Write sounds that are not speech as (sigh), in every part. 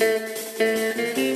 Welcome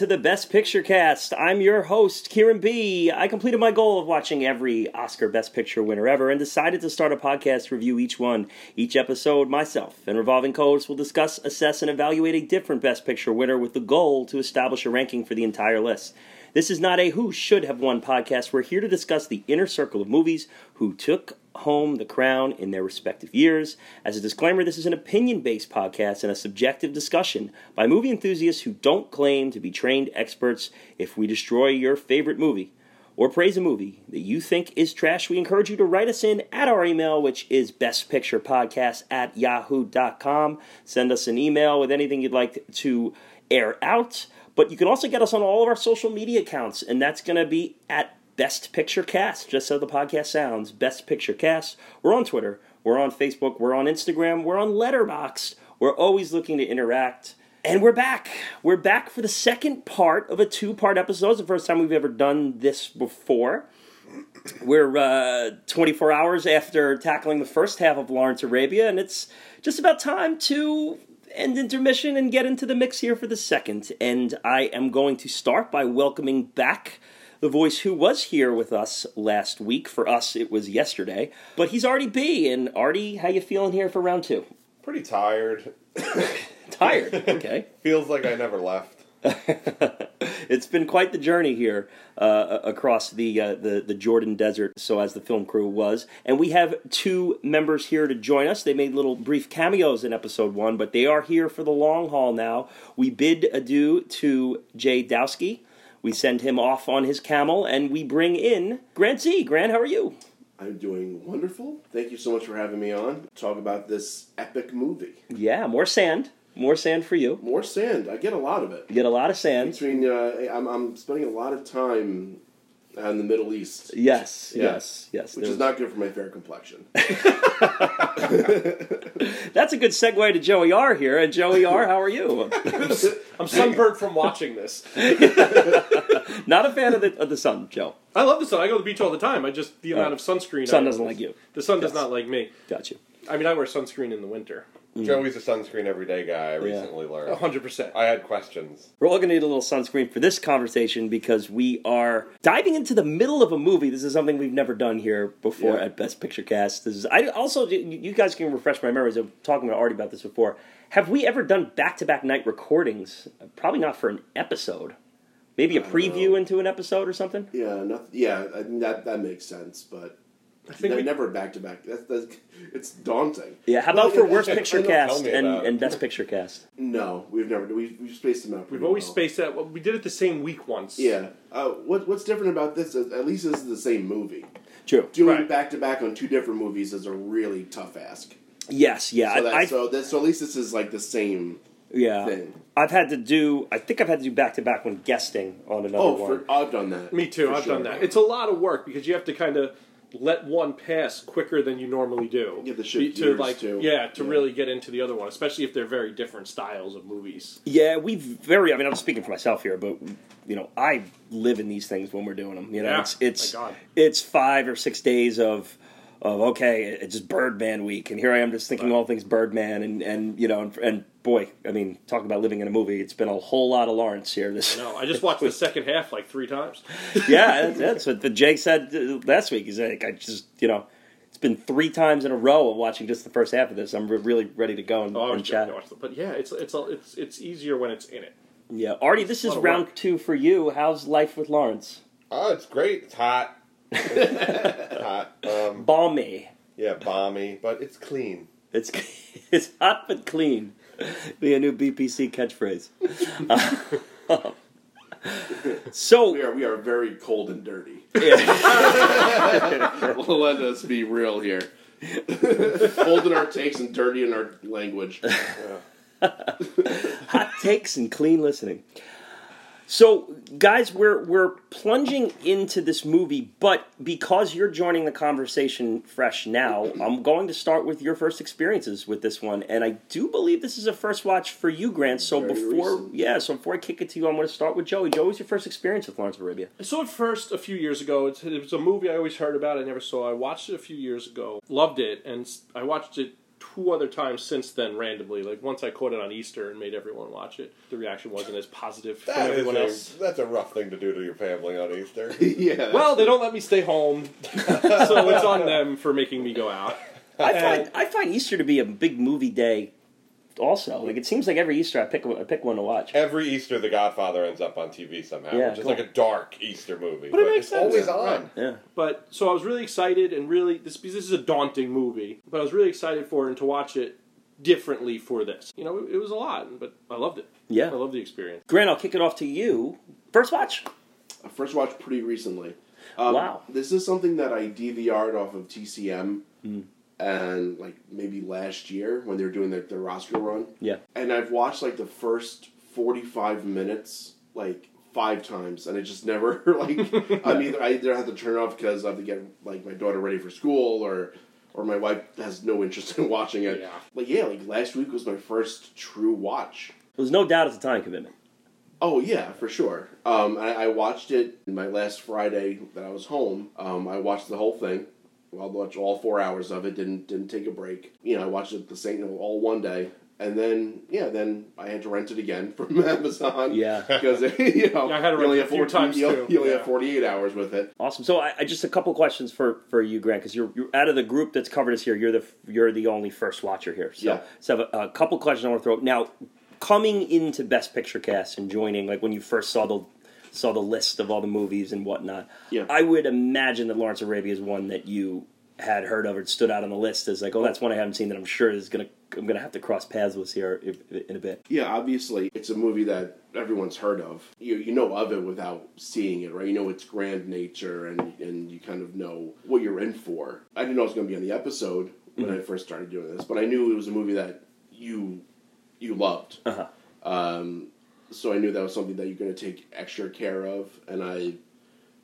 to the Best Picture Cast. I'm your host, Kieran B. I completed my goal of watching every Oscar Best Picture winner ever and decided to start a podcast review each one. Each episode, myself and Revolving Co-hosts will discuss, assess, and evaluate a different Best Picture winner with the goal to establish a ranking for the entire list. This is not a who should have won podcast. We're here to discuss the inner circle of movies who took home the crown in their respective years. As a disclaimer, this is an opinion based podcast and a subjective discussion by movie enthusiasts who don't claim to be trained experts. If we destroy your favorite movie, or praise a movie that you think is trash, we encourage you to write us in at our email, which is bestpicturepodcast at yahoo.com. Send us an email with anything you'd like to air out. But you can also get us on all of our social media accounts, and that's going to be at Best Picture Cast, just so the podcast sounds. Best Picture Cast. We're on Twitter, we're on Facebook, we're on Instagram, we're on Letterboxd. We're always looking to interact. And we're back. We're back for the second part of a two part episode. It's the first time we've ever done this before. We're uh, 24 hours after tackling the first half of Lawrence Arabia, and it's just about time to end intermission and get into the mix here for the second. And I am going to start by welcoming back the voice who was here with us last week. For us, it was yesterday, but he's Artie B. And Artie, how you feeling here for round two? Pretty tired. (laughs) Tired. Okay. (laughs) Feels like I never left. (laughs) it's been quite the journey here uh, across the, uh, the the Jordan Desert. So as the film crew was, and we have two members here to join us. They made little brief cameos in episode one, but they are here for the long haul now. We bid adieu to Jay Dowski. We send him off on his camel, and we bring in Grant Z. Grant, how are you? I'm doing wonderful. Thank you so much for having me on. Talk about this epic movie. Yeah, more sand. More sand for you. More sand. I get a lot of it. You get a lot of sand. Between, uh, I'm, I'm spending a lot of time in the Middle East. Yes, Yeah. yes, yes. Which is was- not good for my fair complexion. (laughs) (laughs) That's a good segue to Joey R here. And Joey R, how are you? (laughs) I'm sunburnt from watching this. Not a fan of the of the sun, Joe. I love the sun. I go to the beach all the time. I just the amount oh. of sunscreen. Sun I doesn't use. like you. The sun does not like me. Got you. I mean, I wear sunscreen in the winter. Joey's mm. a sunscreen everyday guy. I recently learned. hundred percent. I had questions. We're all going to need a little sunscreen for this conversation because we are diving into the middle of a movie. This is something we've never done here before Yeah. at Best Picture Cast. This is I also you- you guys can refresh my memories of talking about already about this before. Have we ever done back to back night recordings? Probably not for an episode. Maybe a preview into an episode or something. yeah, noth- yeah, I mean, that that makes sense, but I think ne- we, never back to back. That's that's it's daunting. Yeah. How about Well, for yeah, worst I- I picture know, cast me and, about it. and best picture cast? No, we've never we've, we've spaced them out. we've pretty always well. spaced that. well, We did it the same week once. Yeah. Uh, what what's different about this? Is at least this is the same movie. True. Doing Right. back to back on two different movies is a really tough ask. Yes. Yeah. So, that, I, I, so, that, so at least this is like the same yeah. thing. I've had to do. I think I've had to do back to back when guesting on another Oh, one. for, I've done that. Me too. For I've sure. done that. It's a lot of work because you have to kind of let one pass quicker than you normally do. You have to shift to gears, like too. yeah to Yeah. really get into the other one, especially if they're very different styles of movies. Yeah, we very. I mean, I'm speaking for myself here, but you know, I live in these things when we're doing them. You know, Yeah, it's it's it's five or six days of of okay, it's just Birdman week, and here I am just thinking all things Birdman, and and you know, and, and boy, I mean, talk about living in a movie. It's been a whole lot of Lawrence here. This No, I just watched the second half like three times. (laughs) yeah, that's, that's what the Jake said uh, last week. He's like, I just you know. It's been three times in a row of watching just the first half of this. I'm re- really ready to go and, Oh, I was and chat. I watched it. but yeah, it's it's a- it's it's easier when it's in it. Yeah, Artie, this is round work. two for you. How's life with Lawrence? Oh, it's great. It's hot. (laughs) hot. Um, Balmy. yeah, balmy, but it's clean. It's (laughs) it's hot but clean. (laughs) Be a new BPC catchphrase. Uh, (laughs) So We are we are very cold and dirty. (laughs) yeah. Let us be real here. cold in our takes and dirty in our language. hot takes and clean listening. So, guys, we're we're plunging into this movie, but because you're joining the conversation fresh now, I'm going to start with your first experiences with this one, and I do believe this is a first watch for you, Grant. So Very before, recent. yeah, so before I kick it to you, I'm going to start with Joey. Joey, what's your first experience with Lawrence of Arabia? I saw it first a few years ago. It was a movie I always heard about. I never saw. I watched it a few years ago. Loved it, and I watched it two other times since then randomly. Like once I caught it on Easter and made everyone watch it. The reaction wasn't as positive from everyone a, else. that's a rough thing to do to your family on Easter. (laughs) yeah. Well, they don't let me stay home, so it's on them for making me go out. I find I find Easter to be a big movie day. Also, like it seems like every Easter I pick I pick one to watch. Every Easter, The Godfather ends up on TV somehow, Yeah, which is like a dark Easter movie. But it makes it's sense. always Yeah, on. right. Yeah. But so I was really excited and really this this is a daunting movie, but I was really excited for it and to watch it differently for this. You know, it, it was a lot, but I loved it. Yeah. I loved the experience. Grant, I'll kick it off to you. First watch. I first watched pretty recently. Um, Wow. This is something that I DVR'd off of TCM Mm. And like maybe last year when they were doing their, their Oscar run. Yeah. And I've watched like the first 45 minutes like five times and it just never (laughs) like (laughs) I'm either I either have to turn it off because I have to get like my daughter ready for school or or my wife has no interest (laughs) in watching it. Yeah. Like yeah, like last week was my first true watch. There's no doubt it's a time commitment. Oh yeah, for sure. Um, I, I watched it my last Friday that I was home. Um, I watched the whole thing. Well, I watched all four hours of it. Didn't didn't take a break. You know, I watched it the same all one day, and then yeah, then I had to rent it again (laughs) from Amazon. Yeah. because (laughs) you know Yeah, I had to you only rent it a have few 14 times, You, too. you only Yeah. have forty eight hours with it. Awesome. So, I, I just a couple questions for for you, Grant, because you're you're out of the group that's covered us here. You're the you're the only first watcher here. So, Yeah. so I have a, a couple questions I want to throw. Now, coming into Best Picture cast and joining, like when you first saw the saw the list of all the movies and whatnot, Yeah. I would imagine that Lawrence of Arabia is one that you had heard of or stood out on the list as like, oh, that's one I haven't seen that I'm sure is gonna I'm gonna have to cross paths with here in a bit. Yeah, obviously, it's a movie that everyone's heard of. You you know of it without seeing it, right? You know its grand nature, and and you kind of know what you're in for. I didn't know it was going to be on the episode when I first started doing this, but I knew it was a movie that you you loved. Uh-huh. Um, so I knew that was something that you're going to take extra care of, and I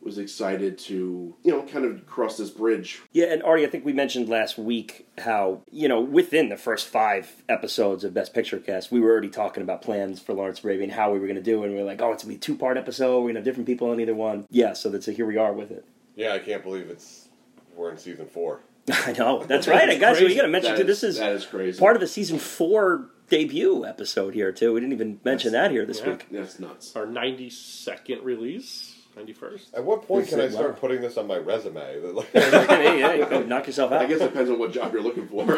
was excited to you know kind of cross this bridge. Yeah, and Artie, I think we mentioned last week how, you know, within the first five episodes of Best Picture Cast, we were already talking about plans for Lawrence of and how we were going to do it. And we were like, oh, it's going to be a two part episode. We're going to have different people on either one. Yeah, so that's here we are with it. Yeah, I can't believe it's we're in season four. (laughs) I know. That's right. I guys, we got to mention, That too, is- this is that is crazy. part of the season four debut episode here, too. We didn't even mention that here this Yeah. week. That's nuts. Our 92nd release, 91st. At what point can I start wow. putting this on my resume? (laughs) Like, hey, hey, go knock yourself out. I guess it depends on what job you're looking for. (laughs)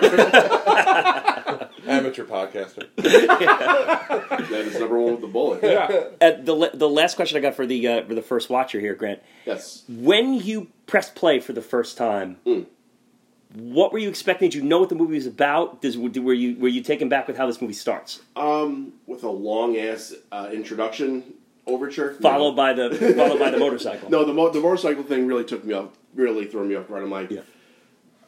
amateur podcaster. (laughs) that is number one with the bullet. Yeah. Uh, the, the last question I got for the, uh, for the first watcher here, Grant. Yes. when you pressed play for the first time, Mm. What were you expecting? Did you know what the movie was about? Does, were you were you taken back with how this movie starts? Um, with a long ass uh, introduction overture, Followed by the followed by the motorcycle. (laughs) no, the mo- the motorcycle thing really took me off, really threw me off Right, I'm like, Yeah.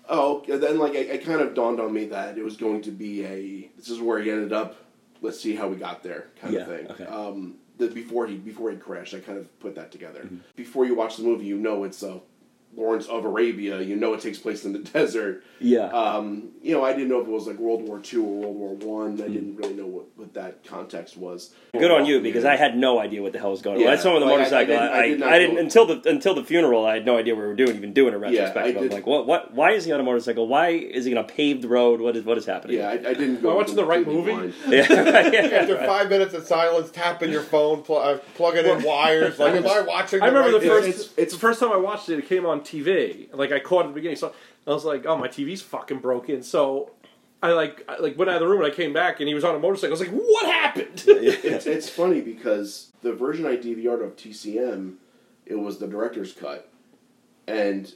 oh, okay. then like it, it kind of dawned on me that it was going to be a this is where he ended up. Let's see how we got there, kind Yeah, of thing. okay. Um, the before he before he crashed, I kind of put that together. Mm-hmm. Before you watch the movie, you know it's uh, Lawrence of Arabia. You know it takes place in the (laughs) desert. Yeah. Um, you know, I didn't know if it was like World War Two or World War One. Hmm. I didn't really know what, what that context was. Good on you because I had no idea what the hell was going on. When I Yeah, saw him on the like, I- I motorcycle. didn't- I, I did not I didn't until the until the funeral. I had no idea what we were doing, even doing a retrospective. I'm did- like, what what? Why is he on a motorcycle? Why is he on a paved road? What is what is happening? Yeah, I, I didn't go. Am I watching the right movie? blind. yeah. (laughs) (laughs) After five minutes of silence, tapping your phone, pl- uh, plugging in wires. Like, am I watching? I remember right the first. It's- It's, it's- the first time I watched it. It came on TV. Like I caught it at the beginning, so I was like, "Oh, my TV's fucking broken." So I like, I like went out of the room and I came back and he was on a motorcycle. I was like, "What happened?" (laughs) it's, it's funny because the version I DVR'd of TCM, it was the director's cut, and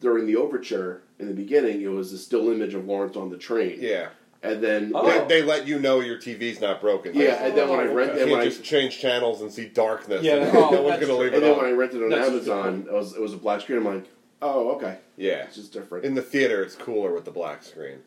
during the overture in the beginning, it was a still image of Lawrence on the train. Yeah. And then Oh. They, they let you know your TV's not broken. yeah, and then when I rent, You and when can't I, just change channels and see darkness. Yeah, and oh, no one's gonna leave and it then when I on. rented it on That's Amazon, it was it was a black screen. I'm like, oh, okay, Yeah, it's just different. in the theater it's cooler with the black screen.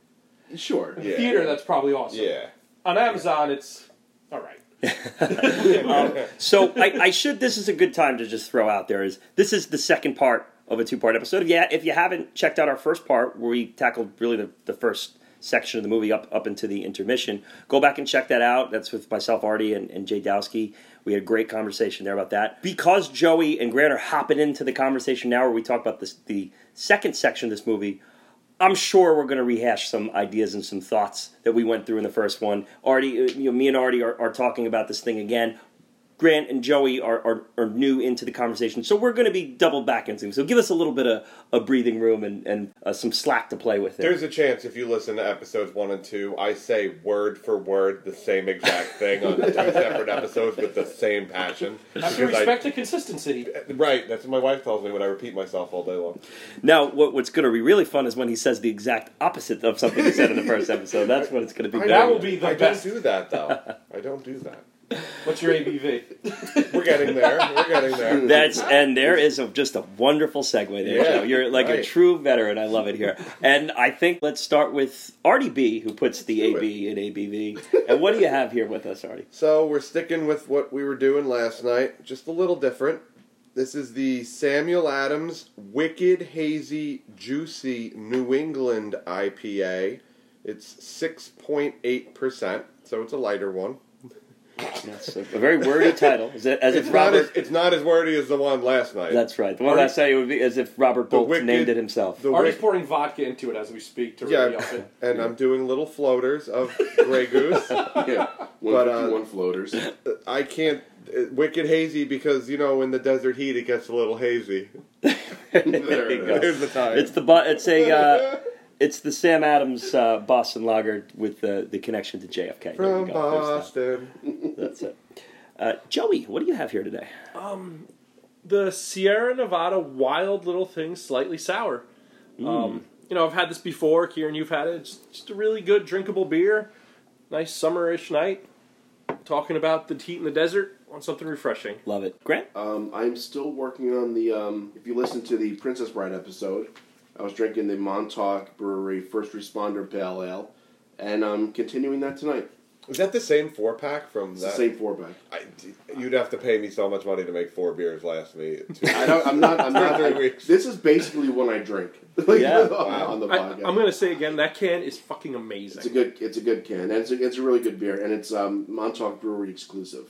sure, In Yeah. theater, that's probably awesome. Yeah, On Amazon, it's all right. (laughs) Um, so I, I should. This is a good time to just throw out there is this is the second part of a two part episode. Yeah, if you haven't checked out our first part where we tackled really the, the first section of the movie up up into the intermission, go back and check that out. That's with myself, Artie, and, and Jay Dowski. We had a great conversation there about that. Because Joey and Grant are hopping into the conversation now where we talk about this the second section of this movie. I'm sure we're going to rehash some ideas and some thoughts that we went through in the first one. Artie, uh, you know, me and Artie are, are talking about this thing again. Grant and Joey are, are, are new into the conversation, so we're going to be double back into. So give us a little bit of a breathing room and, and uh, some slack to play with. There. there's a chance if you listen to episodes one and two, I say word for word the same exact thing on two separate episodes with the same passion. Have to Because I- respect the consistency. Right, that's what my wife tells me when I repeat myself all day long. Now, what, what's going to be really fun is when he says the exact opposite of something he said in the first episode. That's what it's going to be. I That will be the I best. don't do that though. I don't do that. What's your ABV? We're getting there. We're getting there. (laughs) That's and there is a, just a wonderful segue there. Yeah, Joe. You're like a true veteran. I love it here. And I think let's start with Artie B, who puts the do AB in ABV. And what do you have here with us, Artie? So we're sticking with what we were doing last night, just a little different. This is the Samuel Adams Wicked Hazy Juicy New England IPA. It's 6.8%, so it's a lighter one. That's a, a very wordy title. Is it, as It's if not, as, Robert. it's not as wordy as the one last night. That's right. The one Artie- last night would be as if Robert Bolt wicked- named it himself. the Artie's wick- pouring vodka into it as we speak to really up yeah, it. and I'm doing little floaters of Grey (laughs) Goose. yeah, one But, uh, fifty one floaters. I can't. uh, Wicked hazy because you know in the desert heat it gets a little hazy. (laughs) There you go. There's the time. It's the but. it's a uh, it's the Sam Adams uh, Boston Lager with the, the connection to JFK. There from you go. There's Boston. that. That's it. Uh, Joey, what do you have here today? The Sierra Nevada Wild Little Thing Slightly Sour. Um, you know, I've had this before. Kieran, you've had it. It's just a really good drinkable beer. Nice summerish night. Talking about the heat in the desert. Want something refreshing. Love it, Grant. Um, I'm still working on the. Um, if you listen to the Princess Bride episode, I was drinking the Montauk Brewery First Responder Pale Ale, and I'm continuing that tonight. Is that the same four pack from It's that? the same four pack. I, you'd have to pay me so much money to make four beers last me. (laughs) I don't. I'm not. I'm not. (laughs) Three I- weeks. this is basically when I drink. (laughs) Like, Yeah. on, Wow. on the I, podcast. I'm going to say again, that can is fucking amazing. It's a good. It's a good can, and it's a, it's a really good beer, and it's um, Montauk Brewery exclusive.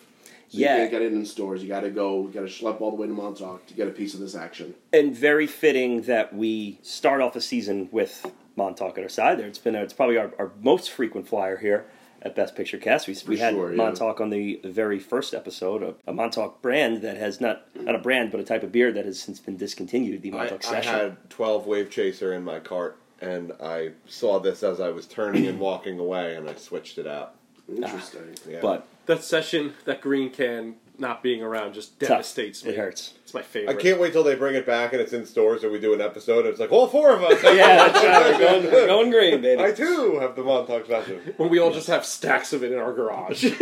So Yeah. you can't get it in stores. You got to go. You got to schlep all the way to Montauk to get a piece of this action. And very fitting that we start off the season with Montauk at our side. There, it's been a, it's probably our, our most frequent flyer here at Best Picture Cast. We, we had sure, yeah. Montauk on the very first episode, a, a Montauk brand that has not not a brand but a type of beer that has since been discontinued. The Montauk I Session. I had twelve Wave Chaser in my cart, and I saw this as I was turning and walking away, and I switched it out. Interesting. Yeah. but that session, that green can not being around just tough. devastates me. It hurts. It's my favorite. I favorite. can't wait till they bring it back and it's in stores, and we do an episode, and it's like all four of us. (laughs) Yeah, that's (laughs) right. We're going, we're going green, baby. I too have the Montauk Session. When we all just have stacks of it in our garage. (laughs)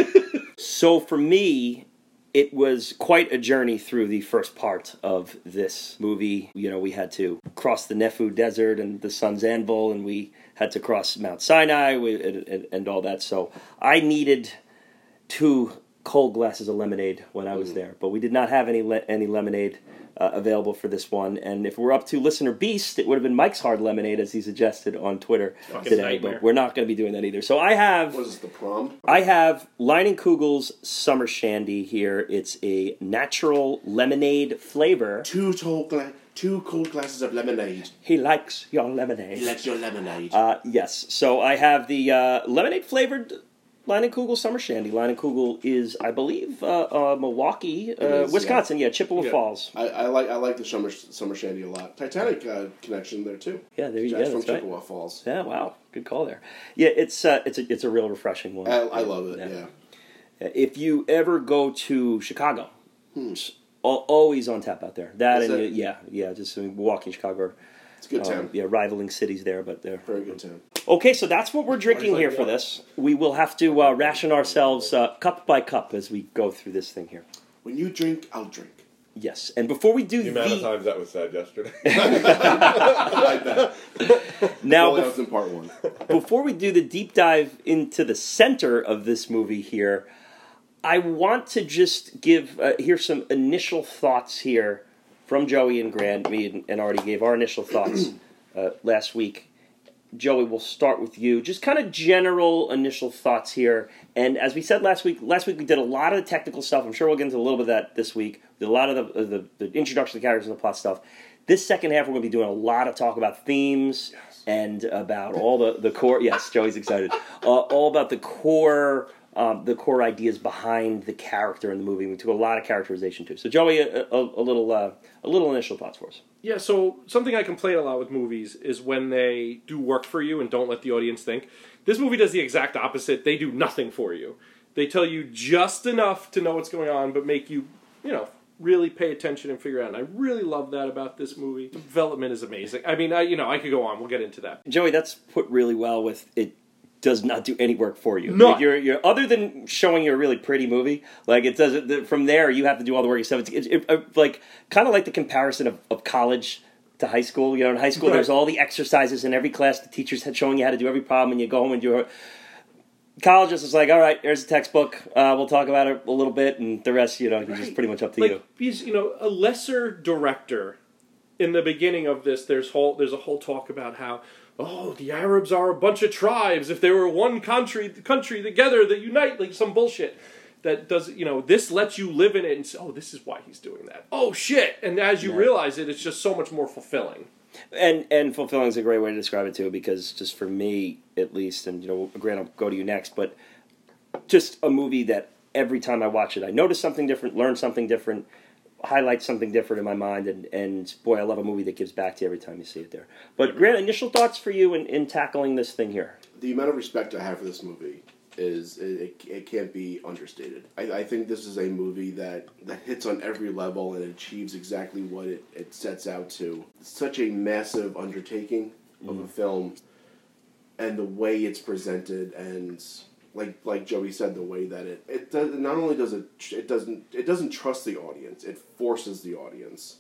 So for me, it was quite a journey through the first part of this movie. You know, we had to cross the Nefud Desert and the Sun's Anvil, and we had to cross Mount Sinai we- and, and, and all that. So I needed two cold glasses of lemonade when I was there, but we did not have any le- any lemonade. Uh, available for this one, and if we're up to listener beast, it would have been Mike's hard lemonade as he suggested on Twitter Fucking today. nightmare. But we're not going to be doing that either. So I have What is this, the prom? I have Leinenkugel's Summer Shandy here. It's a natural lemonade flavor. Two cold gla- two cold glasses of lemonade. He likes your lemonade. He likes your lemonade. Uh, yes. So I have the uh, lemonade flavored Leinenkugel Summer Shandy. Leinenkugel is, I believe, uh, uh, Milwaukee, uh, is, Wisconsin. Yeah, Chippewa Yeah. Falls. I, I like I like the summer summer shandy a lot. Titanic uh, connection there too. Yeah, there you That's go. from That's right. Chippewa Falls. Yeah, wow, good call there. Yeah, it's uh, it's a it's a real refreshing one. I, I love it. Yeah. If you ever go to Chicago, it's al- always on tap out there. That Hmm. And it? yeah, yeah, just I mean, Milwaukee, Chicago. It's a good um, town. yeah, rivaling cities there, but they're Very good town. Okay, so that's what we're drinking here for this. We will have to uh, ration ourselves uh, cup by cup as we go through this thing here. When you drink, I'll drink. Yes, and before we do The amount of times that was said yesterday. (laughs) (laughs) Now, well, bef- in part one. before we do the deep dive into the center of this movie here, I want to just give uh, here's some initial thoughts here from Joey and Grant. Me and, already gave our initial (clears throat) thoughts uh, last week. Joey, we'll start with you. Just kind of general initial thoughts here. And as we said last week, last week we did a lot of the technical stuff. I'm sure we'll get into a little bit of that this week. We a lot of the, the, the introduction to the characters and the plot stuff. This second half, we're going to be doing a lot of talk about themes and about all the, the core. Yes, Joey's excited. Uh, all about the core. Um, the core ideas behind the character in the movie. We took a lot of characterization too. So, Joey, a, a, a little, uh, a little initial thoughts for us. Yeah, so something I complain a lot with movies is when they do work for you and don't let the audience think. This movie does the exact opposite. They do nothing for you. They tell you just enough to know what's going on, but make you, you know, really pay attention and figure out. And I really love that about this movie. Development is amazing. I mean, I, you know, I could go on. We'll get into that. Joey, that's put really well with it. Does not do any work for you. No, Like, You're, you're other than showing you a really pretty movie. Like it does. it From there, you have to do all the work yourself. It's, it's it, uh, like kind of like the comparison of, of college to high school. You know, in high school, Right. there's all the exercises in every class. The teachers had showing you how to do every problem, and you go home and do it. College is just like, all right, here's a textbook. Uh, we'll talk about it a little bit, and the rest, you know, is just pretty much up to like you. because you know a lesser director in the beginning of this there's whole there's a whole talk about how oh the arabs are a bunch of tribes. If they were one country country together that unite like some bullshit that does you know this lets you live in it and say oh this is why he's doing that. Oh shit. And as you Yeah. realize it it's just so much more fulfilling. And and fulfilling is a great way to describe it too because just for me at least and you know grant i'll go to you next but just a movie that every time i watch it i notice something different learn something different highlight something different in my mind and and boy i love a movie that gives back to you every time you see it there but grant initial thoughts for you in, in tackling this thing here the amount of respect I have for this movie is it, it, it can't be understated. I, I think this is a movie that, that hits on every level and achieves exactly what it, it sets out to. such a massive undertaking of a mm-hmm. film, and the way it's presented and like like Joey said, the way that it it does not only does it it doesn't it doesn't trust the audience, it forces the audience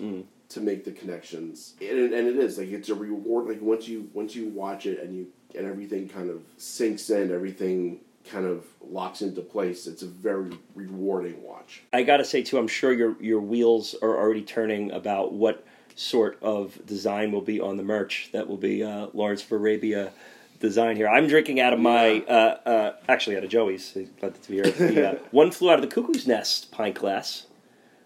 to make the connections, and, and it is like it's a reward. Like once you once you watch it and you and everything kind of sinks in, everything kind of locks into place. It's a very rewarding watch. i gotta say too i'm sure your your wheels are already turning about what sort of design will be on the merch that will be uh, lawrence of arabia design here i'm drinking out of my uh, uh, actually out of joey's glad to be here the, uh, (laughs) one flew out of the cuckoo's nest pint glass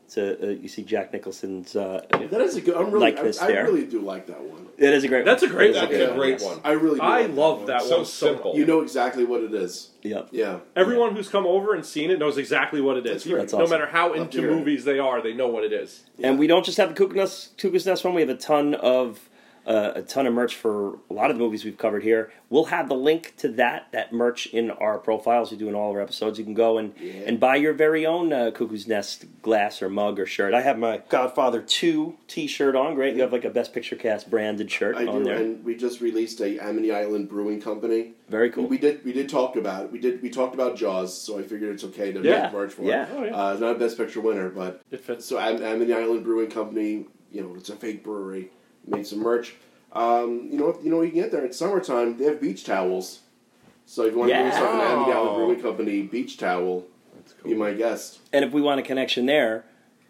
so uh, you see jack nicholson's uh, That is a good. I'm really. Likeness I, I there. really do like that one. it is a great That's a one. great It is one. That's a great yes. one. I really. Do i like that love one. that So one so simple. You know exactly what it is. Yep. Yeah. everyone who's come over and seen it knows exactly what it is That's right. That's no awesome. matter how into movies they are they know what it is And we don't just have the Cuckoo's Nest, Cuckoo's Nest one. We have a ton of uh, a ton of merch for a lot of the movies we've covered here. We'll have the link to that that merch in our profiles. We do in all our episodes. You can go and Yeah. and buy your very own uh, Cuckoo's Nest glass or mug or shirt. I have my Godfather Two T-shirt on. Great, you have like a Best Picture cast branded shirt I on do, there. and we just released a Amity Island Brewing Company. Very cool. We did we did talk about it. We did we talked about Jaws, so I figured it's okay to Yeah, make merch for yeah. it. Oh, yeah. Uh, it's not a Best Picture winner, but it fits so Am- Amity Island Brewing Company, you know, it's a fake brewery, made some merch. Um, you know, you know, you can get there. It's summertime. They have beach towels. So if you want to Yeah. bring something, Amity Oh. Island Brewing Company beach towel, That's be my guest. And if we want a connection there,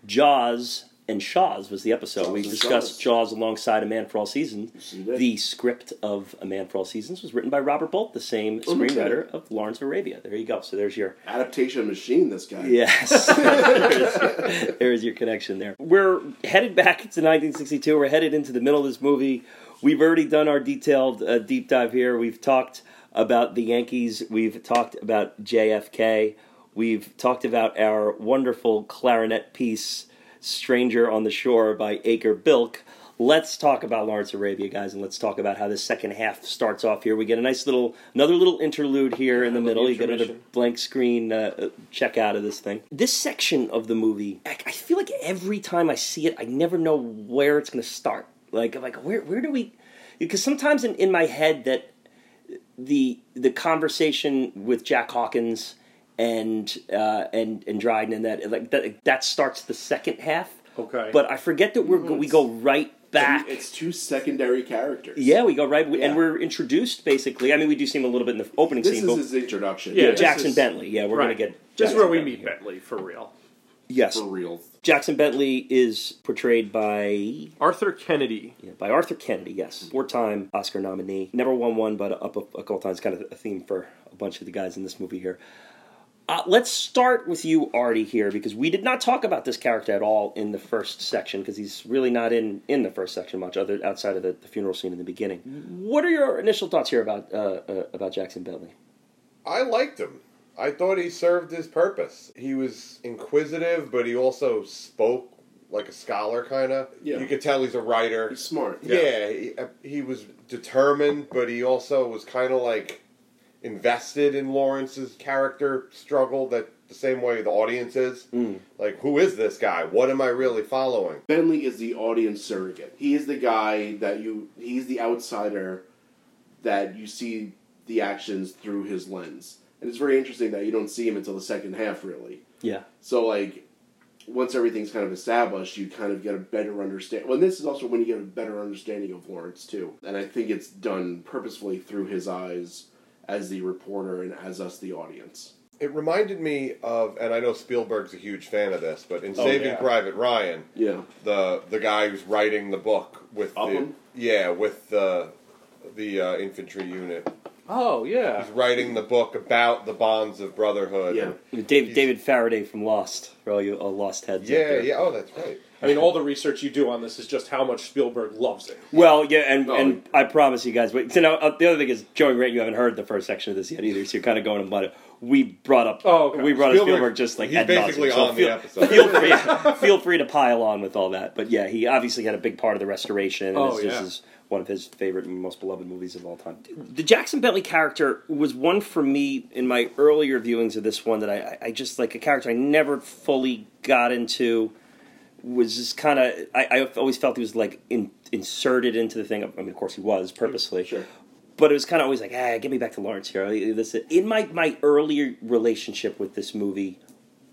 Jaws and Shaws was the episode. Jaws we discussed Shaws. Jaws alongside A Man for All Seasons. Yes, you did. The script of A Man for All Seasons was written by Robert Bolt, the same Oh, screenwriter of Lawrence of Arabia. There you go. So there's your Adaptation machine. This guy. yes. there's, (laughs) your, (laughs) there's your connection there. We're headed back to 1962. We're headed into the middle of this movie. We've already done our detailed uh, deep dive here. We've talked about the Yankees. We've talked about JFK. We've talked about our wonderful clarinet piece, Stranger on the Shore by Acker Bilk. Let's talk about Lawrence Arabia, guys, and let's talk about how the second half starts off here. We get a nice little, another little interlude here in the middle. You get a blank screen uh, check out of this thing. This section of the movie, I, I feel like every time I see it, I never know where it's going to start. Like, I'm like where where do we? Because sometimes in, in my head that the the conversation with Jack Hawkins and uh, and and Dryden and that like that that starts the second half. Okay. But I forget that we're go- we go right back. It's two secondary characters. yeah, we go right, Yeah. and we're introduced basically. I mean, we do see him a little bit in the opening This scene, This is but his introduction. Yeah, yeah, Jackson is- Bentley. Yeah, we're right. gonna get This is Jackson where we Bentley meet here. Bentley for real. Yes, for real. Jackson Bentley is portrayed by Arthur Kennedy. Yeah, by Arthur Kennedy, yes. Four time Oscar nominee. Never won one, but up a, a couple times. Kind of a theme for a bunch of the guys in this movie here. Uh, let's start with you, Artie, here, because we did not talk about this character at all in the first section, because he's really not in, in the first section much, other outside of the, the funeral scene in the beginning. What are your initial thoughts here about uh, uh, about Jackson Bentley? I liked him. I thought he served his purpose. He was inquisitive, but he also spoke like a scholar, kind of. Yeah. You could tell he's a writer. He's smart. Yeah, he, uh, he was determined, but he also was kind of like invested in Lawrence's character struggle that the same way the audience is. Mm. Like, who is this guy? What am I really following? Bentley is the audience surrogate. He is the guy that you. He's the outsider that you see the actions through his lens, and it's very interesting that you don't see him until the second half, really. Yeah. So like, once everything's kind of established, you kind of get a better understand. Well, this is also when you get a better understanding of Lawrence too, and I think it's done purposefully through his eyes as the reporter and as us the audience. It reminded me of, and I know Spielberg's a huge fan of this, but in Oh, Saving yeah. Private Ryan, Yeah. the the guy who's writing the book with the yeah with the the uh, infantry unit. Oh yeah. He's writing the book about the bonds of brotherhood. Yeah. David, David Faraday from Lost, for all you all Lost heads. out yeah, there. yeah. Oh, that's right. I mean, all the research you do on this is just how much Spielberg loves it. Well, yeah, and, Oh. and I promise you guys. But, you know, uh, the other thing is, Joey Grant, you haven't heard the first section of this yet either, so you're kind of going about it. We brought up, Oh, okay. we brought up Spielberg- Spielberg just like he's ad nauseam, basically so the feel, episode. Feel free, feel free to pile on with all that. But yeah, he obviously had a big part of the restoration. And Oh, this, this yeah. is one of his favorite and most beloved movies of all time. The Jackson Bentley character was one for me in my earlier viewings of this one that I, I just like a character I never fully got into was just kind of I, I always felt he was like in, inserted into the thing. I mean, of course, he was purposely, Sure. but it was kind of always like, ah, get me back to Lawrence here. This in my my earlier relationship with this movie,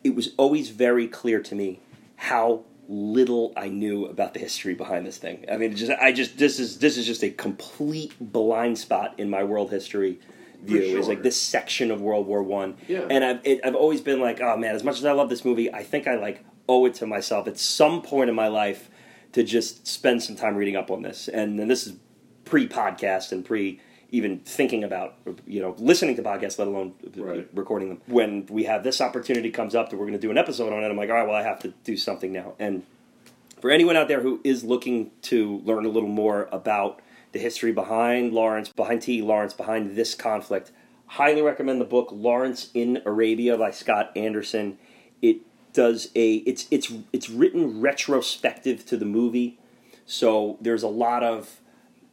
it was always very clear to me how little I knew about the history behind this thing. I mean, just I just this is this is just a complete blind spot in my world history view. Sure. like this section of World War One, Yeah. and I've it, I've always been like, oh man, as much as I love this movie, I think I like owe it to myself at some point in my life to just spend some time reading up on this. And, and this is pre-podcast and pre even thinking about you know listening to podcasts, let alone uh, Right. recording them. When we have this opportunity comes up that we're going to do an episode on it, I'm like, all right, well, I have to do something now. And for anyone out there who is looking to learn a little more about the history behind Lawrence, behind T. Lawrence, behind this conflict, highly recommend the book Lawrence in Arabia by Scott Anderson. It does a it's it's it's written retrospective to the movie, so there's a lot of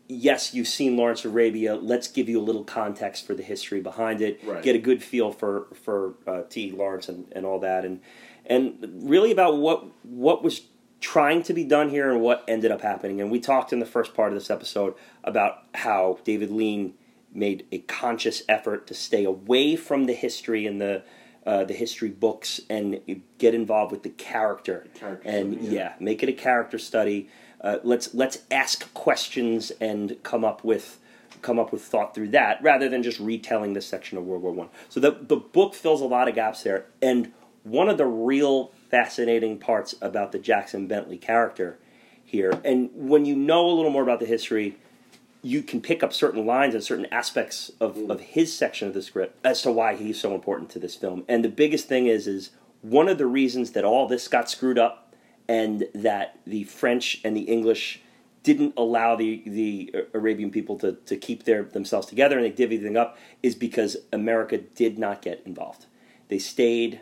yes, you've seen Lawrence Arabia. Let's give you a little context for the history behind it. Right. Get a good feel for for uh, T. Lawrence and, and all that, and and really about what what was trying to be done here and what ended up happening. And we talked in the first part of this episode about how David Lean made a conscious effort to stay away from the history and the uh, the history books and get involved with the character. Character and study, yeah. yeah. make it a character study. Uh, let's let's ask questions and come up with come up with thought through that rather than just retelling this section of World War One. So the the book fills a lot of gaps there, and one of the real fascinating parts about the Jackson Bentley character here, and when you know a little more about the history, you can pick up certain lines and certain aspects of, mm. of his section of the script as to why he's so important to this film. And the biggest thing is is one of the reasons that all this got screwed up and that the French and the English didn't allow the, the Arabian people to, to keep their themselves together and they divvied everything up is because America did not get involved. They stayed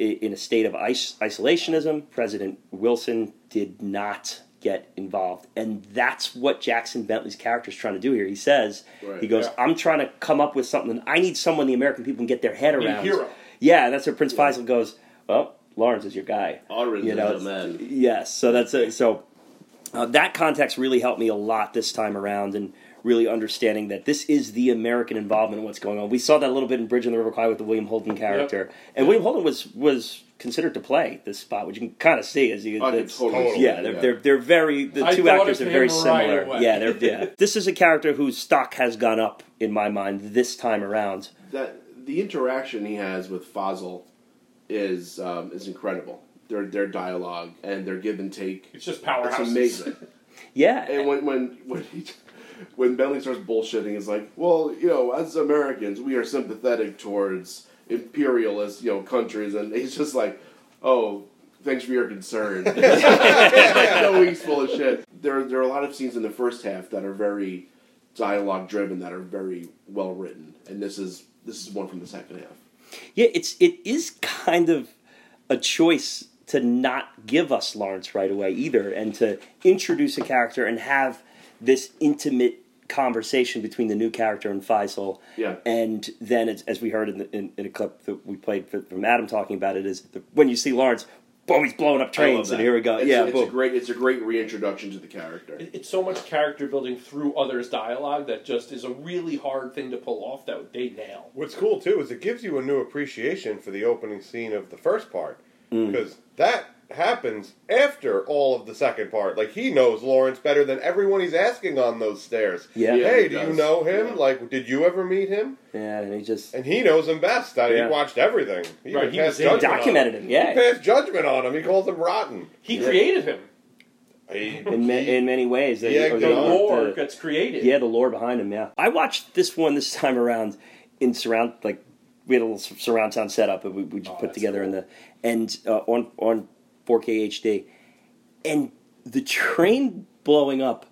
in a state of isolationism. President Wilson did not get involved. And that's what Jackson Bentley's character is trying to do here. He says, Right, he goes, yeah. I'm trying to come up with something. I need someone the American people can get their head around. hero. Yeah, that's where Prince Faisal goes, well, Lawrence is your guy. You know, is man. Yes, so that's it. So uh, that context really helped me a lot this time around, and really understanding that this is the American involvement in what's going on. We saw that a little bit in Bridge on the River Kwai with the William Holden character, and William Holden was was considered to play this spot, which you can kind of see as you. I can it's- totally yeah, they're, yeah. they're they're very the I two actors are very him right similar. Yeah, they're yeah. (laughs) this is a character whose stock has gone up in my mind this time around. that the interaction he has with Faisal is um, is incredible. Their their dialogue and their give and take. It's just powerful. It's amazing. (laughs) Yeah, and when when when he, when Bentley starts bullshitting, he's like, "Well, you know, as Americans, we are sympathetic towards imperialist, you know, countries," and he's just like, "Oh." Thanks for your concern. (laughs) no, he's full of shit. There, there are a lot of scenes in the first half that are very dialogue driven, that are very well written, and this is this is one from the second half. Yeah, it's it is kind of a choice to not give us Lawrence right away either, and to introduce a character and have this intimate conversation between the new character and Faisal. Yeah. and then it's, as we heard in, the, in, in a clip that we played for, from Adam talking about it, is the, when you see Lawrence, boom, he's blowing up trains, and here we go. It's, yeah, it's a great, it's a great reintroduction to the character. It- It's so much character building through others' dialogue that just is a really hard thing to pull off that they nail. What's cool too is it gives you a new appreciation for the opening scene of the first part Mm. because that happens after all of the second part. Like he knows Lawrence better than everyone he's asking on those stairs. Yeah. Yeah, hey, he do you know him? Yeah. Like, did you ever meet him? yeah, and he just And he knows him best. I Yeah. he watched everything. He Right, even he was in- judgment on documented him. Yeah, He passed judgment on him. He calls him rotten. He Yeah. created him. He- in ma- in many ways. They- Yeah, The good they- on. lore the- gets created. Yeah, the lore behind him. Yeah, I watched this one this (laughs) time around in surround. Like we had a little surround sound setup that we, we just Oh, put that's together in the and uh, on on 4K HD, and the train blowing up.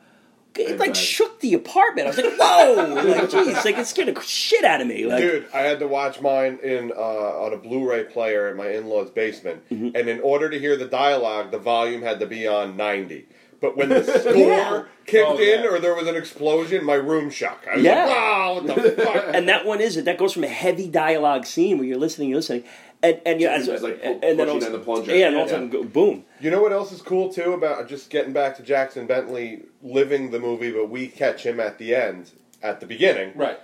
It I like bet. shook the apartment. I was like, "Whoa!" (laughs) like, geez, like it scared the shit out of me. Like, Dude, I had to watch mine in uh, on a Blu-ray player in my in-laws' basement, Mm-hmm. and in order to hear the dialogue, the volume had to be on ninety. But when the (laughs) score Yeah. kicked Oh, in yeah. or there was an explosion, my room shook. I was Yeah. like, "Wow, what the (laughs) fuck?" and that one is it. That goes from a heavy dialogue scene where you're listening, you're listening, and and yeah, It's as, like pu- and then pushing all of a down the sudden- plunger. Yeah, and all of a sudden, go, boom. You know what else is cool too about just getting back to Jackson Bentley living the movie, but we catch him at the end, at the beginning. Right.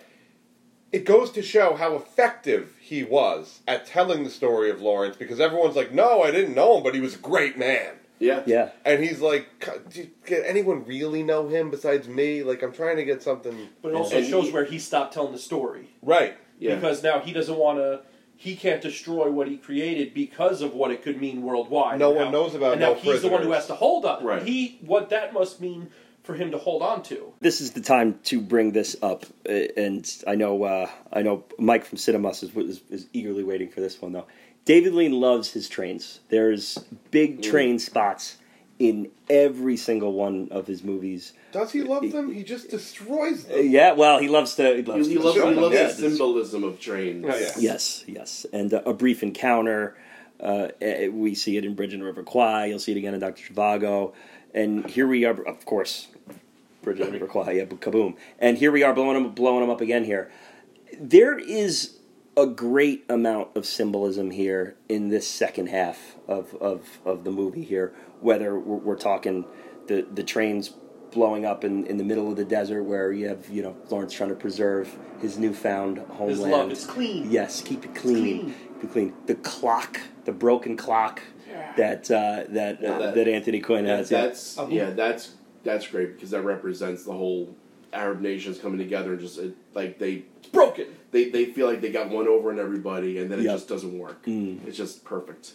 It goes to show how effective he was at telling the story of Lawrence because everyone's like, "No, I didn't know him, but he was a great man." Yeah. Yeah. And he's like, "C- do you- "Can anyone really know him besides me? Like, I'm trying to get something But it also And shows he- where he stopped telling the story. right." Yeah. Because now he doesn't want to. He can't destroy what he created because of what it could mean worldwide. No And one now- knows about And now no he's the one who has to hold on. Right. He what that must mean for him to hold on to. this is the time to bring this up, uh, and I know uh, I know Mike from Cinemus is, is, is eagerly waiting for this one though. David Lean loves his trains. There's big train spots in every single one of his movies. Does he love them? He just destroys them. yeah, well, he loves to. He He, loves, he to loves, he loves Yeah, the symbolism of trains. Oh, yeah. Yes, yes, and uh, a brief encounter. Uh, eh, we see it in Bridge and River Kwai. You'll see it again in Doctor Zhivago, and here we are. Of course, Bridge and River Kwai. Yeah, kaboom! And here we are blowing them, blowing them up again. Here, there is a great amount of symbolism here in this second half of of, of the movie. Here, whether we're, we're talking the the trains blowing up in, in the middle of the desert where you have you know Lawrence trying to preserve his newfound homeland. His love is clean. Yes, keep it clean. clean. Keep it clean. The clock, the broken clock that uh, that, uh, that- that Anthony Quinn has. Yeah. That's yeah, that's that's great because that represents the whole Arab nations coming together and just it, like they It's broken. They they feel like they got one over on everybody and then it Yep. just doesn't work. Mm. It's just perfect.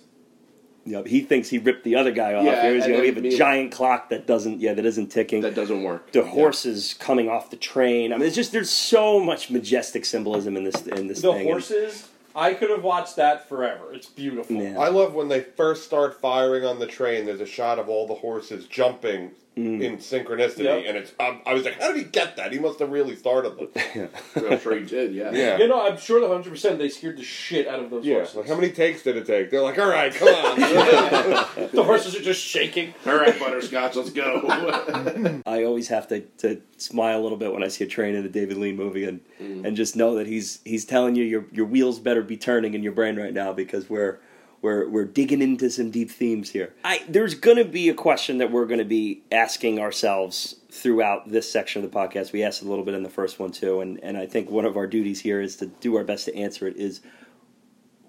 Yep, he thinks he ripped the other guy off. Yeah, Here he's and going to then have a me- giant clock that doesn't, yeah, that isn't ticking. That doesn't work. the Yeah. horses coming off the train. I mean, it's just there's so much majestic symbolism in this in this thing. The thing. horses. I could have watched that forever. It's beautiful. Yeah. I love when they first start firing on the train. There's a shot of all the horses jumping Mm. in synchronicity, Yep. and it's. Um, I was like, how did he get that? He must have really started them. (laughs) I'm sure he did. Yeah. Yeah. You know, I'm sure the hundred percent they scared the shit out of those Yeah, horses. like how many takes did it take? They're like, all right, come on. (laughs) (laughs) the horses are just shaking. All right, butterscotch, let's go. I always have to, to smile a little bit when I see a train in a David Lean movie and Mm. and just know that he's he's telling you your your wheels better be turning in your brain right now because we're we're we're digging into some deep themes here. I there's going to be a question that we're going to be asking ourselves throughout this section of the podcast. We asked a little bit in the first one too, and and I think one of our duties here is to do our best to answer it. Is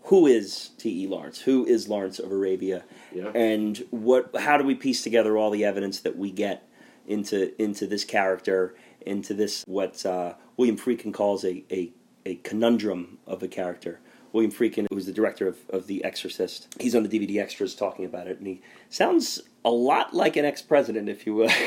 who is T. E. Lawrence? Who is Lawrence of Arabia? Yeah. And what? How do we piece together all the evidence that we get into into this character, into this what uh, William Friedkin calls a, a a conundrum of a character. William Friedkin, who was the director of, of The Exorcist, he's on the DVD extras talking about it, and he sounds a lot like an ex-president, if you will. (laughs)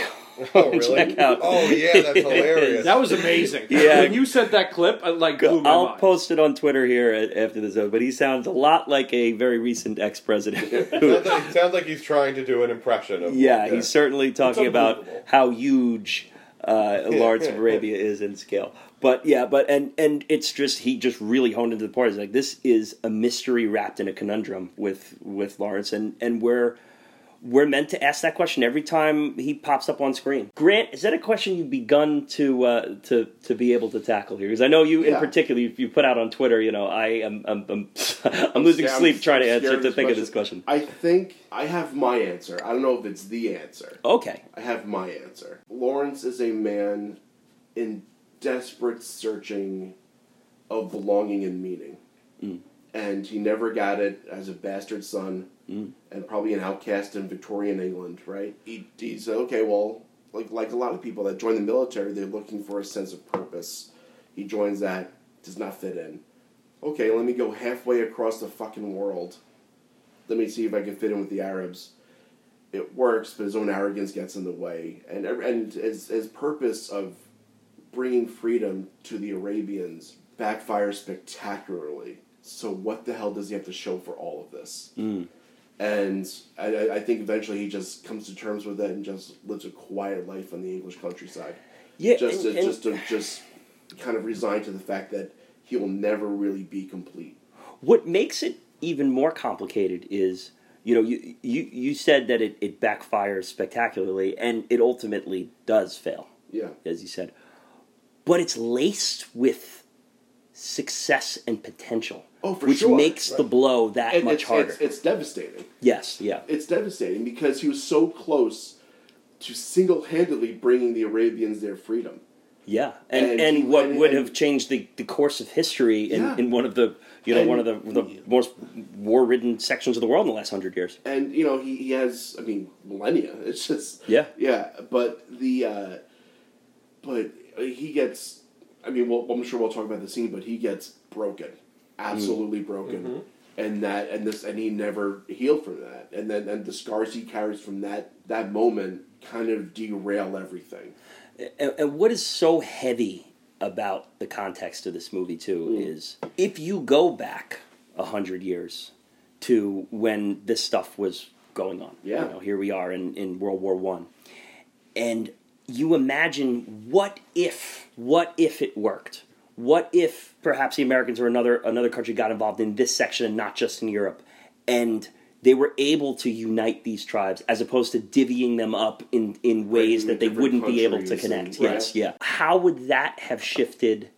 Oh, really? Check out. Oh, yeah, that's (laughs) hilarious. That was amazing. (laughs) Yeah. When you said that clip, it like blew my I'll mind. post it on Twitter here a- after this, but he sounds a lot like a very recent ex-president. who- sounds, like, sounds like he's trying to do an impression of. yeah, he's certainly talking about how huge uh, Lawrence of Arabia is in scale. But yeah, but and and it's just he just really honed into the part. He's like, this is a mystery wrapped in a conundrum with with Lawrence, and and we're we're meant to ask that question every time he pops up on screen. Grant, is that a question you've begun to uh, to to be able to tackle here? Because I know you in particular, you, you put out on Twitter. You know, I am I'm, I'm, (laughs) I'm losing Yeah, I'm sleep trying to answer to think of this question. I think I have my answer. I don't know if it's the answer. Okay, I have my answer. Lawrence is a man in desperate searching of belonging and meaning. Mm. And he never got it as a bastard son Mm. and probably an outcast in Victorian England, right? He, he said, okay, well, like, like a lot of people that join the military, they're looking for a sense of purpose. He joins that, does not fit in. Okay, let me go halfway across the fucking world. Let me see if I can fit in with the Arabs it works, but his own arrogance gets in the way, and and his his purpose of bringing freedom to the Arabians backfires spectacularly. So what the hell does he have to show for all of this? Mm. And I, I- think eventually he just comes to terms with it and just lives a quiet life on the English countryside. yeah, Just and- to, and- just to just kind of resign to the fact that he will never really be complete. What makes it even more complicated is, you know, you you, you said that it, it backfires spectacularly, and it ultimately does fail, Yeah. as you said. But it's laced with success and potential, Oh, for which sure. makes the blow that And much it's, harder. It's, it's devastating. yes, yeah, it's devastating because he was so close to single-handedly bringing the Arabians their freedom. yeah, and And and, what and- would have changed the, the course of history in, Yeah. in one of the you know one of the the most war-ridden sections of the world in the last hundred years. And you know he, he has I mean millennia. It's just Yeah. yeah. But the uh, but he gets I mean well, I'm sure we'll talk about the scene, but he gets broken, absolutely broken. And that and this and he never healed from that, and then and the scars he carries from that that moment kind of derail everything. And, and what is so heavy about the context of this movie too Mm. is if you go back a hundred years to when this stuff was going on. Yeah. You know, here we are in, in World War One. And you imagine what if what if it worked? What if perhaps the Americans or another another country got involved in this section and not just in Europe? And they were able to unite these tribes as opposed to divvying them up in, in ways Breaking that they wouldn't be able to connect. and- yes, yeah. How would that have shifted?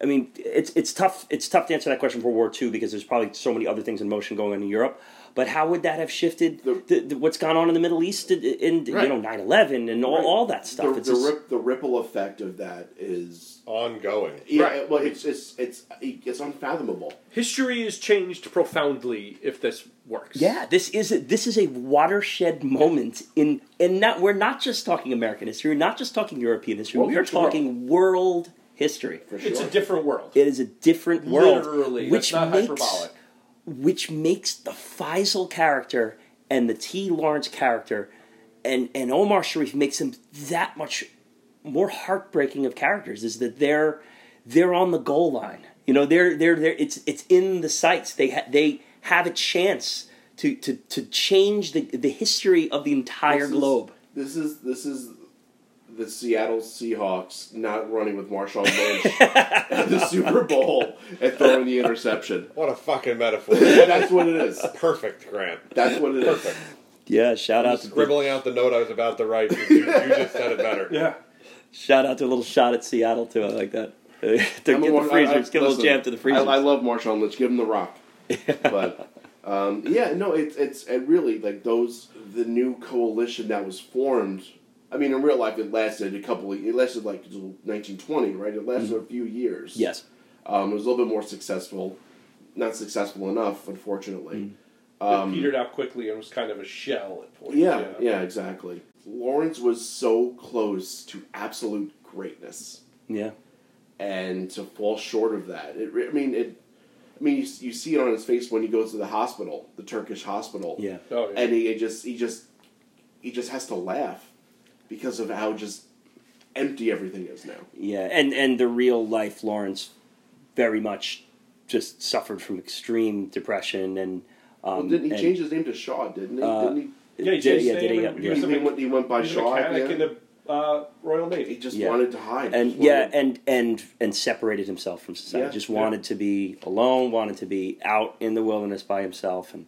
I mean, it's it's tough. It's tough to answer that question for World War II because there's probably so many other things in motion going on in Europe. But how would that have shifted The- the, the, what's gone on in the Middle East in, in you know 9/11 and all, Right. all that stuff? The, it's the, just, rip, the ripple effect of that is Ongoing. yeah. Right. Well, it's it's it's it's unfathomable. History is changed profoundly if this works. yeah, this is a, this is a watershed moment in and not we're not just talking American history, we're not just talking European history. Well, we are it's world. talking world history. For sure. It's a different world. It is a different world, Literally, which that's not makes hyperbolic. Which makes the Faisal character and the T. Lawrence character and and Omar Sharif makes them that much more heartbreaking of characters. Is that they're they're on the goal line. You know, they're they're they're it's it's in the sights. They ha- they have a chance to to to change the the history of the entire This is- globe. This is this is the Seattle Seahawks not running with Marshawn Lynch (laughs) at the Super Bowl and throwing the interception. What a fucking metaphor. (laughs) That's what it is. Perfect, Grant. That's what it is. Perfect. Yeah, shout out to Scribbling out the note I was about to write. You, you just said it better. Yeah. shout out to a little shot at Seattle too. I like that. (laughs) to get the Mar- I- I- freezers, give a little jam to the freezers. I, I love Marshawn Lynch. Give him the rock. But um, yeah, no, it's it's it really like those the new coalition that was formed I mean, in real life, it lasted a couple. Of, it lasted like until 1920, right? It lasted Mm-hmm. a few years. Yes. Um, it was a little bit more successful. Not successful enough, unfortunately. Mm. it Um, petered out quickly and was kind of a shell at points. yeah, yeah, exactly. Lawrence was so close to absolute greatness, Yeah. and to fall short of that, it. I mean, it. I mean, you, you see it on his face when he goes to the hospital, the Turkish hospital. Yeah. Oh, yeah. and he, he just he just he just has to laugh because of how just empty everything is now. Yeah, and and the real life Lawrence very much just suffered from extreme depression and. Um, Well, didn't he and- change his name to Shaw? Didn't he? Uh, didn't he? Yeah, he did- yeah, did he? name Yeah, yeah. He, went, he went by he was a Shaw. at in the uh, Royal Navy. He just Yeah. wanted to hide. and yeah, wanted- and and and separated himself from society. Yeah, Just yeah. wanted to be alone. Wanted to be out in the wilderness by himself, and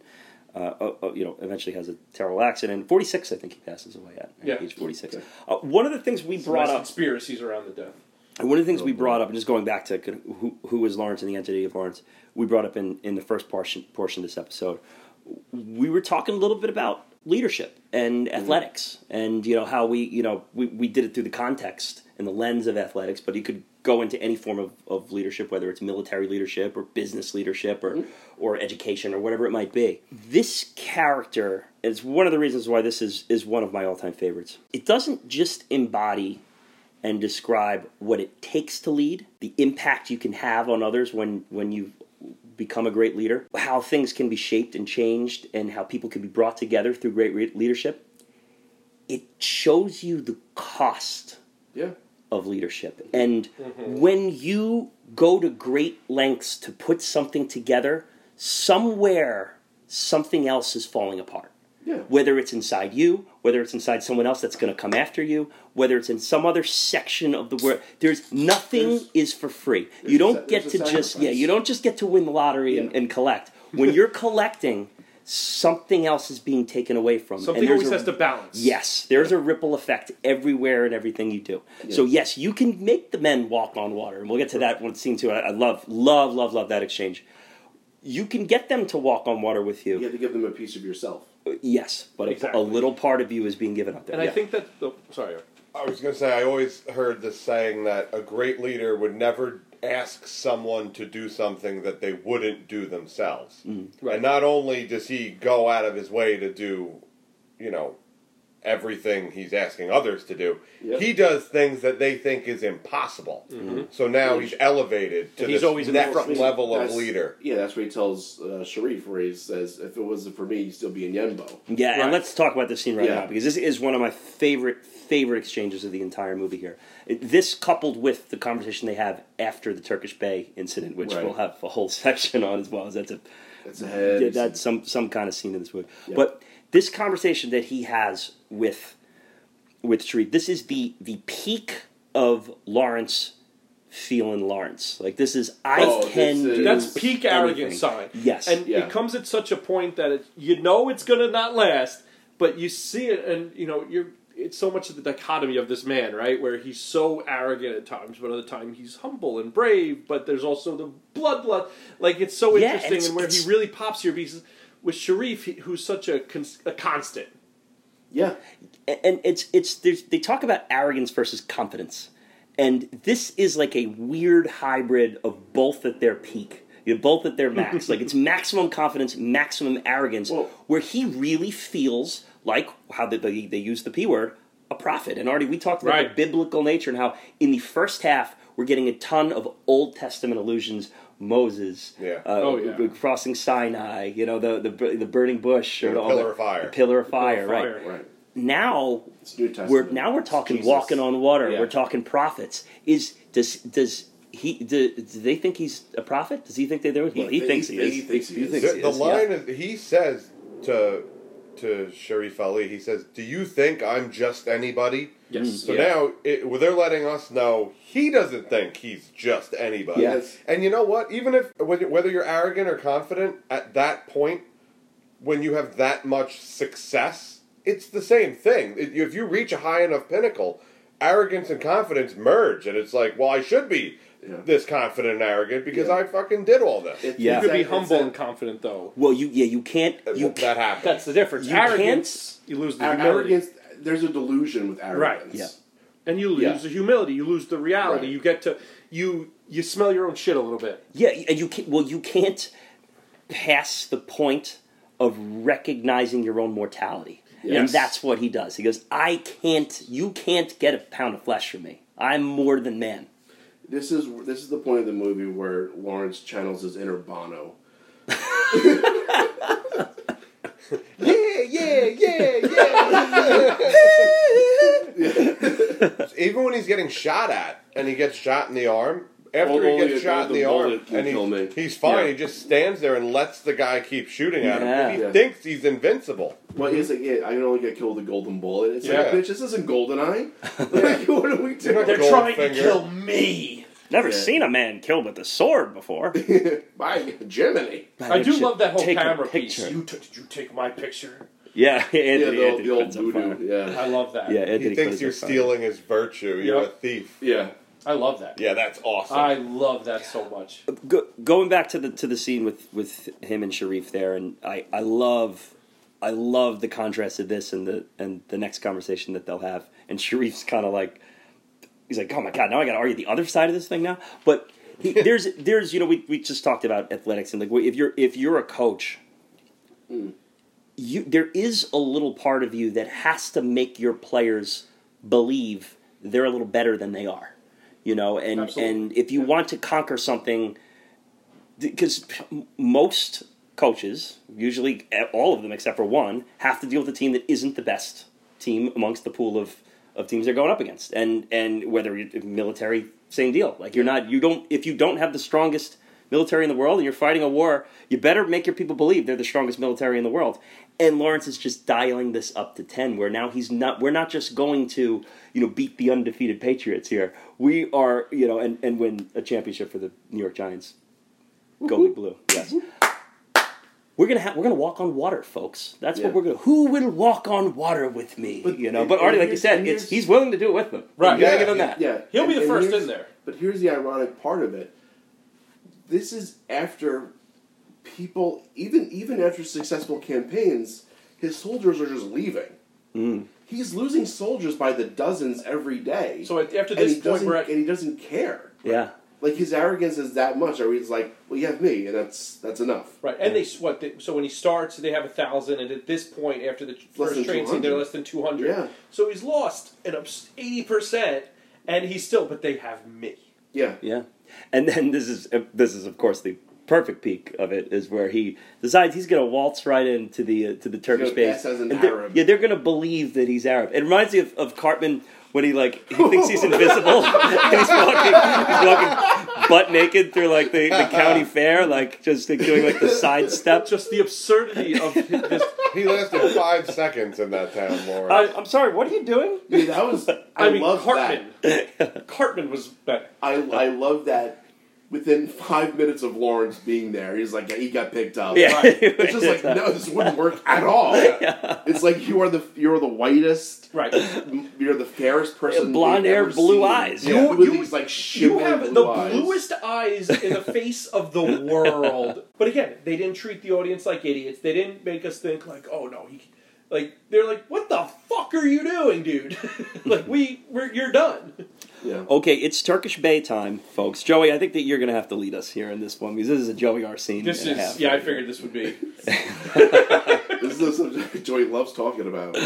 uh, uh, uh, you know, eventually has a terrible accident. Forty six, I think he passes away at Yeah. age forty six. Okay. Uh, one of the things we Some brought up. conspiracies around the death. And one of the things we brought up, and just going back to who, who was Lawrence and the entity of Lawrence, we brought up in, in the first portion, portion of this episode, we were talking a little bit about leadership and Mm-hmm. athletics and, you know, how we, you know, we, we did it through the context and the lens of athletics, but you could go into any form of, of leadership, whether it's military leadership or business leadership or, Mm-hmm. or education or whatever it might be. This character is one of the reasons why this is, is one of my all-time favorites. It doesn't just embody and describe what it takes to lead, the impact you can have on others when when you become a great leader, how things can be shaped and changed, and how people can be brought together through great re- leadership. It shows you the cost yeah, of leadership. And when you go to great lengths to put something together, somewhere something else is falling apart. yeah. Whether it's inside you, whether it's inside someone else that's going to come after you, whether it's in some other section of the world, there's nothing There's- is for free. You don't sa- get to a just yeah, you don't just get to win the lottery and, and collect. When you're (laughs) collecting, something else is being taken away from. Something and always a- has to balance. Yes, there's a ripple effect everywhere and everything you do. So yes, you can make the men walk on water, and we'll get to that one scene too. I, I love, love, love, love that exchange. You can get them to walk on water with you. You have to give them a piece of yourself. Uh, yes, but a- Exactly. a, little part of you is being given up there. And Yeah. I think that the sorry, I was going to say, I always heard this saying that a great leader would never ask someone to do something that they wouldn't do themselves. Mm. Right. And not only does he go out of his way to do, you know, everything he's asking others to do, Yep. he does things that they think is impossible. Mm-hmm. Mm-hmm. So now he's elevated to And he's this always in the next front. level of That's- leader. Yeah, that's what he tells uh, Sharif, where he says, "If it wasn't for me, he'd still be in Yenbo." yeah, and let's talk about this scene right Yeah. now because this is one of my favorite favorite exchanges of the entire movie here. It- this coupled with the conversation they have after the Turkish Bey incident, which Right. we'll have a whole (laughs) section on as well. As that's a That's a. Yeah, that's some some kind of scene in this movie. Yeah. But this conversation that he has with with Sharif, this is the the peak of Lawrence feeling Lawrence. Like this is I Oh, this can is- do that's peak anything. arrogance sign. Yes. and Yeah. it comes at such a point that it, you know it's gonna not last, but you see it, and you know you're. It's so much of the dichotomy of this man, right? Where he's so arrogant at times, but at other time he's humble and brave. But there's also the blood, blood. Like it's so Yeah, interesting, it's- and where it's- he really pops here because with Sharif, who's such a, cons- a constant. yeah, and it's it's there's, they talk about arrogance versus confidence, and this is like a weird hybrid of both at their peak. You know, both at their max. (laughs) like it's maximum confidence, maximum arrogance, Well- where he really feels like how they, they, they use the p word, a prophet. And already we talked about Right. the biblical nature and how in the first half we're getting a ton of Old Testament allusions. Moses, Yeah. uh, Oh, yeah. crossing Sinai, you know the the, the burning bush, or the all pillar the- of fire. the pillar of fire, Pillar of right? fire. right. Now It's New Testament. we're now we're talking Jesus. walking on water. Yeah. We're talking prophets. Is does does he do, do they think he's a prophet? Does he think that there was? Well, he, He thinks he, thinks- is. he thinks he is. thinks The, he the is, yeah. line is he says to to Sharif Ali, he says, "Do you think I'm just anybody?" Yes. Mm, so Yeah. now it, well, they're letting us know he doesn't think he's just anybody. Yes. And you know what? Even if whether whether you're arrogant or confident at that point, when you have that much success, it's the same thing. If you reach a high enough pinnacle, arrogance and confidence merge, and it's like, well, I should be Yeah. this confident and arrogant because Yeah. I fucking did all this. It- Yeah. You could be humble it's and confident, though. Well, you yeah you can't you that happens. That's the difference. You Arrogance, you lose the humility. arrogance there's a delusion with arrogance. Yeah. and you lose Yeah. the humility. You lose the reality. Right. You get to you you smell your own shit a little bit. Yeah, and you can't. Well, you can't pass the point of recognizing your own mortality, and that's what he does. He goes, "I can't. You can't get a pound of flesh from me. I'm more than man." This is this is the point of the movie where Lawrence channels his inner Bono. (laughs) Yeah, yeah, yeah, yeah. (laughs) Even when he's getting shot at and he gets shot in the arm, after Only he gets shot in the the arm and kill me. he's, he's fine, Yeah. he just stands there and lets the guy keep shooting at him. He Yeah. thinks he's invincible. Well, he's like, yeah, I can only get killed with a golden bullet. It's Yeah. like, bitch, this isn't Goldeneye. (laughs) like, what are we doing? They're trying to kill me. Never Yeah. seen a man killed with a sword before. (laughs) By Jiminy. I do love that whole take camera piece. You took, did you take my picture? Yeah, (laughs) Anthony, Yeah, the old, Anthony the old puts up fire. voodoo. Yeah. I love that. Yeah, Anthony He thinks you're stealing his virtue. You're a thief. Yeah. I love that. Yeah, that's awesome. I love that so much. Go, going back to the to the scene with with him and Sharif there, and I I love. I love the contrast of this and the and the next conversation that they'll have. And Sharif's kind of like, he's like, "Oh my god, now I got to argue the other side of this thing now." But he, (laughs) there's there's you know we, we just talked about athletics and like if you're if you're a coach, mm. you there is a little part of you that has to make your players believe they're a little better than they are, you know. And Absolutely. and if you want to conquer something, because most coaches, usually all of them except for one, have to deal with a team that isn't the best team amongst the pool of, of teams they're going up against. And and whether you're military, same deal. Like you're not you don't if you don't have the strongest military in the world and you're fighting a war, you better make your people believe they're the strongest military in the world. And Lawrence is just dialing this up to ten, where now he's not. We're not just going to, you know, beat the undefeated Patriots here. We are, you know, and, and win a championship for the New York Giants. Go Big Blue, yes. We're gonna have, we're gonna walk on water, folks. That's Yeah. what we're gonna. Who will walk on water with me? But- you know, but Artie, like you said, it's he's willing to do it with them. Right. You gotta Yeah, give him he- that. Yeah. He'll be the first in there. But here's the ironic part of it. This is after people, even even after successful campaigns, his soldiers are just leaving. Mm. He's losing soldiers by the dozens every day. So at- after this point, at and he doesn't care. Yeah. Like his arrogance is that much. Or he's like, "Well, you have me, and that's that's enough." right, and they what? They, so when he starts, they have a thousand, and at this point, after the Less first than train scene, they're less than two hundred. Yeah. So he's lost an eighty percent, and he's still. But they have me. Yeah. Yeah, and then this is this is of course the perfect peak of it is where he decides he's going to waltz right into the uh, to the Turkish gonna base. as an And they're- Arab. Yeah, they're going to believe that he's Arab. It reminds me of, of Cartman when he like he thinks he's invisible (laughs) and he's walking he's walking butt naked through like the, the county fair, like just like, doing like the side step. Just the absurdity of this. (laughs) He lasted five seconds in that town, Laura. I, I'm sorry. What are you doing? Dude, that was. I, I, mean, love Cartman. that. Cartman was better. I I love that. Within five minutes of Lawrence being there, he's like, he got picked up. Yeah. Right. It's (laughs) just like, no, this wouldn't work at (laughs) all. It's like you are the you're the whitest, Right. you're the fairest person. Blonde we've hair, ever blue seen. eyes. Yeah, You- with you- these like You have blue the eyes. bluest eyes in the face of the (laughs) world. But again, they didn't treat the audience like idiots. They didn't make us think like, oh no, he, like they're like, what the fuck are you doing, dude? like we, we're you're done. Yeah. Okay, it's Turkish Bey time, folks. Joey, I think that you're going to have to lead us here in this one because this is a Joey R scene. This is half. yeah. I figured this would be. (laughs) This is the subject Joey loves talking about.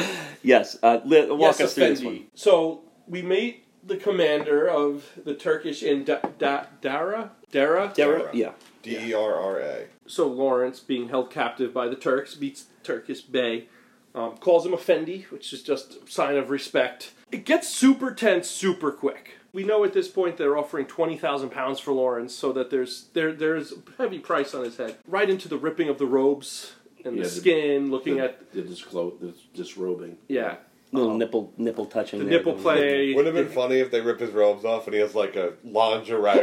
Yes, uh, li- walk yes, us through this one. So we meet the commander of the Turkish in da- da- Dara Dara Dara? Yeah. D E R R A. So Lawrence, being held captive by the Turks, meets Turkish Bey, um, calls him Effendi, which is just a sign of respect. It gets super tense super quick. We know at this point they're offering twenty thousand pounds for Lawrence, so that there's there there's a heavy price on his head. Right into the ripping of the robes and Yeah, the the- skin, looking the, at the disclo- the disrobing. yeah Little nipple nipple touching. the there. nipple play. Wouldn't have been funny if they ripped his robes off and he has like a lingerie on?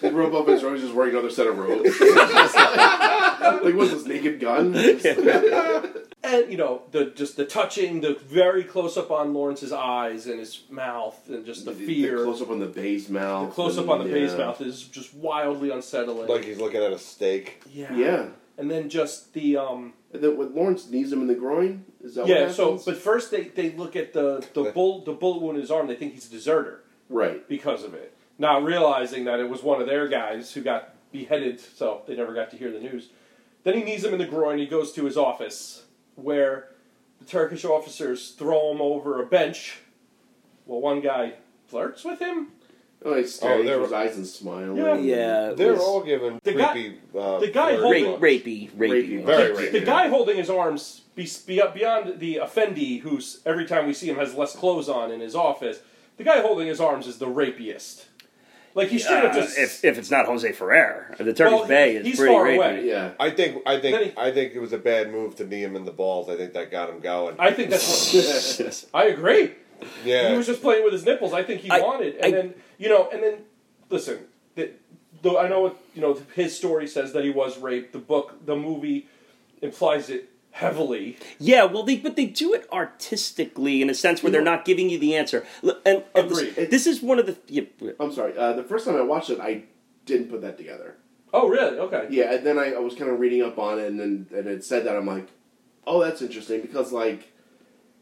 He robe up his robes, just wearing another set of robes. (laughs) like, what's this naked gun? (laughs) and you know the just the touching, the very close up on Lawrence's eyes and his mouth, and just the fear. close up on the Bey's mouth. The close up on the yeah. base mouth is just wildly unsettling. like he's looking at a steak. yeah. Yeah. and then just the um, And then with Lawrence knees him in the groin. Is that yeah. what So, but first they, they look at the the bull the bullet wound in his arm. They think he's a deserter right. because of it, not realizing that it was one of their guys who got beheaded. So they never got to hear the news. Then he knees him in the groin. He goes to his office where the Turkish officers throw him over a bench. Well, one guy flirts with him. Oh, he's staring Oh, they're- his eyes and smiling. Yeah. Yeah, They're was all given The guy- uh, the guy holding- rape, rapey, rapey. Rapey. Very the, rapey. the guy holding his arms be, be, beyond the Effendi, who's every time we see him has less clothes on in his office. The guy holding his arms is the rapiest. Like he straight up Uh, just if, if it's not Jose Ferrer, the Turkish Well, Bay is he's pretty far rapey. away. Yeah. I think I think he- I think it was a bad move to knee him in the balls. I think that got him going. I think that's what, (laughs) I agree. yeah, He was just playing with his nipples. I think he I- wanted, and I- then you know, and then listen. The, the, I know what you know. His story says that he was raped. The book, the movie, implies it heavily. Yeah, well, they but they do it artistically in a sense where they're not giving you the answer. Look, And, and Agreed. this, this is one of the yeah, I'm sorry. Uh, the first time I watched it, I didn't put that together. Oh, really? Okay. Yeah, and then I, I was kind of reading up on it, and then and it said that I'm like, oh, that's interesting because like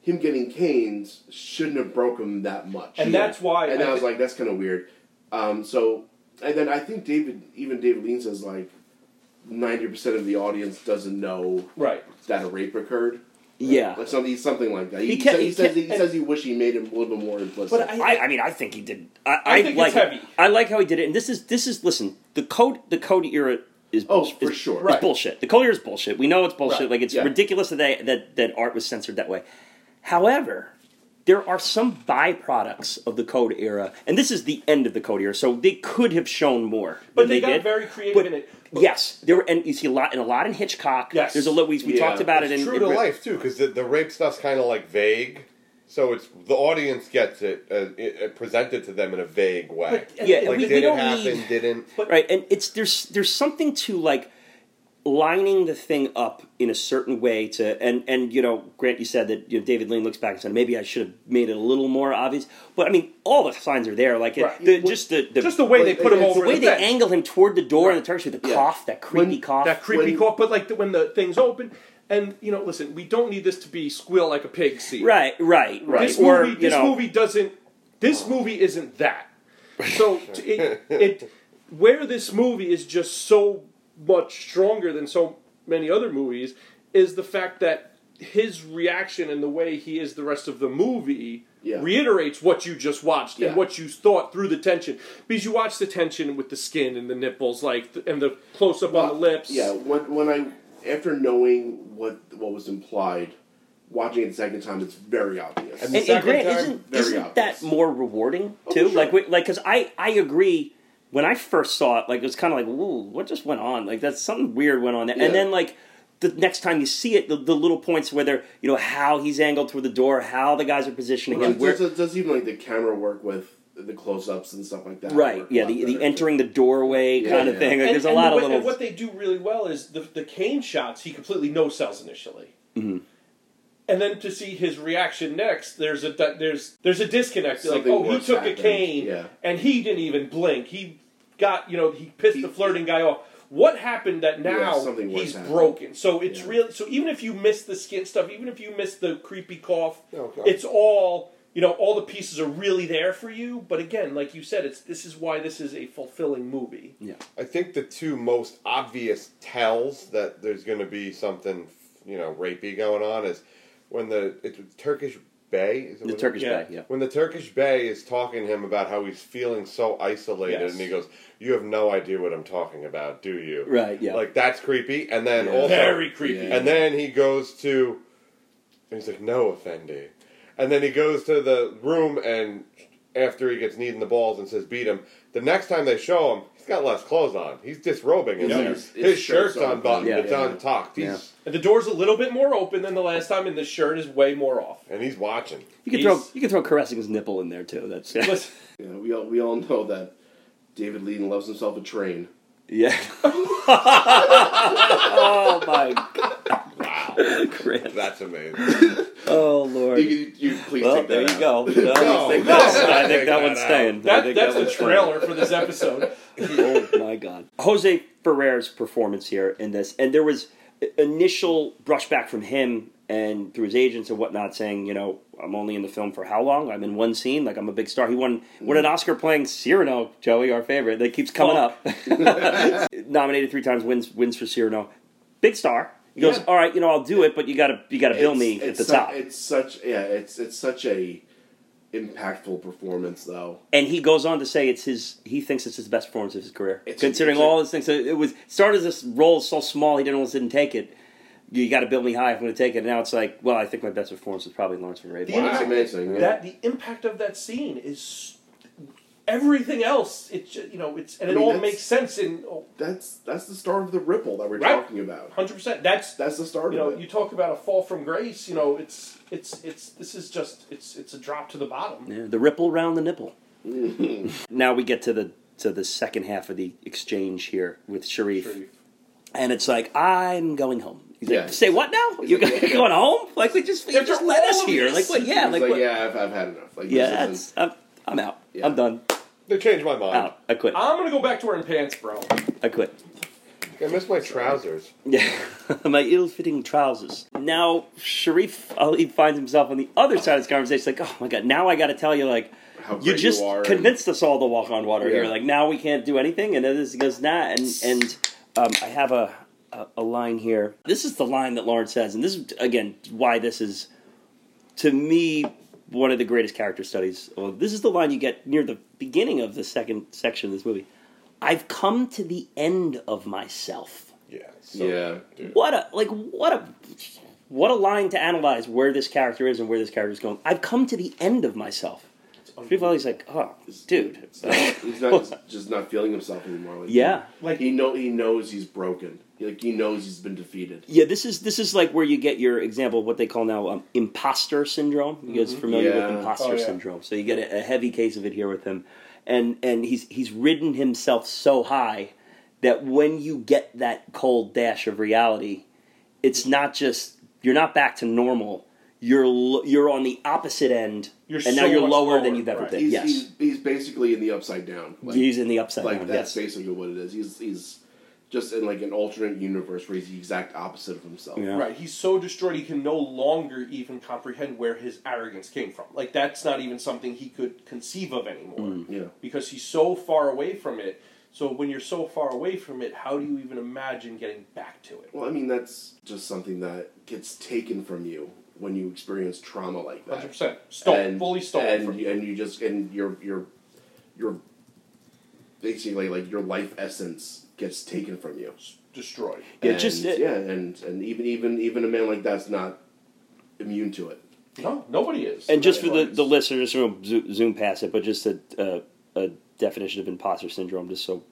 him getting canes shouldn't have broke him that much, And that's why And I I, was like, that's kind of weird. Um, so, and then I think David, even David Lean says like ninety percent of the audience doesn't know Right. that a rape occurred. yeah. Like something, something like that. He, He can't- he he says can't- he says he wish he made him a little bit more implicit. But I- I, I mean, I think he did. I, I think like it's heavy. I like how he did it. And this is this is listen. The code the code era is Oh, bullshit- for is- sure. is Right. bullshit. The code era is bullshit. We know it's bullshit. Right, Like it's yeah. ridiculous that they, that that art was censored that way. However, there are some byproducts of the code era, and this is the end of the code era. So they could have shown more, But than they, got did. very creative But- in it. Yes, there were, and you see a lot and a lot in Hitchcock. Yes. there's a lot. We, we Yeah. talked about it in, true in to Ri- life too, because the, the rape stuff's kind of like vague. So it's the audience gets it, uh, it, it presented to them in a vague way. But- Yeah, like we- we did it don't happen? need- Didn't? right and it's there's there's something to like lining the thing up in a certain way to and and you know grant you said that you know, David Lean looks back and said maybe i should have made it a little more obvious but i mean all the signs are there like it, Right. the, just the, the Just the way they put him it's over the way the they bench. angle him toward the door and the turkish with the Yeah. cough that creepy When- cough that creepy When- cough. But like the, when the thing's open, and you know, listen, we don't need this to be squeal like a pig scene. right right right This or movie, you this know movie doesn't. This movie isn't that. (laughs) So it, it, where this movie is just so much stronger than so many other movies is the fact that his reaction and the way he is the rest of the movie Yeah. reiterates what you just watched Yeah. and what you thought through the tension because you watch the tension with the skin and the nipples like and the close up on the lips Yeah, when when I after knowing what what was implied, watching it the second time, it's very obvious. And and, and Grant, time, isn't, very isn't obvious. that more rewarding Oh, too? for Like, sure. we- like, because I, I agree. When I first saw it, like, it was kind of like, "Ooh, what just went on?" Like, that's something weird went on there. Yeah. And then, like, the next time you see it, the, the little points where they're, you know, how he's angled toward the door, how the guys are positioning him, does, where, does, does even like the camera work with the close ups and stuff like that? right? Yeah, the, the entering the doorway Yeah, kind of thing. Like, And- there's a and lot the of little. And what they do really well is the the cane shots. He completely no sells initially, Mm-hmm. and then to see his reaction next, there's a there's there's a disconnect. Something like, oh, he took happened. a cane, Yeah. and he didn't even blink. He got you know he pissed He- the flirting guy off. What happened that Yeah, now something he's broken? So it's Yeah. really so even if you miss the skin stuff, even if you miss the creepy cough, oh, Okay. it's all you know. All the pieces are really there for you. But again, like you said, it's this is why this is a fulfilling movie. Yeah, I think the two most obvious tells that there's going to be something, you know, rapey going on is when the it's Turkish Bey. Is it the Turkish Yeah. bag, yeah. When the Turkish Bey is talking to him about how he's feeling so isolated, Yes. and he goes, "You have no idea what I'm talking about, do you?" Right, yeah. Like that's creepy. And then Yeah. also, Very creepy. Yeah. and then he goes to, and he's like, "No, Effendi," and then he goes to the room and after he gets kneed in the balls and says, "Beat him." The next time they show him, he's got less clothes on. He's disrobing in Yeah, there. his- His, his shirt's shirt's unbuttoned. Yeah. It's untucked. He's And the door's a little bit more open than the last time, and the shirt is way more off. and he's watching. You can He's- throw you can throw caressing his nipple in there too. That's Listen, (laughs) Yeah, we all we all know that David Lean loves himself a train. yeah. (laughs) (laughs) oh my Wow, Chris. that's amazing. Oh lord. You, you please Well, take that there you out. go. (laughs) No, No, take no, that out. I think that that one's out. staying. I that, think that's that a one's staying. trailer for this episode. (laughs) (laughs) Oh my god. Jose Ferrer's performance here in this, and there was initial brushback from him and through his agents and whatnot, saying, you know, I'm only in the film for how long? I'm in one scene, like I'm a big star. He won won an Oscar playing Cyrano, Joey, our favorite. That keeps coming up. Nominated three times, wins wins for Cyrano. Big star. He goes, Yeah. all right, you know, I'll do it, but you got to you got to bill me It's- at the su- top. It's such yeah, it's it's such a impactful performance though. and he goes on to say it's his. He thinks it's his best performance of his career, It's- considering a- all his things. So It was started as this role so small he didn't almost didn't take it. You got to build me high if I'm going to take it. And now it's like, well, I think my best performance was probably Lawrence of Arabia. The Wow. impact, That's amazing, yeah. That the impact of that scene is everything else. It's you know it's and I it mean, all makes sense in oh. That's that's the start of the ripple that we're Right. talking about. hundred percent. That's That's the start you know it. you talk about a fall from grace. You know it's it's it's this is just it's it's a drop to the bottom. Yeah, the ripple round the nipple. (laughs) now we get to the to the second half of the exchange here with Sharif, Sharif. and it's like I'm going home. He's Yeah. like, say what now? He's You like, yeah. going home? Like we just you just let us of here. Like what? Yeah, He's like, like, what? yeah, I've, I've had enough. Like, Yeah, this that's, I'm, I'm out. Yeah. I'm done. They changed my mind. Out. I quit. I'm gonna go back to wearing pants, bro. I quit. I miss my trousers. Yeah, (laughs) my ill-fitting trousers. Now Sharif Ali finds himself on the other side of this conversation. Like, oh my god, now I got to tell you, like, How you just you are. convinced us all to walk on water here. Like now we can't do anything, and then this goes nah. And and um, I have a, a a line here. This is the line that Lawrence says, and this is again why this is to me one of the greatest character studies. Well, this is the line you get near the beginning of the second section of this movie. I've come to the end of myself. Yeah. So, Yeah. Dude. What a like what a what a line to analyze where this character is and where this character is going. I've come to the end of myself. Everybody's like, oh, dude. (laughs) It's not- he's not (laughs) just not feeling himself anymore. Like, Yeah. Like he know he knows he's broken. Like he knows he's been defeated. Yeah, this is this is like where you get your example of what they call now um, imposter syndrome. You guys familiar Yeah. with imposter Oh, yeah. syndrome? So you get a, a heavy case of it here with him, and and he's he's ridden himself so high that when you get that cold dash of reality, it's not just you're not back to normal. You're you're on the opposite end, You're and now you're much lower, than you've ever right. been. He's, yes, he's he's basically in the upside down. Like, he's in the upside like down. that's yes. basically what it is. He's he's just in like an alternate universe where he's the exact opposite of himself. Yeah. Right, he's so destroyed he can no longer even comprehend where his arrogance came from. Like that's not even something he could conceive of anymore Mm. Yeah. because he's so far away from it. So when you're so far away from it, how do you even imagine getting back to it? Well, I mean that's just something that gets taken from you when you experience trauma like that. Hundred percent, stolen, and, fully stolen and, from you- and you just and your your your basically like your life essence gets taken from you. destroyed. Yeah, and, just- yeah, and and even even even a man like that's not immune to it. No, nobody is. And just for the, the listeners, we'll zoom past it, but just a, a, a definition of imposter syndrome, just so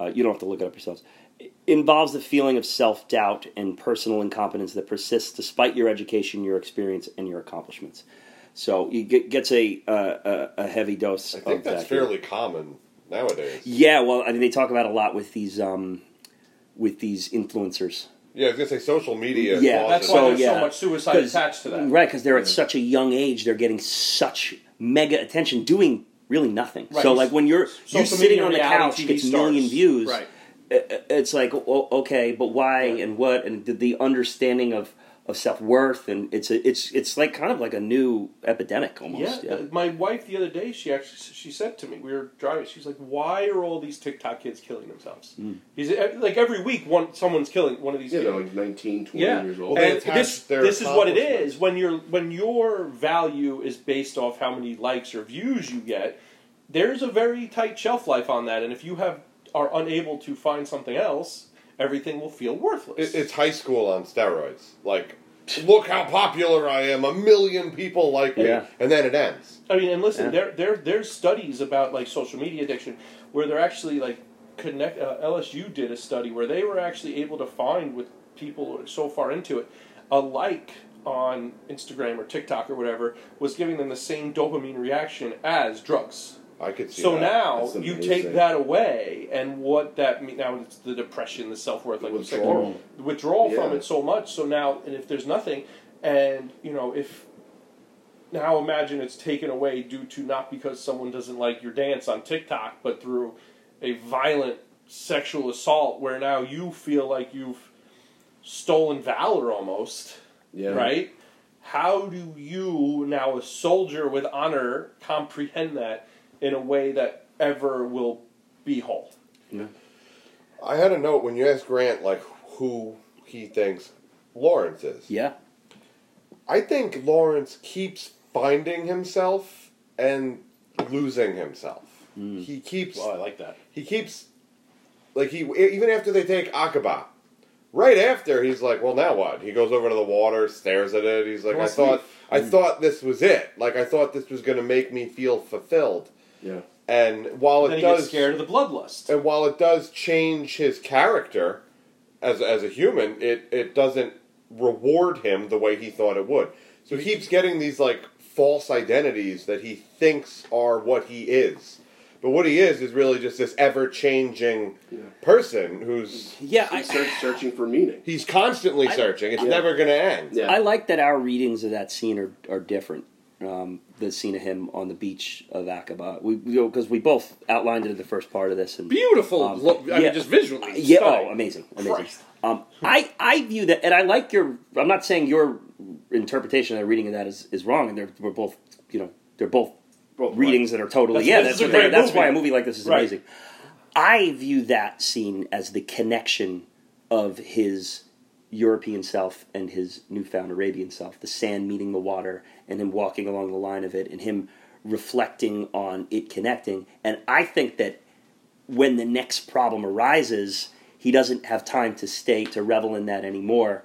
uh, you don't have to look it up yourselves. It involves the feeling of self doubt and personal incompetence that persists despite your education, your experience, and your accomplishments. So it get, gets a, uh, a a heavy dose. I think of that's that here. fairly common nowadays. Yeah, well, I mean, they talk about it a lot with these um, with these influencers. Yeah, I was gonna say social media. Yeah, That's why So, there's yeah. so much suicide 'Cause- attached to that. Right, because they're at Yeah. such a young age, they're getting such mega attention, doing really nothing. Right. So, like when you're you Social sitting on the couch, TV gets stars. million views. Right. i- i- It's like, okay, but why Yeah. and what and the, the understanding of, of self worth and it's a, it's it's like kind of like a new epidemic almost. Yeah, uh, my wife the other day, she actually she said to me, we were driving. She's like, "Why are all these TikTok kids killing themselves?" He's like every week, one someone's killing one of these Yeah, kids. they're like 19, 20 yeah, years old. Well, they and this their this is what it is when you're when your value is based off how many likes or views you get. There's a very tight shelf life on that, and if you have are unable to find something else, everything will feel worthless. It, it's high school on steroids. Like, look how popular I am. A million people like me, Yeah. and then it ends. I mean, and listen, Yeah. there there there's studies about like social media addiction where they're actually like connect. Uh, LSU did a study where they were actually able to find with people who are so far into it, a like on Instagram or TikTok or whatever was giving them the same dopamine reaction as drugs. I could see So that. now you take that away, and what that mean now it's the depression, the self worth, like we said, Withdrawal. withdrawal from it so much. So now, and if there's nothing, and you know, if now imagine it's taken away due to not because someone doesn't like your dance on TikTok, but through a violent sexual assault where now you feel like you've stolen valor almost, Yeah. right? How do you now, a soldier with honor, comprehend that in a way that ever will be whole? Yeah. I had a note when you asked Grant like who he thinks Lawrence is. Yeah. I think Lawrence keeps finding himself and losing himself. Hmm. He keeps Oh, I like that. he keeps like he even after they take Aqaba, right after he's like, well now what? He goes over to the water, stares at it. He's like, I thought I thought this was it. Like I thought this was going to make me feel fulfilled. Yeah. And while Then it he does gets scared of the bloodlust. and while it does change his character as as a human, it it doesn't reward him the way he thought it would. So he keeps getting these like false identities that he thinks are what he is. But what he is is really just this ever changing Yeah. person who's Yeah, I, He's search, searching for meaning. he's constantly I- searching. It's Yeah. never going to end. Yeah. I like that our readings of that scene are, are different. Um, the scene of him on the beach of Aqaba, we because we both outlined it in the first part of this, and Beautiful. Um, look, I yeah. mean, just visually. yeah, stunning. oh, amazing, amazing. Um, I I view that, and I like your. I'm not saying your interpretation or reading of that is, is wrong, and they're we're both you know they're both Both readings that are totally That's- yeah. this That's what they- great that's why a movie like this is Right. amazing. I view that scene as the connection of his European self and his newfound Arabian self. The sand meeting the water, and him walking along the line of it, and him reflecting on it connecting. And I think that when the next problem arises, he doesn't have time to stay to revel in that anymore,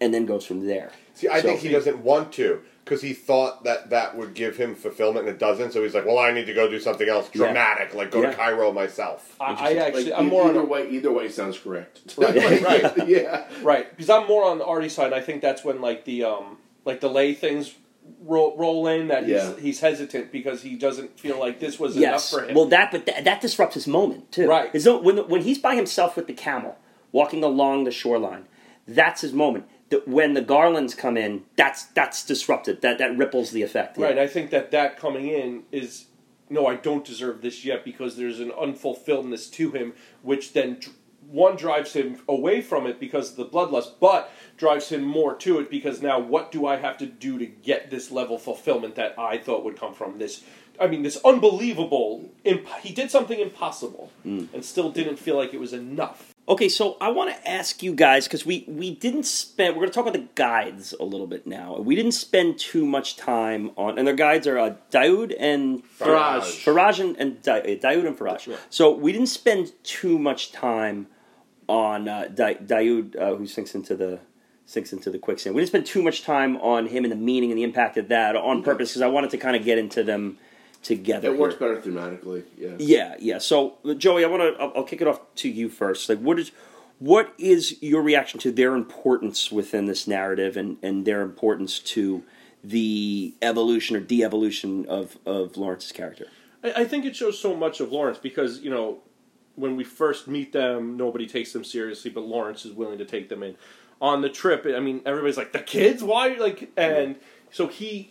and then goes from there. See, I So- think he doesn't want to because he thought that that would give him fulfillment, and it doesn't. So he's like, "Well, I need to go do something else Yeah. dramatic, like go Yeah. to Cairo myself." I, I actually, like, I'm e- more on either a, way. Either way sounds correct. (laughs) Right, (laughs) Like, right. Yeah. right because I'm more on the arty side. I think that's when like the um like the lay things roll, roll in that he's Yeah. he's hesitant because he doesn't feel like this was Yes. enough for him. Well, that but that, that disrupts his moment too. Right. His when when he's by himself with the camel, walking along the shoreline, that's his moment. The, when the garlands come in, that's that's disrupted. That that ripples the effect. yeah. Right. I think that that coming in is no, I don't deserve this yet because there's an unfulfilledness to him, which then dr- one drives him away from it because of the bloodlust, but drives him more to it because now what do I have to do to get this level of fulfillment that I thought would come from this? I mean, this unbelievable. Imp- he did something impossible and still didn't feel like it was enough. Okay, so I want to ask you guys because we we didn't spend. We're going to talk about the guides a little bit now. We didn't spend too much time on, and their guides are uh, Daoud and Faraj. Faraj and, and Da- uh, Daoud and Faraj. Yeah. So we didn't spend too much time on uh, da- Daoud, uh, who sinks into the sinks into the quicksand. We didn't spend too much time on him and the meaning and the impact of that on purpose because I wanted to kind of get into them together. It works here. better thematically. Yeah. Yeah, yeah. So, Joey, I want to. I'll, I'll kick it off to you first. Like, what is, what is your reaction to their importance within this narrative, and and their importance to the evolution or de-evolution of of Lawrence's character? I, I think it shows so much of Lawrence because you know when we first meet them, nobody takes them seriously, but Lawrence is willing to take them in. On the trip, I mean, everybody's like the kids. Why? Like, and so he,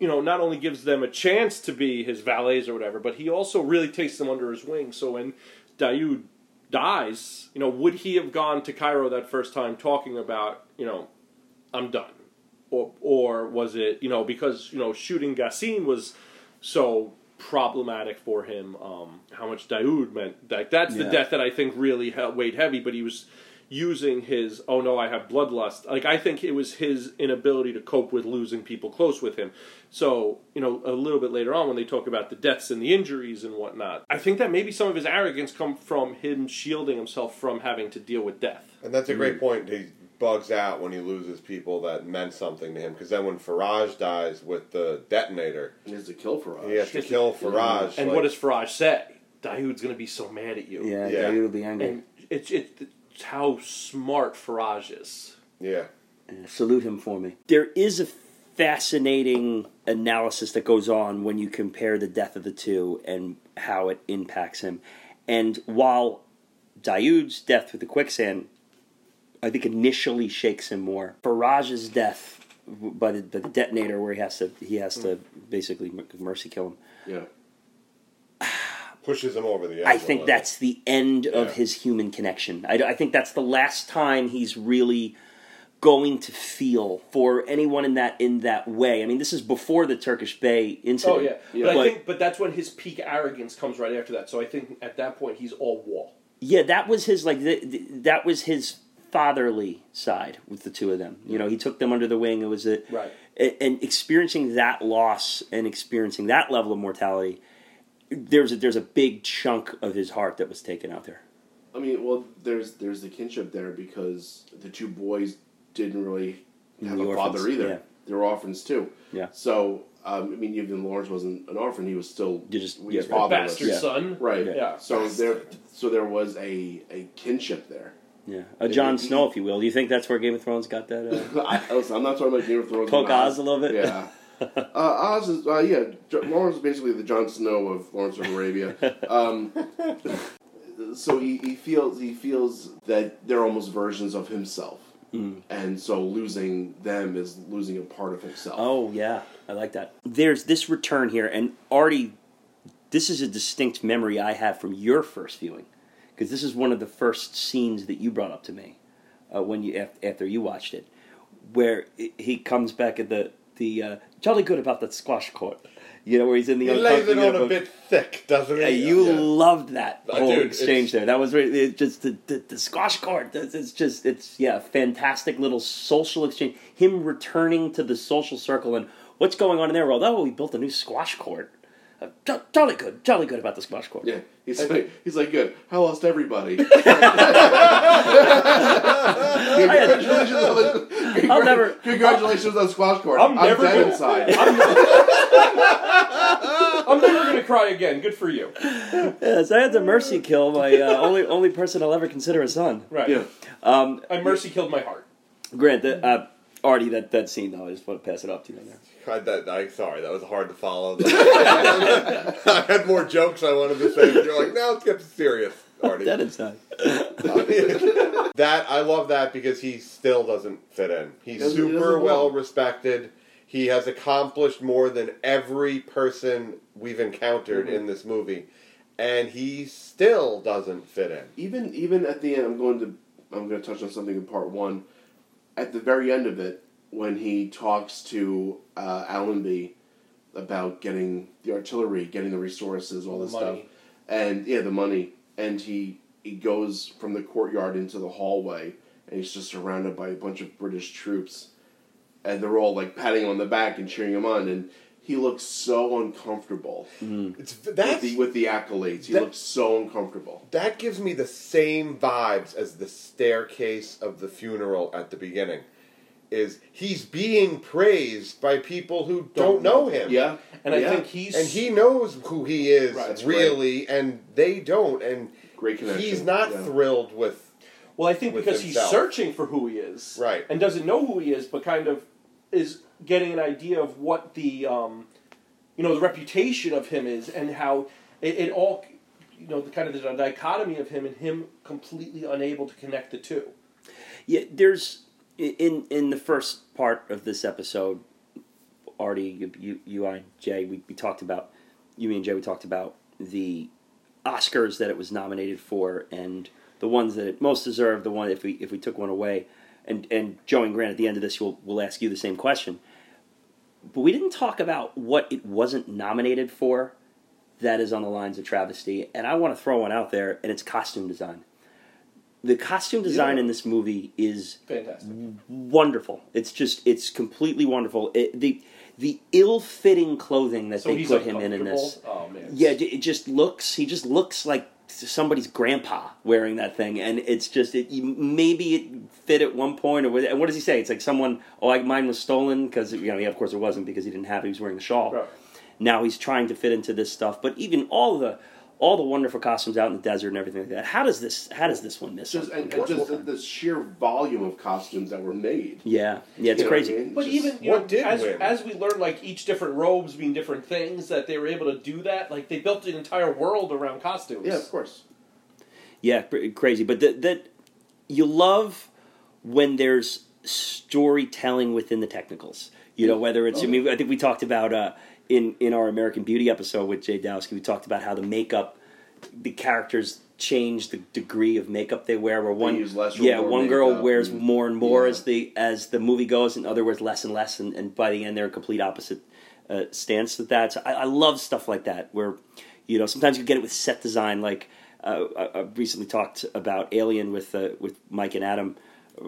you know, not only gives them a chance to be his valets or whatever, but he also really takes them under his wing. So when Daoud dies, you know, would he have gone to Cairo that first time talking about, you know, I'm done, or or was it, you know, because you know shooting Gasim was so problematic for him. Um, how much Daoud meant like that's the Yeah. death that I think really he- weighed heavy. But he was using his oh no I have bloodlust. Like I think it was his inability to cope with losing people close with him. So you know a little bit later on when they talk about the deaths and the injuries and whatnot, I think that maybe some of his arrogance come from him shielding himself from having to deal with death. And that's a Mm. great point. He bugs out when he loses people that meant something to him. Because then when Faraj dies with the detonator, He has to kill Faraj. he has to kill Faraj. And like- what does Faraj say? Daoud's going to be so mad at you. Yeah, Yeah. Daoud will be angry. And it's, it's how smart Faraj is. Yeah. Uh, salute him for me. There is a fascinating analysis that goes on when you compare the death of the two and how it impacts him. And while Daoud's death with the quicksand, I think initially shakes him more. Faraj's death by the, by the detonator, where he has to he has to basically mercy kill him. Yeah. Pushes him over the edge. I think that's the end Yeah. of his human connection. I, I think that's the last time he's really going to feel for anyone in that in that way. I mean, this is before the Turkish Bey incident. Oh yeah, Yeah. but I think but that's when his peak arrogance comes right after that. So I think at that point he's all wall. Yeah, that was his like the, the, that was his fatherly side with the two of them. You know, he took them under the wing. It was a Right. and experiencing that loss and experiencing that level of mortality. There's a, there's a big chunk of his heart that was taken out there. I mean, well, there's there's the kinship there because the two boys didn't really have The a orphans, father either. yeah. They were orphans too. Yeah. So um, I mean, even Lawrence wasn't an orphan; he was still You just- he yeah, fatherless. Bastard Yeah. son. Right. Yeah. So there, so there was a a kinship there. Yeah, a Jon Snow, if you will. Do you think that's where Game of Thrones got that? Uh, (laughs) I, listen, I'm not talking about Game of Thrones. Poke but Oz a little bit? Yeah. (laughs) (laughs) uh, Oz is uh, yeah. Jo- Lawrence is basically the Jon Snow of Lawrence of Arabia. Um, (laughs) so he, he feels he feels that they're almost versions of himself, Mm. and so losing them is losing a part of himself. Oh yeah, I like that. There's this return here, and Artie, this is a distinct memory I have from your first viewing, because this is one of the first scenes that you brought up to me uh, when you after you watched it, where he comes back at the the uh, jolly good about that squash court, you know, where he's in the He lays it on a bit thick, doesn't he? Yeah, you Yeah. loved that Uh, whole dude, exchange there. That was really it just the, the, the squash court. It's, it's just it's yeah, fantastic little social exchange. Him returning to the social circle and what's going on in there? Well, oh, we built a new squash court. Uh, jo- jolly good, jolly good about the squash court. Yeah, he's like he's like good. I lost everybody. (laughs) (laughs) congratulations, on the, I'll never- (laughs) congratulations on squash court. I'm I'm, never dead gonna- inside. I'm never gonna cry again. Good for you. Yeah, so I had to mercy kill my uh, only only person I'll ever consider a son. Right. yeah. Um, I mercy killed my heart. Grant, that uh, Artie, that that scene though, I just want to pass it off to you. on there. I, that, I, sorry, that was hard to follow. (laughs) I had more jokes I wanted to say, but you're like, now let's get serious, Artie. That inside. (laughs) that I love that because he still doesn't fit in. He's Doesn't- he super doesn't well belong. respected. He has accomplished more than every person we've encountered Mm-hmm. in this movie, and he still doesn't fit in. even even at the end, I'm going to I'm going to touch on something in part one. At the very end of it, when he talks to uh, Allenby about getting the artillery, getting the resources, all this money. stuff, and yeah, the money, and he he goes from the courtyard into the hallway, and he's just surrounded by a bunch of British troops, and they're all like patting him on the back and cheering him on, and he looks so uncomfortable It's with the, with the accolades. He that- looks so uncomfortable. that gives me the same vibes as the staircase of the funeral at the beginning. Is he's being praised by people who don't, know him? Yeah, And I think he's and he knows who he is Right, that's really, and they don't, and Great connection. he's not Yeah. thrilled with. Well, I think because himself. he's searching for who he is, Right. and doesn't know who he is, but kind of is getting an idea of what the, um, you know, the reputation of him is, and how it, it all, you know, the kind of the dichotomy of him and him completely unable to connect the two. Yeah, there's in in the first part of this episode, Artie, you, you, you I, Jay, we, we talked about you, me, and Jay. We talked about the Oscars that it was nominated for, and the ones that it most deserved. The one if we if we took one away, and and Joe and Grant at the end of this, will will ask you the same question. But we didn't talk about what it wasn't nominated for. That is on the lines of travesty, and I want to throw one out there, and it's costume design. The costume design Yeah. in this movie is Fantastic. wonderful. It's just it's completely wonderful. It, the the ill-fitting clothing that So they put him in in this. Oh man. Yeah, it just looks. He just looks like somebody's grandpa wearing that thing, and it's just it. Maybe it fit at one point, or what, and what does he say? It's like someone. Oh, like mine was stolen because you know. Yeah, of course it wasn't because he didn't have. it. He was wearing the shawl. Right. Now he's trying to fit into this stuff, but even all the all the wonderful costumes out in the desert and everything like that. How does this? How does this one miss? just and, and just the, the sheer volume of costumes that were made. yeah, yeah, it's You know what I crazy. mean? But Just- even you what know, did as, win? as we learned, like each different robes mean different things, that they were able to do that. Like they built an entire world around costumes. yeah, of course. Yeah, cr- crazy. But that that you love when there's storytelling within the technicals. You know, whether it's I mean, I think we talked about uh, in in our American Beauty episode with Jay Dowski, we talked about how the makeup the characters change the degree of makeup they wear. Where one, yeah, one girl makeup wears and- more and more yeah. as the as the movie goes, and other wears less and less, and, and by the end they're a complete opposite uh, stance with that. So I, I love stuff like that where you know sometimes you get it with set design. Like uh, I, I recently talked about Alien with uh, with Mike and Adam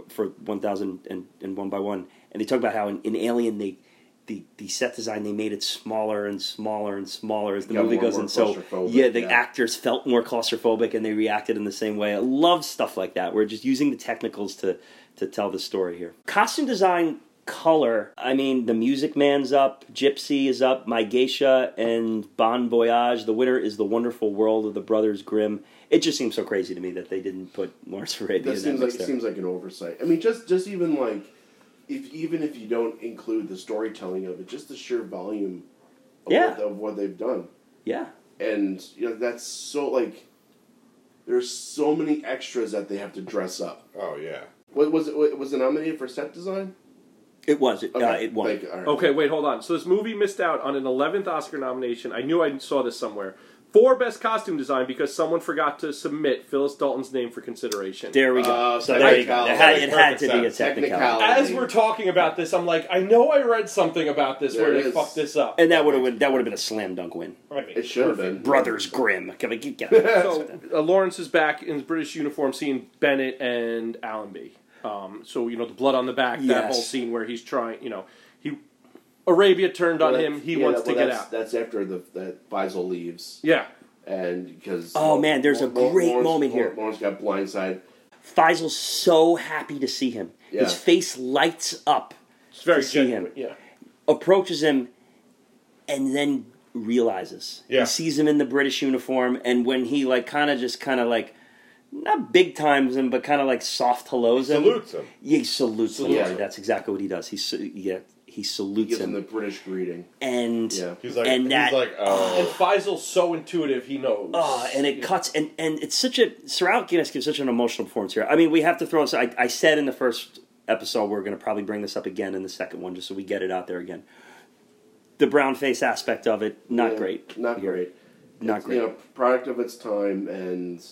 for one thousand and, and one by one, and they talk about how in, in Alien they. The, the set design they made it smaller and smaller and smaller as the Got movie goes. and so yeah the yeah. actors felt more claustrophobic and they reacted in the same way. I love stuff like that. We're just using the technicals to to tell the story here. Costume design color. I mean the Music Man's up Gypsy is up My Geisha and Bon Voyage. The winner is the Wonderful World of the Brothers Grimm. It just seems so crazy to me that they didn't put Lawrence Arabia That in seems that like there. seems like an oversight. I mean, just just even like if even if you don't include the storytelling of it, just the sheer volume of, Yeah. what, of what they've done, yeah and you know that's so like there's so many extras that they have to dress up. Oh yeah. What was it? Was it nominated for set design? it was it, uh, it won Thank you. All right. Okay, wait, hold on. So this movie missed out on an 11th Oscar nomination. I knew I saw this somewhere. For Best Costume Design because someone forgot to submit Phyllis Dalton's name for consideration. there we go Uh, so there you go it had, it had to be a Perfect technicality Technicality. As we're talking about this, I'm like, I know I read something about this There where they is. fucked this up. and that would have that would have been a slam dunk win It should have been. Brothers Grimm. Can we get, get (laughs) so uh, Lawrence is back in his British uniform, seeing Bennett and Allenby. Um, so you know the blood on the back, that whole scene where he's trying, you know, he Arabia turned on him. He yeah, wants that- to well, get that's, out. That's after the that Faisal leaves, Yeah, and because Oh, man, there's a great Lawrence- moment here. Lawrence got blindsided. Faisal's so happy to see him. His face lights up. it's very To see genuine. him. Yeah, Approaches him, and then realizes Yeah. he sees him in the British uniform. And when he like kind of just kind of like not big times him, but kind of like soft hellos him. Salutes him. Yeah, he salutes him. Salutes Yeah, that's exactly what he does. He sa- yeah he He salutes gives him him, the British greeting. and Yeah. He's like and he's that like and oh Faisal's so intuitive, he knows. Oh, and it cuts, and, and it's such a Sir Alec Guinness gives such an emotional performance here. I mean, we have to throw. I, I said in the first episode we're going to probably bring this up again in the second one, just so we get it out there again. The brown face aspect of it, not Yeah, great. Not here. great. Not It's, great. You know, product of its time, and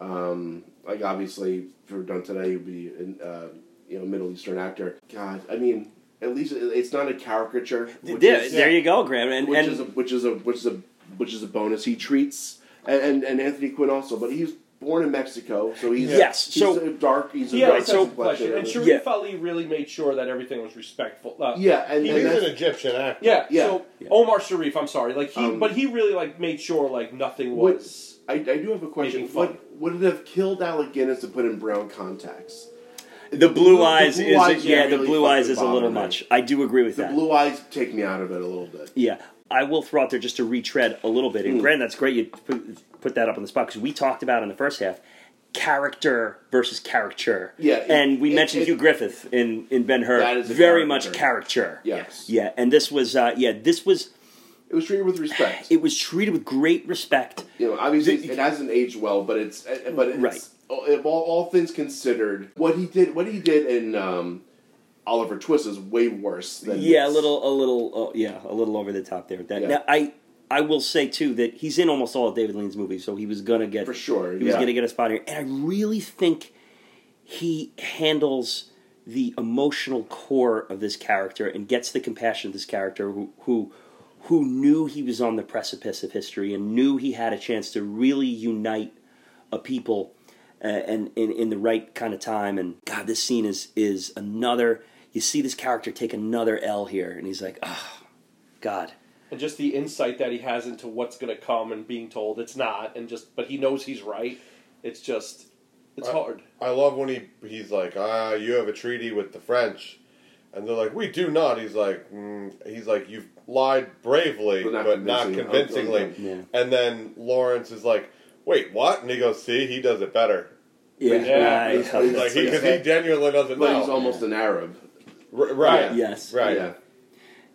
um, like obviously, if it were done today, you'd be an uh, you know Middle Eastern actor. God, I mean, at least it's not a caricature. Which there, is, there you go, Graham. And, which and is a, which is a which is a which is a bonus. He treats and and, and Anthony Quinn also, but he's born in Mexico, so he's Yes, he's so- a dark. He's a Yeah, dark so- a question. And. Sharif Yeah. Ali really made sure that everything was respectful. Uh, yeah, and, He and he's that's, an Egyptian actor. yeah, Yeah. So Omar Sharif, I'm sorry, like he, Um, but he really like made sure like nothing What- was. I, I do have a question. What would it have killed Alec Guinness to put in brown contacts? The blue eyes is yeah, the blue eyes is a little much. I do agree with that. The that. blue eyes take me out of it a little bit. Yeah, I will throw out there just to retread a little bit. And Mm. Grant, that's great you put, put that up on the spot because we talked about in the first half character versus caricature. Yeah, it- and we it- mentioned it- Hugh Griffith in in Ben Hur. That is a very much caricature. Yes. Yeah, and this was uh, yeah this was It was treated with respect. it was treated with great respect. you know, obviously it hasn't aged well, but it's uh, but it's, Right. All, all things considered, what he did, what he did in um, Oliver Twist is way worse than Yeah, a little a little uh, yeah a little over the top there. That Yeah. now, I. I will say too that he's in almost all of David Lean's movies, so he was gonna get For sure, He was yeah. gonna get a spot here, and I really think he handles the emotional core of this character and gets the compassion of this character who who who knew he was on the precipice of history and knew he had a chance to really unite a people and in, in the right kind of time and god this scene is is another you see this character take another l here and he's like oh god and just the insight that he has into what's going to come and being told it's not and just but he knows he's right it's just it's Uh, hard I love when he he's like, ah, you have a treaty with the French, and they're like, we do not. He's like, mm, he's like, you've lied bravely, But but not not, convincingly. Okay, okay. And then Lawrence is like, wait, what? And he goes, see, he does it better. Yeah, uh, Yeah, I- he's- I- he's Like he, Yeah. because he genuinely doesn't But know. he's almost an Arab. R- right. yes Right. Yeah.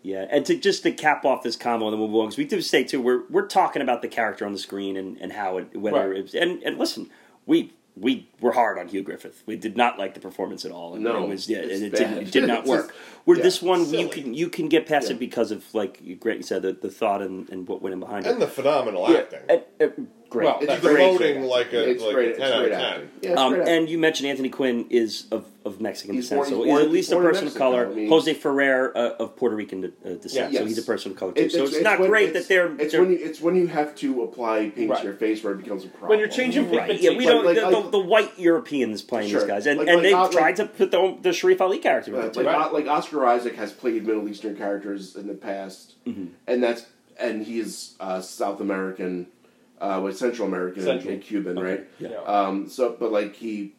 Yeah, and to just to cap off this combo and then we'll move on, because we do say too, we're we're talking about the character on the screen and, and how it whether Right. it's and and listen, we we were hard on Hugh Griffith. We did not like the performance at all. And No, it was yeah, it's and it bad. didn't it did not (laughs) work. just- Where yeah, this one you can you can get past Yeah. it because of like Grant you said the, the thought and, and what went in behind it. And the phenomenal Yeah, acting. and- and great. Well, It's that's great, floating like a it's like great. a It's ten out great of ten. Yeah, Um, great and you mentioned Anthony Quinn is of, of Mexican He's descent, born- so he's he's born- at least he's a person of color. I mean- Jose Ferrer uh, of Puerto Rican uh, descent, Yeah. so he's a person of color too. It- so it's, it's not when- great it's- that they're. It's they're when you it's when you have to apply paint Right. to your face where it becomes a problem. When you're changing Right. pigmentation. Yeah, we don't. like- the, like- the, the white Europeans playing Sure. these guys, and, Like- and they've tried to put the, the Sharif Ali character with Right, it too. like, like Oscar Isaac has played Middle Eastern characters in the past, Mm-hmm. and that's and he's uh, South American, uh, with Central American and- Central. and Cuban, Okay, right? yeah. Yeah. Um, so, but like he,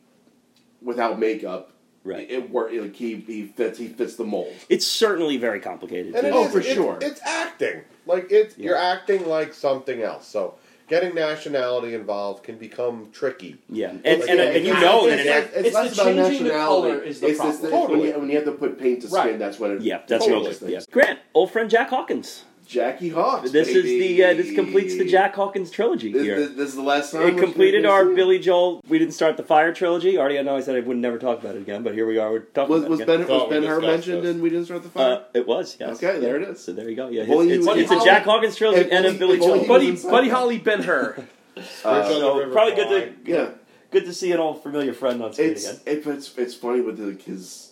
without makeup, Right. It, it work like he he fits he fits the mold. It's certainly very complicated. And it Oh, is- for it's- sure. It's acting. Like it's Yeah. you're acting like something else. So getting nationality involved can become tricky. yeah, and It's- and, yeah, and you know it's- that it's- act- It's, It's less the about changing the nationality. color is the it's, it's, problem. it's when, you, when you have to put paint to skin. Right. That's when it. yeah, that's Totally. what it is. Yeah. Grant, old friend Jack Hawkins. Jackie Hawks. This is the uh, this completes the Jack Hawkins trilogy This, here. this, this is the last time it completed our see? Billy Joel. We didn't start the Fire trilogy. Already, I know I said I would never talk about it again, but here we are. We're talking Was about was it again. Ben was we Ben Hur mentioned this. and we didn't start the fire? Uh, it was, yes. Okay, there Yeah. it is. So there you go. Yeah, If only it's, he it's, was- it's a Jack Hawkins trilogy if and a Billy Joel. Buddy, Buddy. Holly Ben Hur. (laughs) Uh, So probably good to yeah, good to see an old familiar friend on screen it's again. it, it's it's funny with the, his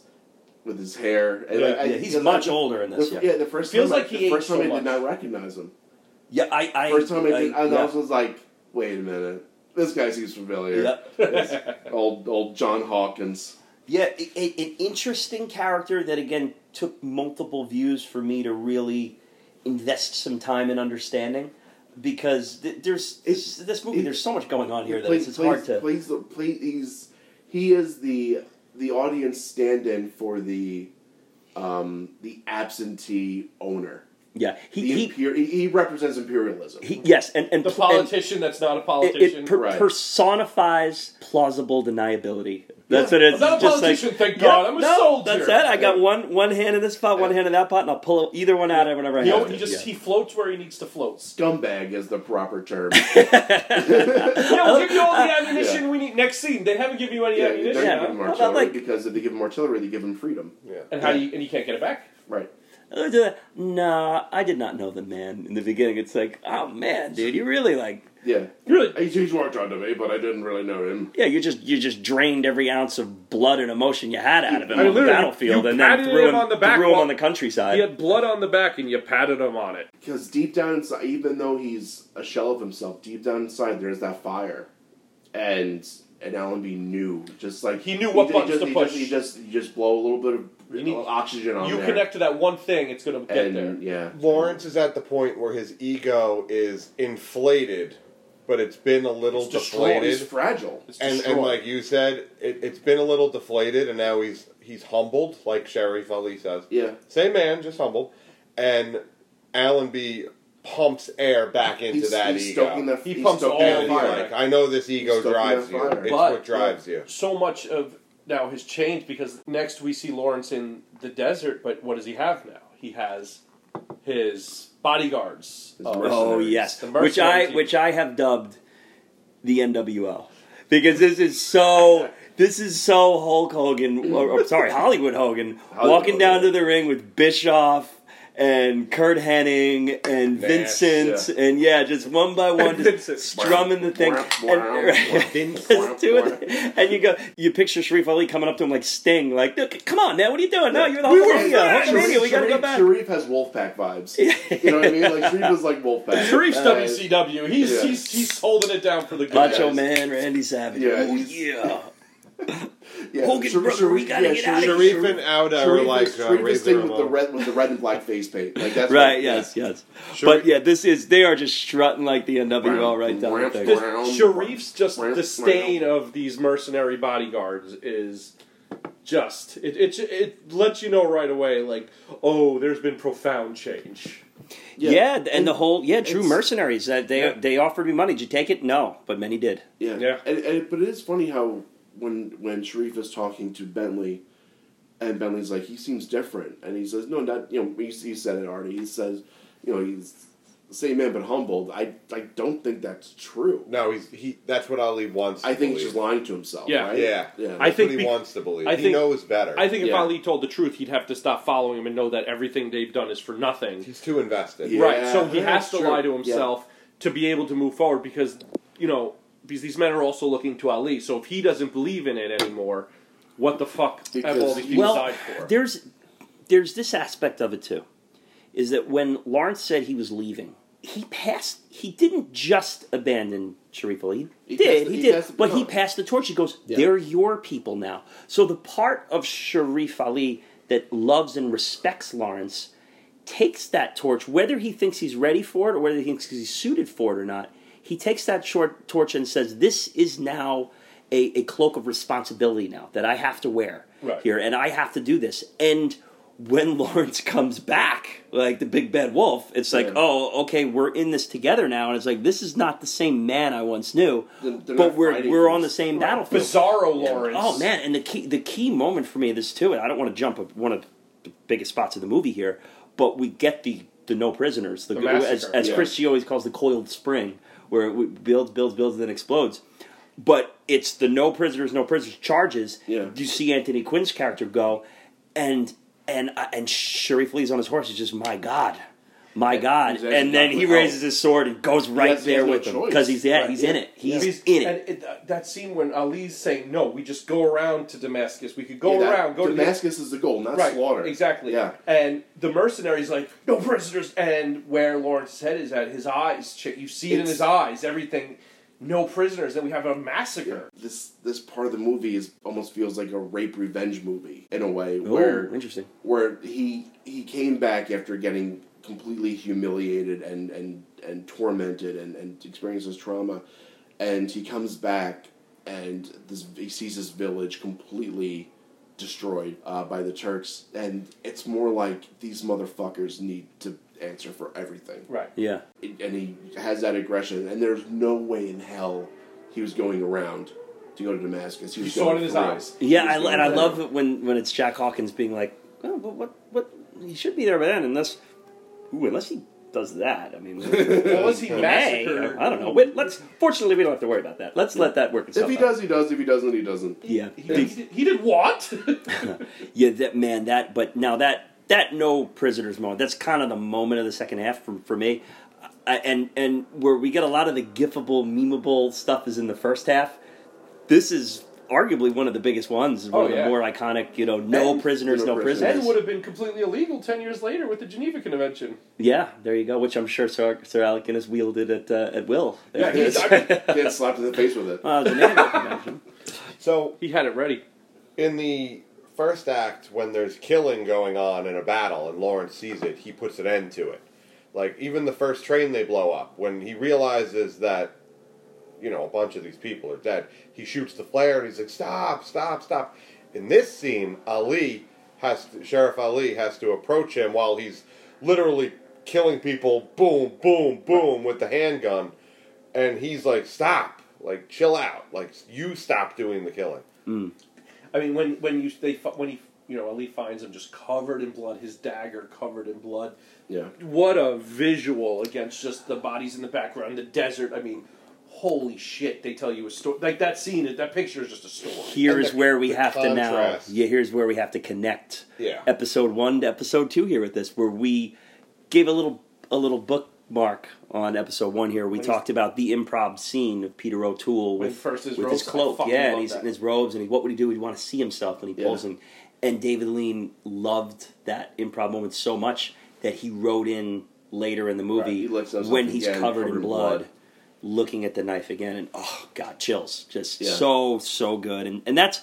with his hair. And Yeah. I- I- Yeah, he's much I- older in The, this. Yeah, yeah, the first Feels time like I, he the first time so I did not recognize him. yeah. I, I First time I, did, I, yeah. Was like, wait a minute, this guy seems familiar. Yeah. (laughs) Old old John Hawkins. Yeah, a, a, an interesting character that again took multiple views for me to really invest some time in understanding because th- there's It's- this movie. it- there's so much going on here that Plays- it's, it's hard to. the play, he's he is the the audience stand-in for the um, the absentee owner. yeah, he he, imper- he, he represents imperialism. he yes, and and The pl- and politician that's not a it, politician. it per- Right. personifies plausible deniability. That's Yeah. what it is. I'm not a politician, like, thank yeah, God. I'm a no, soldier. That's it. I got one one hand in this pot, one hand in that pot, and I'll pull either one out whenever I he, have he to. just yeah. he floats where he needs to float. Scumbag is the proper term. (laughs) (laughs) Yeah, we'll give you all the ammunition we need. Next scene, they haven't given you any yeah, ammunition. they Yeah. give him artillery like- because if they give him artillery, they give him freedom. Yeah. And how do you and you can't get it back? Right. Uh, Nah, I did not know the man in the beginning. It's like, oh man, dude, you really like, Yeah. Really? He's, he's worked onto me, but I didn't really know him. yeah, you just you just drained every ounce of blood and emotion you had out of him I on the literally, battlefield, you and then patted threw him him on the back threw him while- on the countryside. He had blood on the back, and you patted him on it. Because deep down inside, even though he's a shell of himself, deep down inside there's that fire, and and Allenby knew, just like He knew what did- buttons just, to he push. Just, he just he just blow a little bit of You need- oxygen on you there. connect to that one thing, it's going to get and there. yeah, Lawrence is at the point where his ego is inflated, but it's been a little It's destroyed. deflated. he's fragile. It's and, destroyed. and like you said, it, it's been a little deflated, and now he's he's humbled, like Sharif Ali says. Yeah, Same man, just humbled. And Allenby pumps air back into he's, that he's ego. the He he's pumps stoking all that the fire. like, I know this ego drives you. It's But- what drives you. so much of now has changed because next we see Lawrence in the desert, but what does he have now? He has his bodyguards. His Uh, oh yes, which I team. which I have dubbed the NWO because this is so. This is so Hulk Hogan, or, or sorry, (laughs) Hollywood Hogan, Hollywood walking down to the ring with Bischoff and Curt Hennig and Nash, Vincent, and yeah, just one by one, just (laughs) strumming the thing. And, just (laughs) and you go, you picture Sharif Ali coming up to him like Sting, like, "Look, come on, man, what are you doing? No, you're the We were Hulkamania, friends. Hulkamania, we gotta go back. Sharif has Wolfpac vibes. (laughs) You know what I mean? Like Sharif is like Wolfpac. Sharif's Uh, WCW. He's yeah. he's he's holding it down for the good Macho guys. Man, Randy Savage. Yeah, oh yeah. (laughs) Yeah, Hogan, Sharif- brother, we Sharif- gotta yeah, get outta Sharif- here. Sharif and Auda are Sharif like is, uh, Sharif is Razor with the red with the red and black face paint. Like that's Right, what- yes, yes. Sharif- But yeah, this is they are just strutting like the NWO right down the Ramp, thing. ramp. Sharif's just Wow. the stain of these mercenary bodyguards is just it, it it lets you know right away like oh there's been profound change. Yeah, and, the whole yeah, true mercenaries that they Yeah. they offered me money. Did you take it? No, but many did. Yeah, Yeah. And, and but it is funny how when when Sharif is talking to Bentley, and Bentley's like he seems different, and he says no, not you know he, he said it already. He says you know he's the same man but humbled. I I don't think that's true. No, he's he. That's what Ali wants. To I think he's believe. just lying to himself. Yeah. right? Yeah, yeah. That's I think what he be- wants to believe. I he think- knows better. I think if Yeah. Ali told the truth, he'd have to stop following him and know that everything they've done is for nothing. he's too invested. Yeah. right. So he yeah, has to sure. lie to himself to be able to move forward because you know, because these men are also looking to Ali. So if he doesn't believe in it anymore, what the fuck have all these people well, died for? there's there's this aspect of it too, is that when Lawrence said he was leaving, he passed. He didn't just abandon Sharif Ali. He, He did, passed- he, he did, passed but he passed the torch. He goes, Yeah. "They're your people now." So the part of Sharif Ali that loves and respects Lawrence takes that torch, whether he thinks he's ready for it or whether he thinks he's suited for it or not. He takes that short torch and says, "This is now a, a cloak of responsibility now that I have to wear Right. here, and I have to do this." And when (laughs) Lawrence comes back, like the big bad wolf, it's like, Yeah. "Oh, okay, we're in this together now," and it's like, "This is not the same man I once knew." They're- they're but we're we're for on the same battlefield. Bizarro Lawrence. Oh man, and the key the key moment for me of this too, and I don't want to jump up one of the biggest spots of the movie here, but we get the the no prisoners, the, The as as yeah. Chris always calls the coiled spring, where it builds, builds, builds, and then explodes. But it's the no prisoners, no prisoners charges. Yeah. You see Anthony Quinn's character go, and and uh, and Sharif Ali's on his horse. He's just my God, my God, he's and then he raises help. his sword and goes right has- there has no with him because he's yeah, Right, he's yeah. in it. He's Because- in it. And it, uh, that scene when Ali's saying, "No, we just go around to Damascus. We could go Yeah, that- around, go to the Damascus is the goal, not right, slaughter. Exactly. Yeah. And the mercenaries like no prisoners, and where Lawrence's head is at, his eyes. You see it in his eyes. Everything. No prisoners. Then we have a massacre. This this part of the movie is almost feels like a rape revenge movie in a way, Oh, where interesting. where he he came back after getting completely humiliated and and and tormented and and experiences trauma, and he comes back and this he sees his village completely destroyed uh, by the Turks, and it's more like these motherfuckers need to answer for everything Right. Yeah. and he has that aggression, and there's no way in hell he was going around to go to Damascus. He was You saw it in his real. eyes. Yeah, I, was going and I love it when, when it's Jack Hawkins being like, oh, but what, what, he should be there by then, unless, ooh, unless he does that. I mean, (laughs) Well, was he may, massacred? I don't know. Wait, let's. Fortunately, we don't have to worry about that. Let's let that work itself If he out. does, he does. If he doesn't, he doesn't. yeah, He, he, did, he did what? (laughs) (laughs) yeah, that man, that. But now that that no prisoners moment, that's kind of the moment of the second half for for me. I, and and where we get a lot of the gifable, memeable stuff is in the first half. This is arguably one of the biggest ones. One Oh, of the yeah. more iconic, you know, no And- prisoners, no no prisoners. prisoners. and would have been completely illegal ten years later with the Geneva Convention. Yeah, there you go. Which I'm sure Sir, Sir Alec Guinness wielded at uh, at will. Yeah, he's- I mean- Get slapped in the face with it. uh, Geneva Convention. (laughs) So He had it ready. in the first act, when there's killing going on in a battle and Lawrence sees it, he puts an end to it. Like even the first train they blow up, when he realizes that, you know, a bunch of these people are dead, he shoots the flare and he's like, "Stop! Stop! Stop!" In this scene, Ali has to, Sharif Ali has to approach him while he's literally killing people, boom, boom, boom, with the handgun, and he's like, "Stop! Like, chill out! Like, you stop doing the killing." Mm. I mean, when when you they when he you know Ali finds him just covered in blood, his dagger covered in blood. Yeah. What a visual against just the bodies in the background, the desert. I mean, holy shit! They tell you a story like that scene. That picture is just a story. Here's the- where we the have to now. Yeah, here's where we have to connect. Yeah. Episode one to episode two here with this, where we gave a little a little bookmark on episode one here. We When talked about the improv scene of Peter O'Toole with first his with robes, his cloak, yeah, and he's that. in his robes, and he, what would he do? He'd want to see himself when he pulls Yeah. him. And David Lean loved that improv moment so much that he wrote in later in the Right, movie he when he's again, covered, in blood, looking at the knife again, and oh god, chills! Just Yeah. so so good, and and that's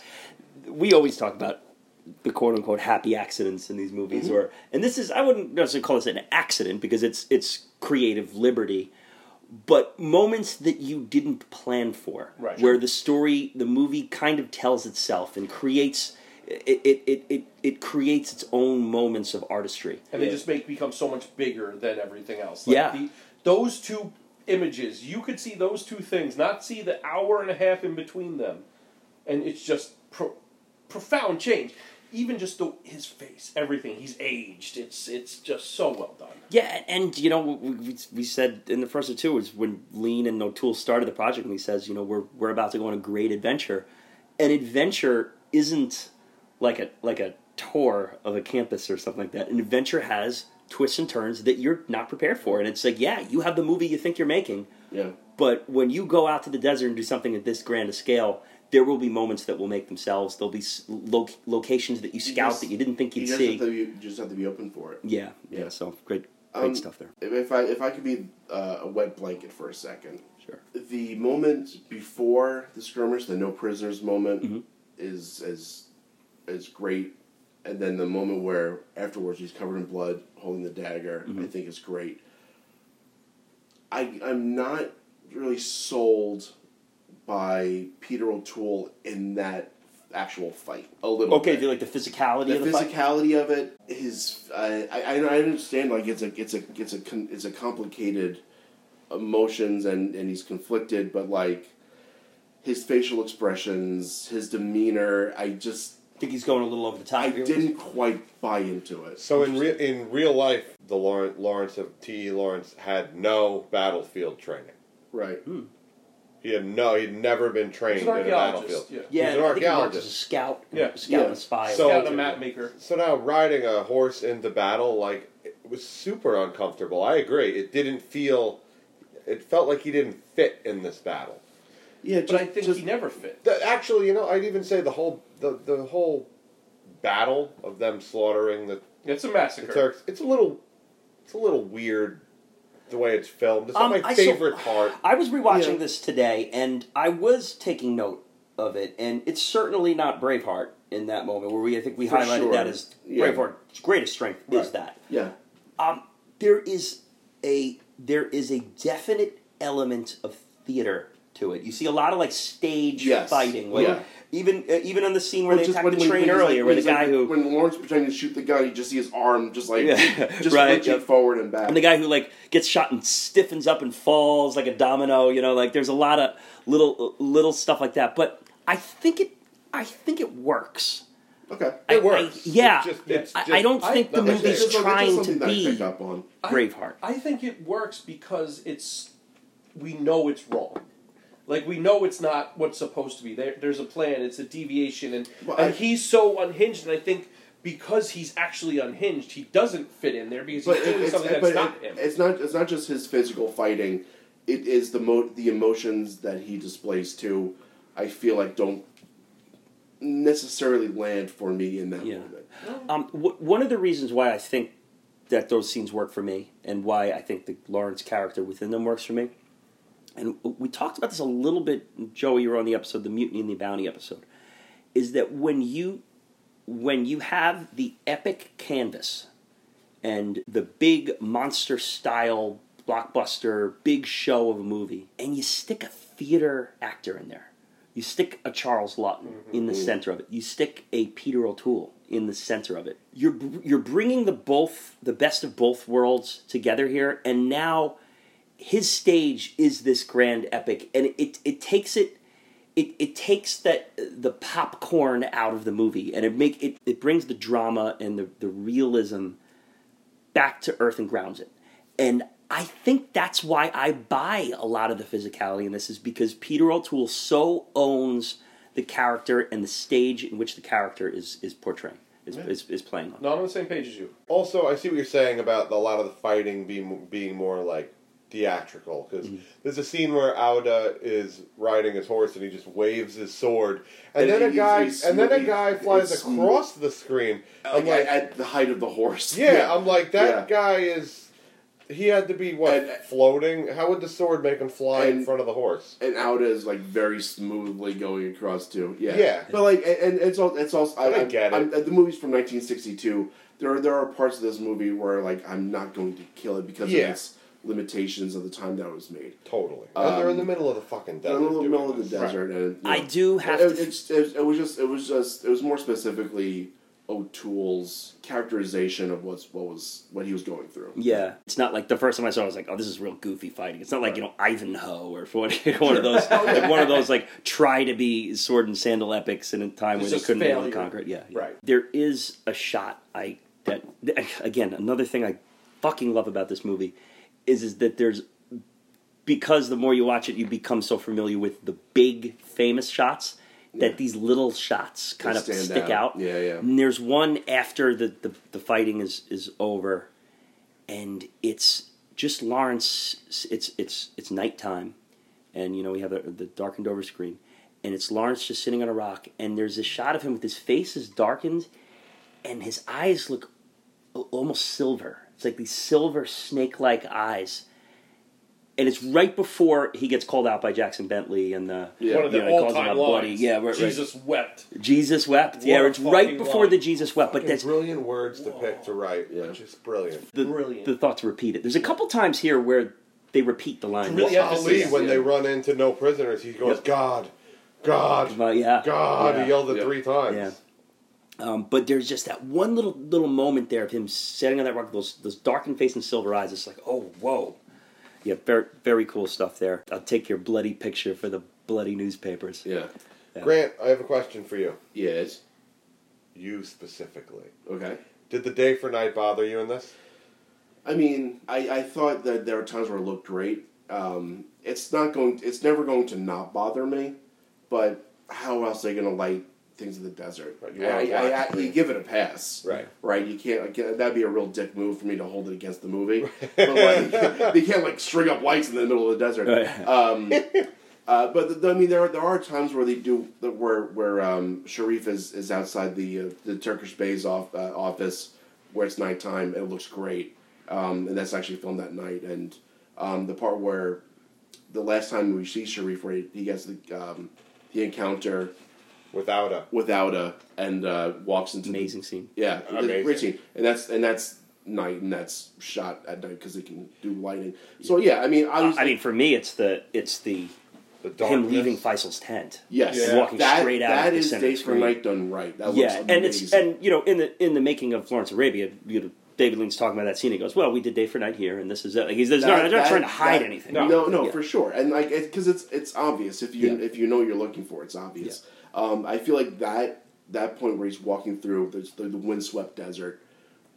we always talk about the quote unquote happy accidents in these movies, Mm-hmm. or and this is I wouldn't necessarily call this an accident because it's it's creative liberty, but moments that you didn't plan for, Right. where the story, the movie kind of tells itself and creates. It, it, it, it, it creates its own moments of artistry. and they just make become so much bigger than everything else. Yeah. the, those two images, you could see those two things, not see the hour and a half in between them, and it's just pro- profound change. Even just the, his face, everything. He's aged. It's it's just so well done. Yeah, and you know we, we, said in the first of two was when Lean and O'Toole started the project, and he says, you know, we're we're about to go on a great adventure. An adventure isn't like a like a tour of a campus or something like that. An adventure has twists and turns that you're not prepared for, and it's like, yeah, you have the movie you think you're making, Yeah. But when you go out to the desert and do something at this grand a scale, there will be moments that will make themselves. There'll be lo- locations that you scout just- that you didn't think You you'd just see. have, to you just have to be open for it. Yeah, yeah. Yeah. So great, great Um, stuff there. If, I if I could be uh, a wet blanket for a second, Sure. the moment before the skirmish, the no prisoners moment, Mhm. is as as great, and then the moment where afterwards he's covered in blood, holding the dagger, I mm-hmm. think is great. I I'm not really sold by Peter O'Toole in that actual fight a little. Okay, bit. do you like the physicality the of the fight? physicality of it is I, I I understand like it's a it's a it's a it's a complicated emotions and and he's conflicted but like his facial expressions his demeanor I just think he's going a little over the top. I here? didn't quite buy into it So in real in real life, the Lawrence, Lawrence of T. E. Lawrence had no battlefield training. right hmm. He had no. He'd never been trained in a battlefield. yeah. Yeah, he's an I think he worked as a scout. Yeah. scout Yeah. and spy. So- Scout and map maker. So now riding a horse into battle, like it was super uncomfortable. I agree. It didn't feel. It felt like he didn't fit in this battle. Yeah But I think just, he never fit. The- actually, you know, I'd even say the whole the the whole battle of them slaughtering the, It's a the massacre. Turks. It's a little. It's a little weird. The way it's filmed. It's not Um, my I saw- favorite part. I was rewatching Yeah. this today, and I was taking note of it, and it's certainly not Braveheart in that moment where we I think we For highlighted sure. that as Yeah. Braveheart's greatest strength is that. yeah Um, there is a there is a definite element of theater to it. You see a lot of like stage Yes. fighting, like Yeah. even uh, even on the scene where Well, they just attacked when- the train when like- earlier, when where the he's, like, guy who when Lawrence pretending to shoot the gun you just see his arm just like Yeah. (laughs) just Right, flinching yep. forward and back and the guy who like gets shot and stiffens up and falls like a domino. You know, like there's a lot of little little stuff like that. But I think it I think it works. okay I- It works. I- yeah. It's just, it's I, just, I don't I- think the movie's just- trying to something I be up on I- Braveheart. I think it works because it's we know it's wrong. Like we know it's not what's supposed to be. There, there's a plan. It's a deviation, and Well, and I- he's so unhinged. And I think because he's actually unhinged, he doesn't fit in there because but he's doing it's, something but that's it- not him. it's not it's not just his physical fighting it is the mo- the emotions that he displays too i feel like don't necessarily land for me in that Yeah. moment Um, w- one of the reasons why I think that those scenes work for me, and why I think the Lawrence character within them works for me, and we talked about this a little bit, Joey. You were on the episode, the Mutiny and the Bounty episode, is that when you when you have the epic canvas and the big monster style blockbuster big show of a movie, and you stick a theater actor in there. You stick a Charles Laughton mm-hmm. in the mm-hmm. center of it. You stick a Peter O'Toole in the center of it. You're you're bringing the both the best of both worlds together here, and now his stage is this grand epic, and it it takes it. It, it takes that the popcorn out of the movie and it make it, it brings the drama and the, the realism back to earth and grounds it. And I think that's why I buy a lot of the physicality in this is because Peter O'Toole so owns the character and the stage in which the character is is portraying is, is, is playing on. not on the same page as you. Also, I see what you're saying about a lot of the fighting being being more like theatrical because Mm-hmm. there's a scene where Auda is riding his horse and he just waves his sword, and, And then a guy he's and then a guy flies he's smooth. across the screen. I'm like, like, at the height of the horse yeah, I'm like that Yeah. guy is. He had to be what And- floating. How would the sword make him fly in front of the horse? and Auda is like very smoothly going across too. Yeah, Yeah. But like, and, and it's all it's also. I get it. I'm, the movie's from 1962. There are there are parts of this movie where like I'm not going to kill it because Yeah. of its limitations of the time that it was made. Totally. and they're in the Um, middle of the fucking They're desert. in the middle of the this. desert, and you I do have it, to. It's, it, it was just it was just it was more specifically O'Toole's characterization of what's what was what he was going through. Yeah, it's not like the first time I saw. it, I was like, "Oh, this is real goofy fighting." It's not like you know Ivanhoe or (laughs) one, one of those (laughs) like one of those like try to be sword and sandal epics in a time It's where they couldn't be able to conquer it. Yeah, yeah. Right. There is a shot I that again another thing I fucking love about this movie is is that there's because the more you watch it, you become so familiar with the big famous shots that Yeah. these little shots kind of stick out. out. Yeah, yeah. And there's one after the, the, the fighting is, is over, and it's just Lawrence. It's it's it's nighttime, and you know we have the, the darkened over screen, and it's Lawrence just sitting on a rock, and there's this shot of him with his face is darkened, and his eyes look almost silver. It's like these silver snake-like eyes, and it's right before he gets called out by Jackson Bentley and the Yeah. One of the know, he calls him all-time a bloody- lines. Yeah, right, right. Jesus wept. Jesus wept. What yeah, a it's right fucking before line. the Jesus wept, but Fucking that's brilliant words to pick to write. Yeah. Just brilliant. the, Brilliant. the thought to repeat it. There's a couple times here where they repeat the line. Really Well, Ali, when yeah. they run into no prisoners, he goes, Yep. God, God, Well, yeah, God. Yeah. He yelled it Yeah. three times. Yeah. Um, but there's just that one little little moment there of him sitting on that rock, those those darkened face and silver eyes. It's like, oh, whoa. Yeah, very very cool stuff there. I'll take your bloody picture for the bloody newspapers. Yeah. Grant, I have a question for you. Yes. You specifically. Okay. Did the day for night bother you in this? I mean, I, I thought that there were times where it looked great. Um, it's not going. It's never going to not bother me. But how else are they going to light things in the desert? Right, you I, I, I, you give it a pass. Right. Right. You can't. Can't- That'd be a real dick move for me to hold it against the movie. but like, (laughs) they can't like string up lights in the middle of the desert. Um, (laughs) uh, but the, I mean, there are, there are times where they do where where um, Sharif is, is outside the uh, the Turkish Bey's off, uh, office where it's nighttime. It looks great, um, and that's actually filmed that night. And um, the part where the last time we see Sharif, where he, he gets the um, the encounter Without a. with Auda and uh, walks into the- Amazing scene. yeah, Amazing. great scene, and that's and that's night, and that's shot at night because they can do lighting. So yeah, I mean, Uh, obviously, I mean, for me, it's the it's the The him leaving Faisal's tent. yes, Yeah. Walking that, straight out that of the is Days for. Night done right. That looks yeah, and it's and you know in the in the making of Lawrence Arabia, you know, David Lean's talking about that scene. He goes, "Well, we did Day for Night here, and this is it." Like he's there's no, That- they're not that- trying to hide that- anything. No, no, Yeah. for sure, and like because it's it's obvious if you Yeah. if you know what you're looking for, it's obvious. Um, I feel like that that point where he's walking through the the, the windswept desert,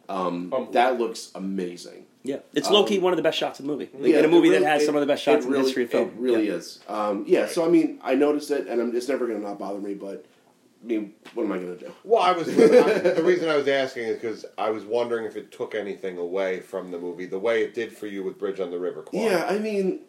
um, Unbelievable. that looks amazing. Yeah, it's Um, low key one of the best shots in the movie. Like, Yeah, in a movie really- that has it- some of the best it shots in the history of film. It really yeah. is. Um, yeah, Right. so I mean, I noticed it, and I'm, it's never going to not bother me. But I mean, what am I going to do? Well, I was. I, the reason I was asking is because I was wondering if it took anything away from the movie, the way it did for you with Bridge on the River Kwai. Yeah, I mean,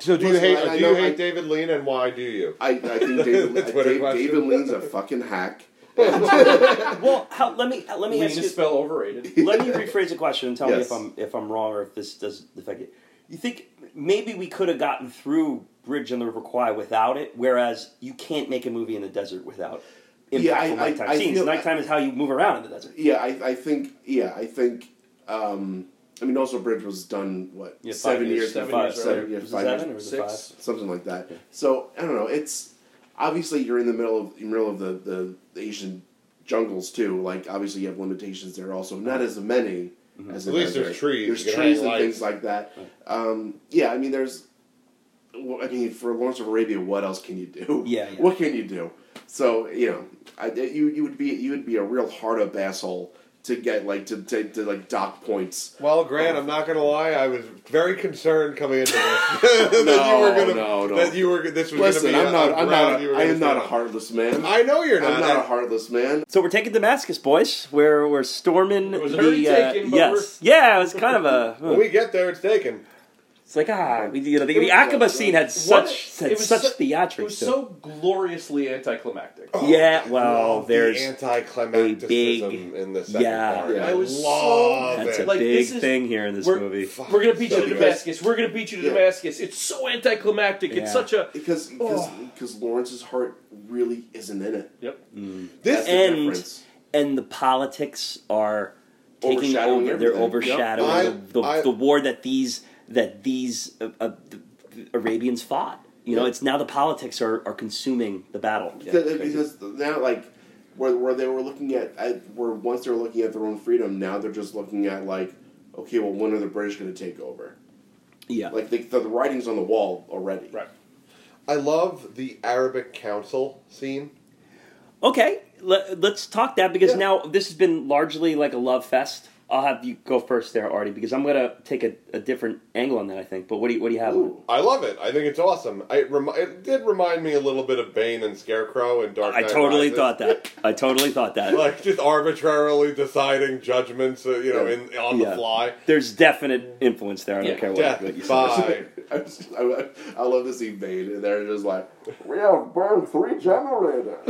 So do you hate? I- I do know you hate I- David Lean, and why do you? I, I think (laughs) David, The Dave. David Lean's a fucking hack. (laughs) Well, how, let me let me Lean ask you. is spell overrated. (laughs) let me rephrase the question and tell me if I'm if I'm wrong or if this does affect it. You think maybe we could have gotten through Bridge on the River Kwai without it, whereas you can't make a movie in the desert without impactful Yeah, I- I- nighttime I scenes. feel- nighttime is how you move around in the desert. Yeah, I, I think. Yeah, I think. Um, I mean, also Bridge was done what Yeah, seven years, years, seven five, years seven, yeah, five seven years, or Six. five? something like that. So I don't know. It's obviously you're in the middle of the middle of the, the, the Asian jungles too. Like obviously you have limitations there. Also, not as many as At in least the there's desert. trees. There's trees and lights. things like that. Um, yeah, I mean, there's. well, I mean, for Lawrence of Arabia, what else can you do? Yeah, yeah. (laughs) What can you do? So you know, I, you you would be you would be a real hard up asshole to get like to, to, to like dock points. Well, Grant, I'm not going to lie. I was very concerned coming into this (laughs) that (laughs) you No, were going to no, no. that you were this was going to Listen, be. I'm a- not. a I'm not. you I am not a heartless man. I know you're not. I'm not a heartless man. So we're taking Damascus, boys. We're we're storming It was the already uh, taken, but yes, yeah. It was kind of a. when we get there, it's taken. It's like ah, we, you know, the, It the was- Aqaba scene had such it had was such so- theatrics. It was to it. so gloriously anticlimactic. Yeah, well, there's the anticlimacticism big- in the second yeah. part. Yeah. I It was so- love That's a. Like, big is- thing here in this we're- movie. We're gonna beat So you to good. Damascus. We're gonna beat you to Yeah. Damascus. It's so anticlimactic. Yeah. It's such a Because because Oh. because Lawrence's heart really isn't in it. yep. This That's the And- and the politics are taking Overshadowing over. They're overshadowing Yep. the, the, I- I- the war that these that these uh, uh, the Arabians fought. You know, Yeah. it's now the politics are, are consuming the battle. Yeah, Because, crazy. because now like where, where they were looking at, at where once they were looking at their own freedom, now they're just looking at like, okay, well, when are the British going to take over? yeah, Like the, the, the writing's on the wall already. Right. I love the Arabic Council scene. okay. Let, let's talk that because Yeah. now this has been largely like a love fest I'll have you go first there, Artie, because I'm gonna take a, a different angle on that. I think. But what do you what do you have? on it? Ooh. I love it. I think it's awesome. I, it, remi- it did remind me a little bit of Bane and Scarecrow and Dark I Knight totally Rises. thought that. I totally thought that. (laughs) Like just arbitrarily deciding judgments, uh, you know, Yeah. in on Yeah. the fly. There's definite influence there. I don't Yeah. care what, Death what you say. by (laughs) I, just, I, I love to see Bane, and they're just like, we have burned three generators.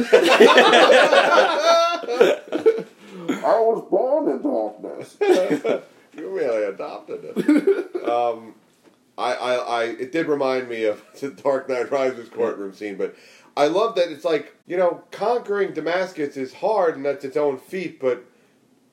(laughs) I was born in darkness. (laughs) You really adopted it. um, I, I, I, it did remind me of (laughs) the Dark Knight Rises courtroom scene, but I love that it's like you know conquering Damascus is hard and that's its own feat, but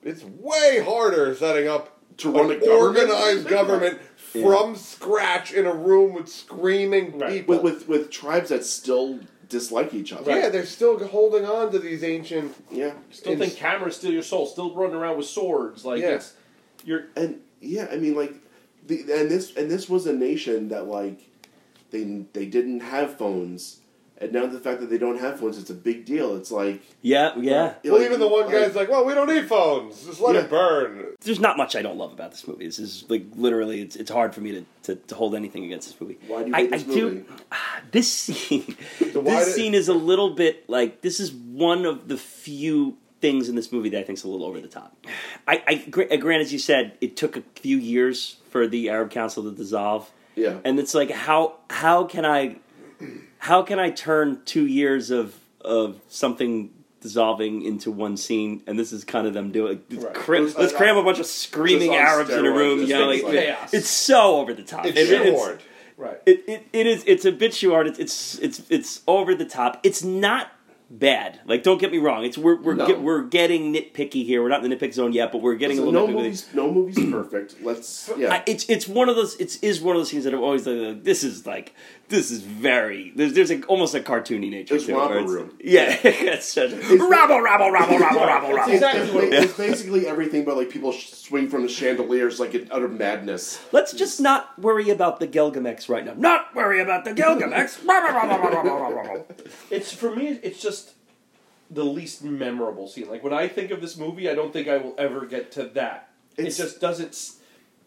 it's way harder setting up To run an government? organized government (laughs) Yeah. from scratch in a room with screaming Right. people. With, with with tribes that still dislike each other. yeah, they're still holding on to these ancient. Yeah. Still think cameras steal your soul. Still running around with swords. Like Yeah. it's you're and yeah, I mean, like, the, and this and this was a nation that like they they didn't have phones, and now the fact that they don't have phones, it's a big deal. It's like Yeah, yeah. Well, even the one guy's like, "Well, we don't need phones. Just let Yeah. it burn." There's not much I don't love about this movie. This is like literally, it's it's hard for me to, to, to hold anything against this movie. Why do you I, hate this I movie? do. (sighs) This scene, why this did- scene is a little bit like this is one of the few things in this movie that I think is a little over the top. I, I uh, grant, as you said, it took a few years for the Arab Council to dissolve, yeah, and it's like how how can I how can I turn two years of of something dissolving into one scene, and this is kind of them doing. Right. Cra- It was, let's uh, cram a bunch of screaming Arabs in a room steroids. It's like chaos. It's so over the top. It's It- it's- right. it, it, it is it's a bit shoehorned. It's, it's it's it's over the top. It's not bad. Like don't get me wrong. It's we're we're No. get, we're getting nitpicky here. We're not in the nitpick zone yet, but we're getting Listen, a no little nitpicky. movies, no movies perfect. Let's yeah. I, it's it's one of those. It's is one of those scenes that I've always like. This is like this is very. There's there's a, almost a cartoony nature It's to it. romper it's- room. Yeah, (laughs) it's such a, rabble, rabble, rabble, rabble, rabble, It's, rabble. exactly what it it's, it's basically everything, but like people sh- swing from the chandeliers like in utter madness. Let's just not worry about the Gilgamesh right now. Not worry about the Gilgamesh. (laughs) Rabble, rabble, rabble, rabble, rabble. It's for me. It's just the least memorable scene. Like when I think of this movie, I don't think I will ever get to that. It's- it just doesn't. s-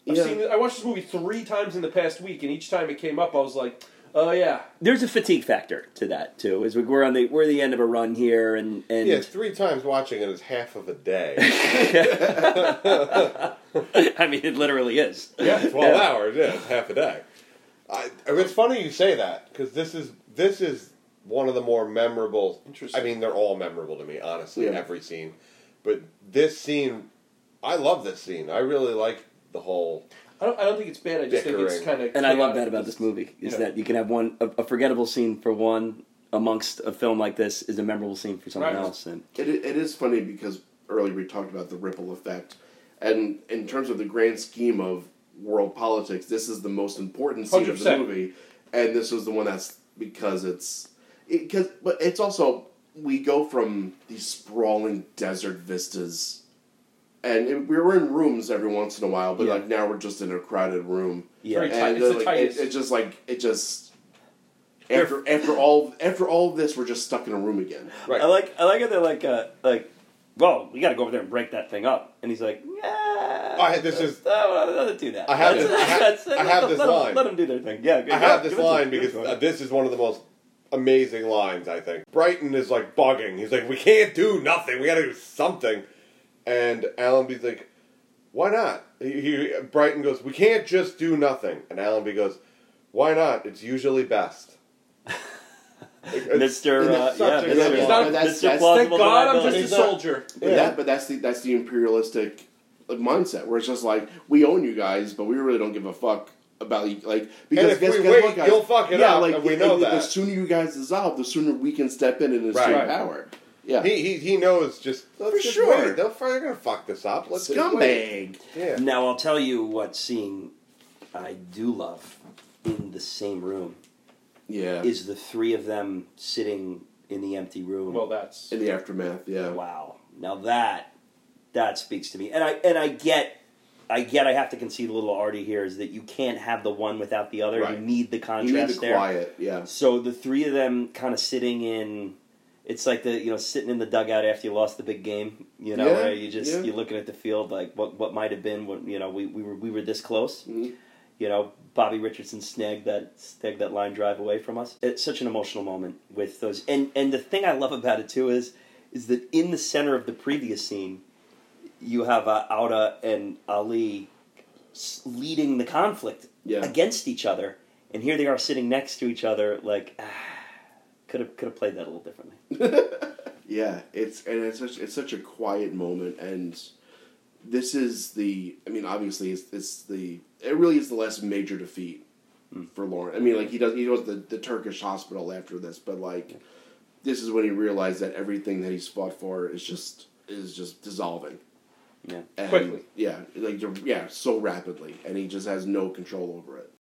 I've Yeah. seen. it- I watched this movie three times in the past week, and each time it came up, I was like, "Oh yeah, There's a fatigue factor to that too. Is we, we're on the we're the end of a run here, and and Yeah, three times watching it is half of a day. (laughs) I mean, it literally is. yeah, twelve hours. Yeah, it's half a day. I, it's funny you say that because this is this is one of the more memorable. Interesting. I mean, they're all memorable to me, honestly. Yeah. Every scene, but this scene, I love this scene. I really like the whole. I don't. I don't think it's bad. I just think it's kind of. And I love that about this movie is Yeah. that you can have one a, a forgettable scene for one amongst a film like this is a memorable scene for someone Right. else. And It, it is funny because earlier we talked about the ripple effect, and in terms of the grand scheme of world politics, this is the most important scene of the movie, and this was the one that's because it's because but it's also we go from these sprawling desert vistas, and it, we were in rooms every once in a while, but Yeah. like now we're just in a crowded room, yeah, Very tight. and It's uh, the like, it, tightest. it just like it just. After after all after all of this, we're just stuck in a room again. Right. I like I like it. They're like uh, like, well, we got to go over there and break that thing up. And he's like, yeah, I- had this is- oh, let do that. I have That's- this- (laughs) I ha- that's- I let have them- this let them- line. Let them do their thing. Yeah, I have this give it to line them, give it because uh, this is one of the most amazing lines. I think Brighton is like bugging. He's like, "We can't do nothing. We got to do something." And Allenby's like, "Why not?" He, he Brighton goes, "We can't just do nothing." And Allenby goes, "Why not? It's usually best." (laughs) Mr. Uh, yeah, Mr. good He's line. not- Mr. that's- that's- Thank God I'm just a He's not- soldier. But Yeah. that, but that's the that's the imperialistic like, mindset where it's just like we own you guys, but we really don't give a fuck about you. Like because if guess, we guess wait, what, guys? you'll fuck it yeah, up, like and we the- know the, that. The sooner you guys dissolve, the sooner we can step in and assume Right. power. Yeah, He, he he knows just let's For just sure. wait. They'll they're gonna fuck this up. Let's just wait. scumbag. Yeah. Now I'll tell you what scene I do love in the same room Yeah, is the three of them sitting in the empty room. Well, that's in the aftermath. Yeah, wow. Now that that speaks to me, and I and I get. I get. I have to concede a little arty here is that you can't have the one without the other. Right. You need the you contrast need the there. quiet. Yeah, So the three of them kind of sitting in. It's like the you know sitting in the dugout after you lost the big game. You know, Yeah, where you just yeah. you're looking at the field like what what might have been. What you know, we, we were we were this close. Mhm. You know, Bobby Richardson snagged that snagged that line drive away from us. It's such an emotional moment with those. And and the thing I love about it too is is that in the center of the previous scene, you have uh, Auda and Ali leading the conflict Yeah. against each other, and here they are sitting next to each other. Like, ah, could have could have played that a little differently. (laughs) Yeah, it's and it's such it's such a quiet moment, and this is the. I mean, obviously, it's, it's the. It really is the last major defeat hmm. for Lauren. I mean, like he does he goes to the, the Turkish hospital after this, but like this is when he realized that everything that he's fought for is just is just dissolving. Yeah. And, Quickly. yeah, like yeah, so rapidly, and he just has no control over it.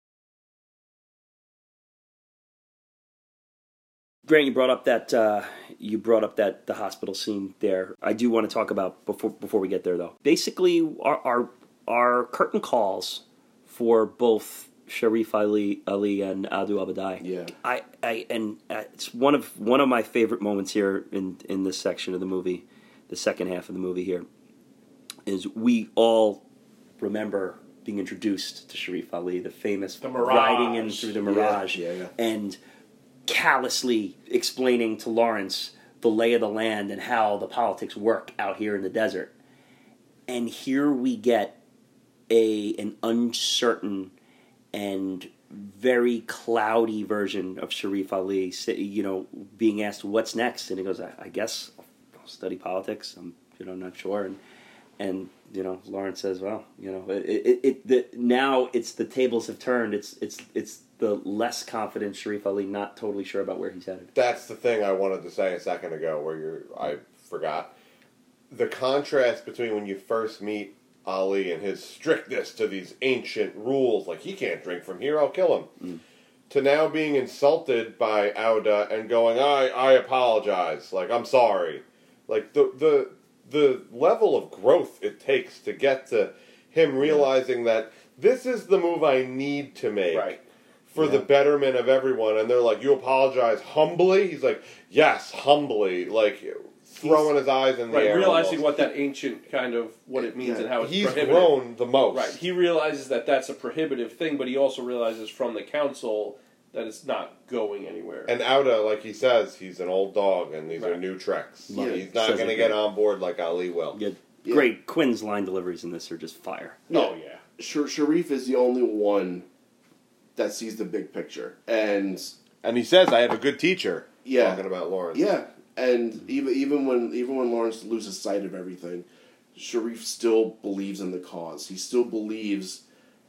Grant, you brought up that uh, you brought up that the hospital scene there. I do want to talk about before before we get there though. Basically, our our, our curtain calls for both Sharif Ali Ali and Adu Abadai. Yeah. I, I and uh, it's one of one of my favorite moments here in in this section of the movie, the second half of the movie here, is we all remember being introduced to Sharif Ali, the famous The riding in through the Yeah, Mirage, yeah, yeah. and callously explaining to Lawrence the lay of the land and how the politics work out here in the desert. And here we get a an uncertain and very cloudy version of Sharif Ali, you know, being asked what's next, and he goes, "I, I guess I'll study politics. I'm, you know, not sure." And and you know, Lawrence says, "Well, you know, it, it, it the, now it's the tables have turned. It's it's it's the less confident Sharif Ali, not totally sure about where he's headed." That's the thing I wanted to say a second ago, where you're I forgot the contrast between when you first meet Ali and his strictness to these ancient rules, like he can't drink from here, I'll kill him, mm. to now being insulted by Auda and going, I I apologize, like I'm sorry, like the the the level of growth it takes to get to him realizing that this is the move I need to make Right. for the betterment of everyone. And they're like, You apologize humbly? He's like, Yes, humbly. Like, throwing his eyes in the Right, air. realizing almost. what that ancient kind of what it means Yeah, and how it's He's grown the most. Right, he realizes that that's a prohibitive thing, but he also realizes from the council that it's not going anywhere. And Auda, like he says, he's an old dog, and these are Right. new tricks. Yeah. he's not Says going to it get great. on board like Ali will. Yeah, Yeah. great. Quinn's line deliveries in this are just fire. oh yeah, Sha- Sharif is the only one that sees the big picture, and And he says, "I have a good teacher." Yeah. talking about Lawrence. yeah, and even even when even when Lawrence loses sight of everything, Sharif still believes in the cause. He still believes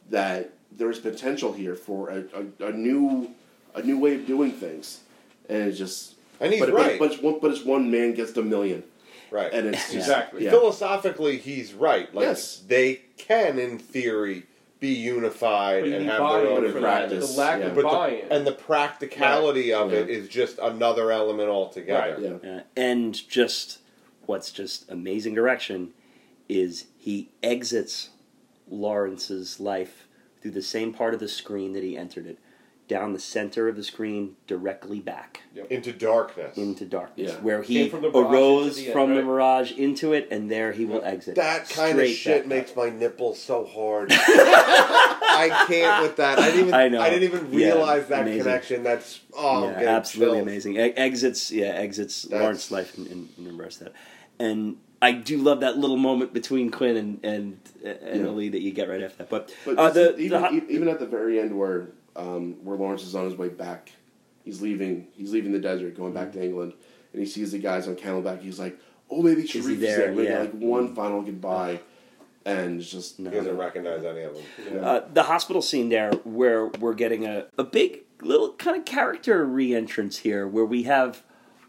that there's potential here for a, a, a new a new way of doing things, and it's just And he's but, right. But, but, it's one, but it's one man gets a million, right. and it's just, Exactly. Yeah. Philosophically, he's right. Like Yes. they can, in theory, be unified but and have their own for practice, that. The lack yeah. of But buy-in. and the practicality of Yeah. it is just another element altogether. Yeah. Uh, and just what's just amazing direction is he exits Lawrence's life through the same part of the screen that he entered it, down the center of the screen, directly back Into darkness. into darkness, Yeah. where he from the arose into the end, from the mirage into it, and there he will exit. that kind of shit makes up. my nipples so hard. (laughs) I can't with that. I didn't even. I know. didn't even Yeah, realize that amazing. connection. That's oh, yeah, absolutely chills. amazing. E- exits, yeah, exits That's- Lawrence's life in, in, in reverse that, and I do love that little moment between Quinn and and and Yeah. Ali that you get right after that. But, But uh, the, even, the, e- even at the very end where um, where Lawrence is on his way back, he's leaving he's leaving the desert, going back to England, and he sees the guys on Camelback. He's like, "Oh, maybe he Sharif is there? there." Maybe Yeah. like one final goodbye, and just No. He doesn't recognize any of them. Yeah. uh, the hospital scene there where we're getting a, a big little kind of character re-entrance here where we have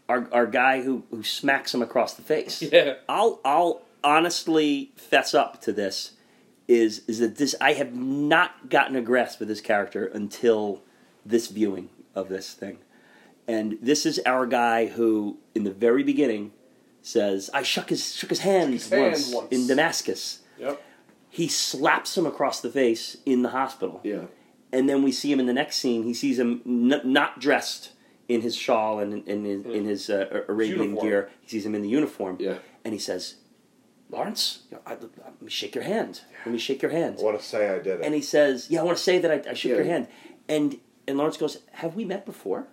our, our guy who, who smacks him across the face. (laughs) yeah, I'll I'll honestly fess up to this is is that this I have not gotten a grasp of this character until this viewing of this thing. And this is our guy who in the very beginning says I shook his shook his hand, his hand once, once. in Damascus. yep. He slaps him across the face in the hospital. yeah, And then we see him in the next scene. He sees him n- not dressed in his shawl and in, in, in his uh, Arabian gear. He sees him in the uniform, Yeah. and he says, "Lawrence, you know, I, let me shake your hand. Let me shake your hand." I want to say I did it. And he says, "Yeah, I want to say that I, I shook Yeah. your hand." And and Lawrence goes, "Have we met before?"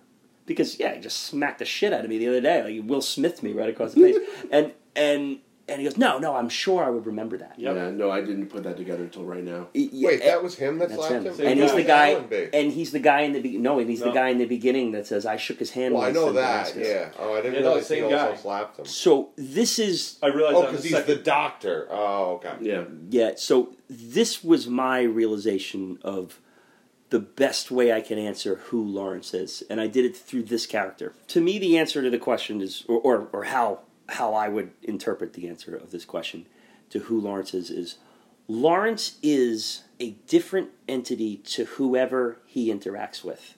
Because yeah, he just smacked the shit out of me the other day. Like Will Smith me right across the face. (laughs) and and and he goes, "No, no, I'm sure I would remember that." Yep. Yeah, no, I didn't put that together until right now. Y- yeah, Wait, and- that eh, was him that that's slapped him. him? And he's guy. the guy. And he's the guy in the be- no, and he's the guy in the beginning that says, "I shook his hand." Well, I know that. Damascus." Yeah. Oh, I didn't Yeah, no, realize he same also guy. slapped him. So this is I realized Oh, that because he's the the doctor. Oh, okay. Yeah. Yeah, so this was my realization of the best way I can answer who Lawrence is, and I did it through this character. To me, the answer to the question is, or, or, or how how I would interpret the answer of this question to who Lawrence is, is Lawrence is a different entity to whoever he interacts with,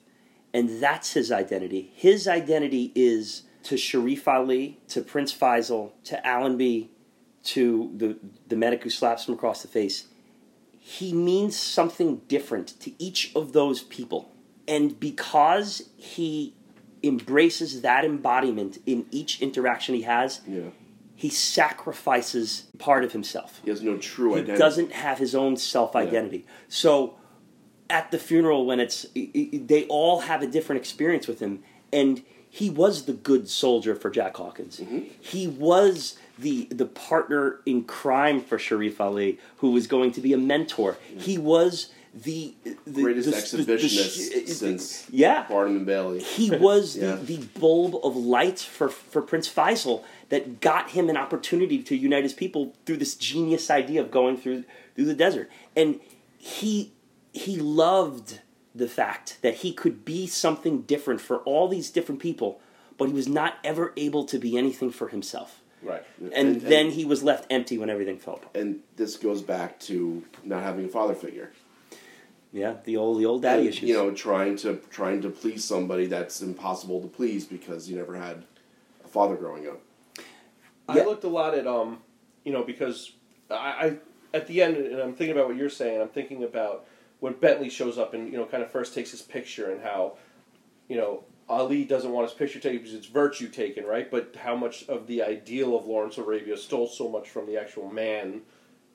and that's his identity. His identity is to Sharif Ali, to Prince Faisal, to Allenby, to the the medic who slaps him across the face, he means something different to each of those people. And because he embraces that embodiment in each interaction he has, Yeah. he sacrifices part of himself. He has no true He identity. doesn't have his own self identity. So at the funeral, when it's they all have a different experience with him, and he was the good soldier for Jack Hawkins. Mm-hmm. He was the the partner in crime for Sharif Ali, who was going to be a mentor. He was the, the Greatest the- the- the exhibitionist sh- since yeah Barnum and Bailey. he was Yeah. the, the bulb of light for, for Prince Faisal that got him an opportunity to unite his people through this genius idea of going through through the desert. And he he loved the fact that he could be something different for all these different people, but he was not ever able to be anything for himself. Right. And, And- then and- he was left empty when everything fell apart. And this goes back to not having a father figure. Yeah, the old the old daddy And, issues. You know, trying to trying to please somebody that's impossible to please because you never had a father growing up. Yeah. I looked a lot at um, you know, because I, I at the end, and I'm thinking about what you're saying. I'm thinking about when Bentley shows up and you know, kind of first takes his picture and how, you know, Ali doesn't want his picture taken because it's virtue taken, right? But how much of the ideal of Lawrence Arabia stole so much from the actual man,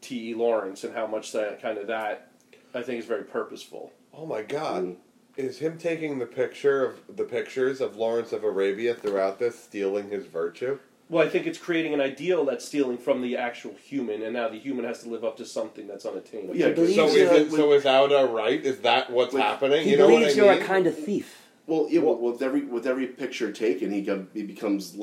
T. E. Lawrence, and how much that kind of that I think is very purposeful. Oh my God. Mm. Is him taking the picture of the pictures of Lawrence of Arabia throughout this stealing his virtue? Well, I think it's creating an ideal that's stealing from the actual human, and now the human has to live up to something that's unattainable. Yeah, So is you're- it so is Auda right? Is that what's Like, happening? he you know what I believes you're mean? a kind of thief. Well, yeah, well, with every with every picture taken, he got, he becomes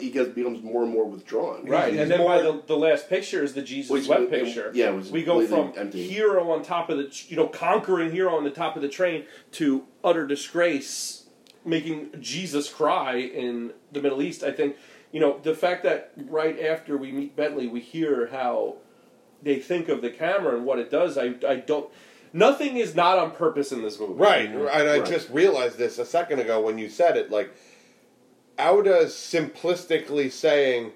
he gets becomes more and more withdrawn. Right, and then by the, the last picture is the Jesus Which- web it- picture. yeah, it was we go from empty. hero on top of the you know conquering hero on the top of the train to utter disgrace, making Jesus cry in the Middle East. I think you know the fact that right after we meet Bentley, we hear how they think of the camera and what it does. I I don't. Nothing is not on purpose in this movie. Right, mm-hmm. and I Right. just realized this a second ago when you said it. Like, Auda's simplistically saying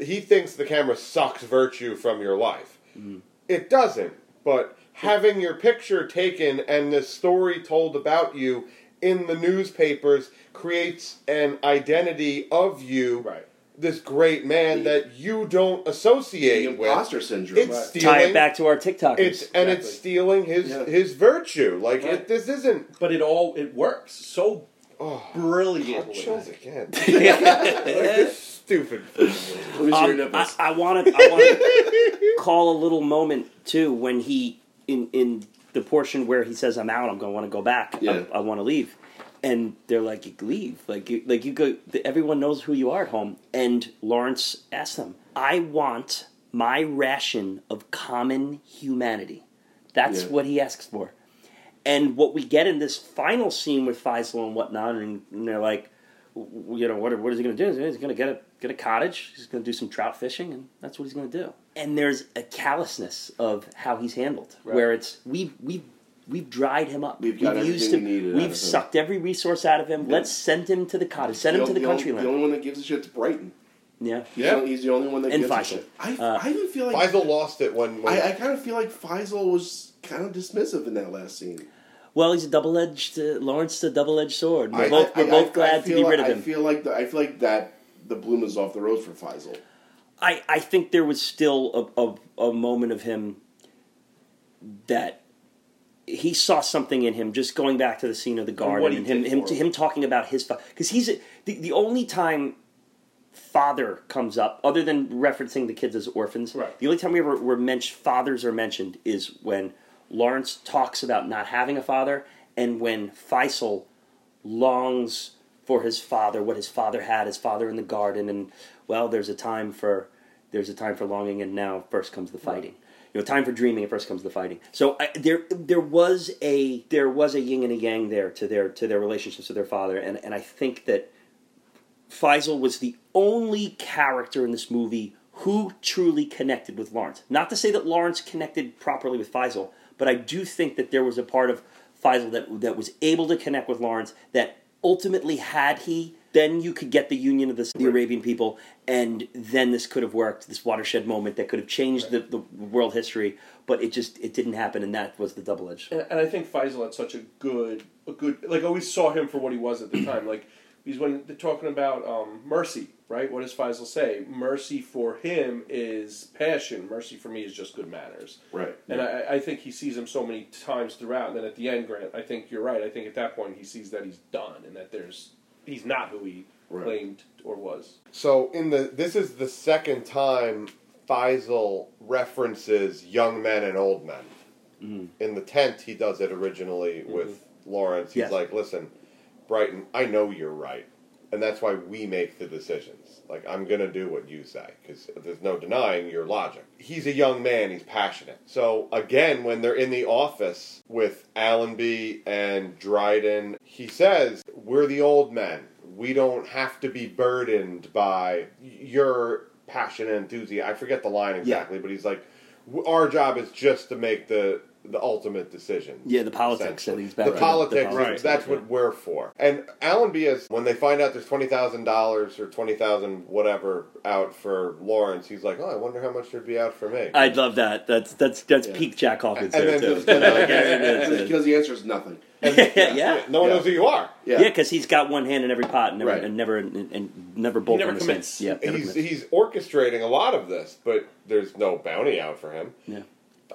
he thinks the camera sucks virtue from your life. Mm. It doesn't, but having your picture taken and this story told about you in the newspapers creates an identity of you, Right. this great man that you don't The associate with. imposter syndrome. It's Right. stealing. Tie it back to our TikTok. It's and it's stealing his Yeah. his virtue. Like Right. it, this isn't. But it all it works so Oh, brilliantly. chills (laughs) again. like this (laughs) stupid. Let me see your Um, I. I want to I want to (laughs) call a little moment too when he in in the portion where he says I'm out I'm going to want to go back Yeah. I, I want to leave and they're like you leave like you like you go everyone knows who you are at home and Lawrence asks them I want my ration of common humanity that's Yeah. what he asks for and what we get in this final scene with Faisal and whatnot, and, and they're like, you know, what, what is he going to do? He's going to get a get a cottage. He's going to do some trout fishing, and that's what he's going to do. And there's a callousness of how he's handled, Right. where it's we we we've dried him up. We've got used him. we needed out of We've him. sucked every resource out of him. Let's send him to the cottage. Send him to the only- country The land. only one that gives a shit is Brighton. Yeah. He's, Yeah. the, he's the only one that And gives a Faisal. shit. I, Uh, I even feel like Faisal lost it when. when I, I kind of feel like Faisal was kind of dismissive in that last scene. Well, he's a double-edged. Uh, Lawrence, a double-edged sword. We're I- both I- we're I- both glad to be like- rid of him. I feel like the, I feel like that the bloom is off the rose for Faisal. I, I think there was still a, a, a moment of him that he saw something in him. Just going back to the scene of the garden and him him to him. him talking about his father because he's a, the the only time father comes up other than referencing the kids as orphans. Right. The only time we ever were mentioned fathers are mentioned is when Lawrence talks about not having a father and when Faisal longs for his father, what his father had, his father in the garden, and well, there's a time for there's a time for longing, and now first comes the fighting. You know, time for dreaming, and first comes the fighting. So I, there there was a there was a yin and a yang there to their to their relationships with their father, and and I think that Faisal was the only character in this movie who truly connected with Lawrence. Not to say that Lawrence connected properly with Faisal, but I do think that there was a part of Faisal that that was able to connect with Lawrence. That ultimately, had he, then you could get the union of the, the Arabian people, and then this could have worked. This watershed moment that could have changed the, the world history, but it just it didn't happen, and that was the double edge. And, and I think Faisal had such a good, a good, like I always saw him for what he was at the time. Like because when they're talking about um, mercy, right? What does Faisal say? Mercy for him is passion. Mercy for me is just good manners. Right. And I, I think he sees him so many times throughout. And then at the end, Grant, I think you're right. I think at that point he sees that he's done and that there's he's not who he Right. claimed or was. So in the this is the second time Faisal references young men and old men. In the tent, he does it originally with Lawrence. He's Yes. like, "Listen, Brighton, I know you're right, and that's why we make the decisions. Like I'm gonna do what you say because there's no denying your logic." He's a young man. He's passionate. So again, when they're in the office with Allenby and Dryden, he says, "We're the old men. We don't have to be burdened by your passion and enthusiasm." I forget the line exactly, but he's like, "Our job is just to make the." The ultimate decision. Yeah, the politics, essentially. and he's back the to politics. the politics, That's what we're for. And Allenby is when they find out there's twenty thousand dollars or twenty thousand whatever out for Lawrence. He's like, oh, I wonder how much there'd be out for me. I'd love that. That's that's that's Yeah. peak Jack Hawkins And there then too. just- and then- (laughs) Yeah, it is, And it is. because the answer is nothing. yeah, (laughs) yeah. no one Yeah. knows who you are. Yeah. Yeah, because he's got one hand in every pot and never Right. and never and, and never both never on the commits. same. Yeah, He's commits. he's orchestrating a lot of this, but there's no bounty out for him. Yeah.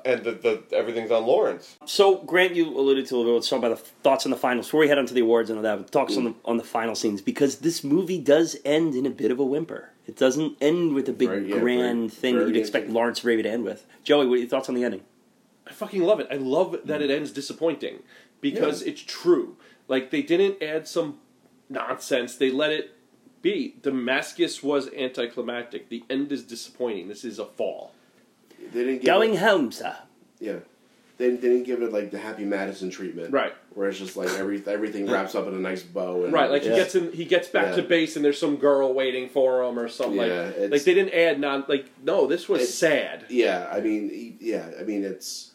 And the, the everything's on Lawrence. So Grant, you alluded to a little bit. Let's talk about the thoughts on the finals before we head on to the awards and all that. Talks on the on the final scenes because this movie does end in a bit of a whimper. It doesn't end with a big Very- yeah, grand very- thing that you'd expect ending. Lawrence Raven to end with. Joey, what are your thoughts on the ending? I fucking love it. I love that it ends disappointing because it's true. Like they didn't add some nonsense. They let it be. Damascus was anticlimactic. The end is disappointing. This is a fall. They didn't give Going it, home, sir. yeah. They, they didn't give it like the Happy Madison treatment, Right. Where it's just like every everything wraps up in a nice bow, and Right, like Yeah. he gets in, he gets back to base, and there's some girl waiting for him or something. Yeah, like, like they didn't add non. Like no, this was sad. Yeah, I mean, yeah, I mean it's,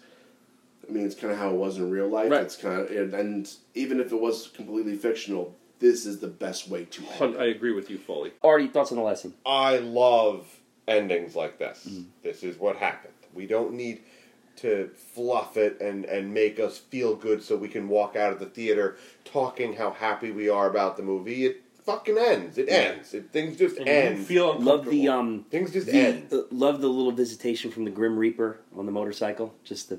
I mean it's kind of how it was in real life. Right. It's kind of, and, and even if it was completely fictional, this is the best way to end. I agree with you fully. Artie, thoughts on the lesson? I love endings like this. This is what happened. We don't need to fluff it and, and make us feel good so we can walk out of the theater talking how happy we are about the movie. It fucking ends. It ends. It, things just And end. you feel Love the um. things just The, end. uh, love the little visitation from the Grim Reaper on the motorcycle. Just the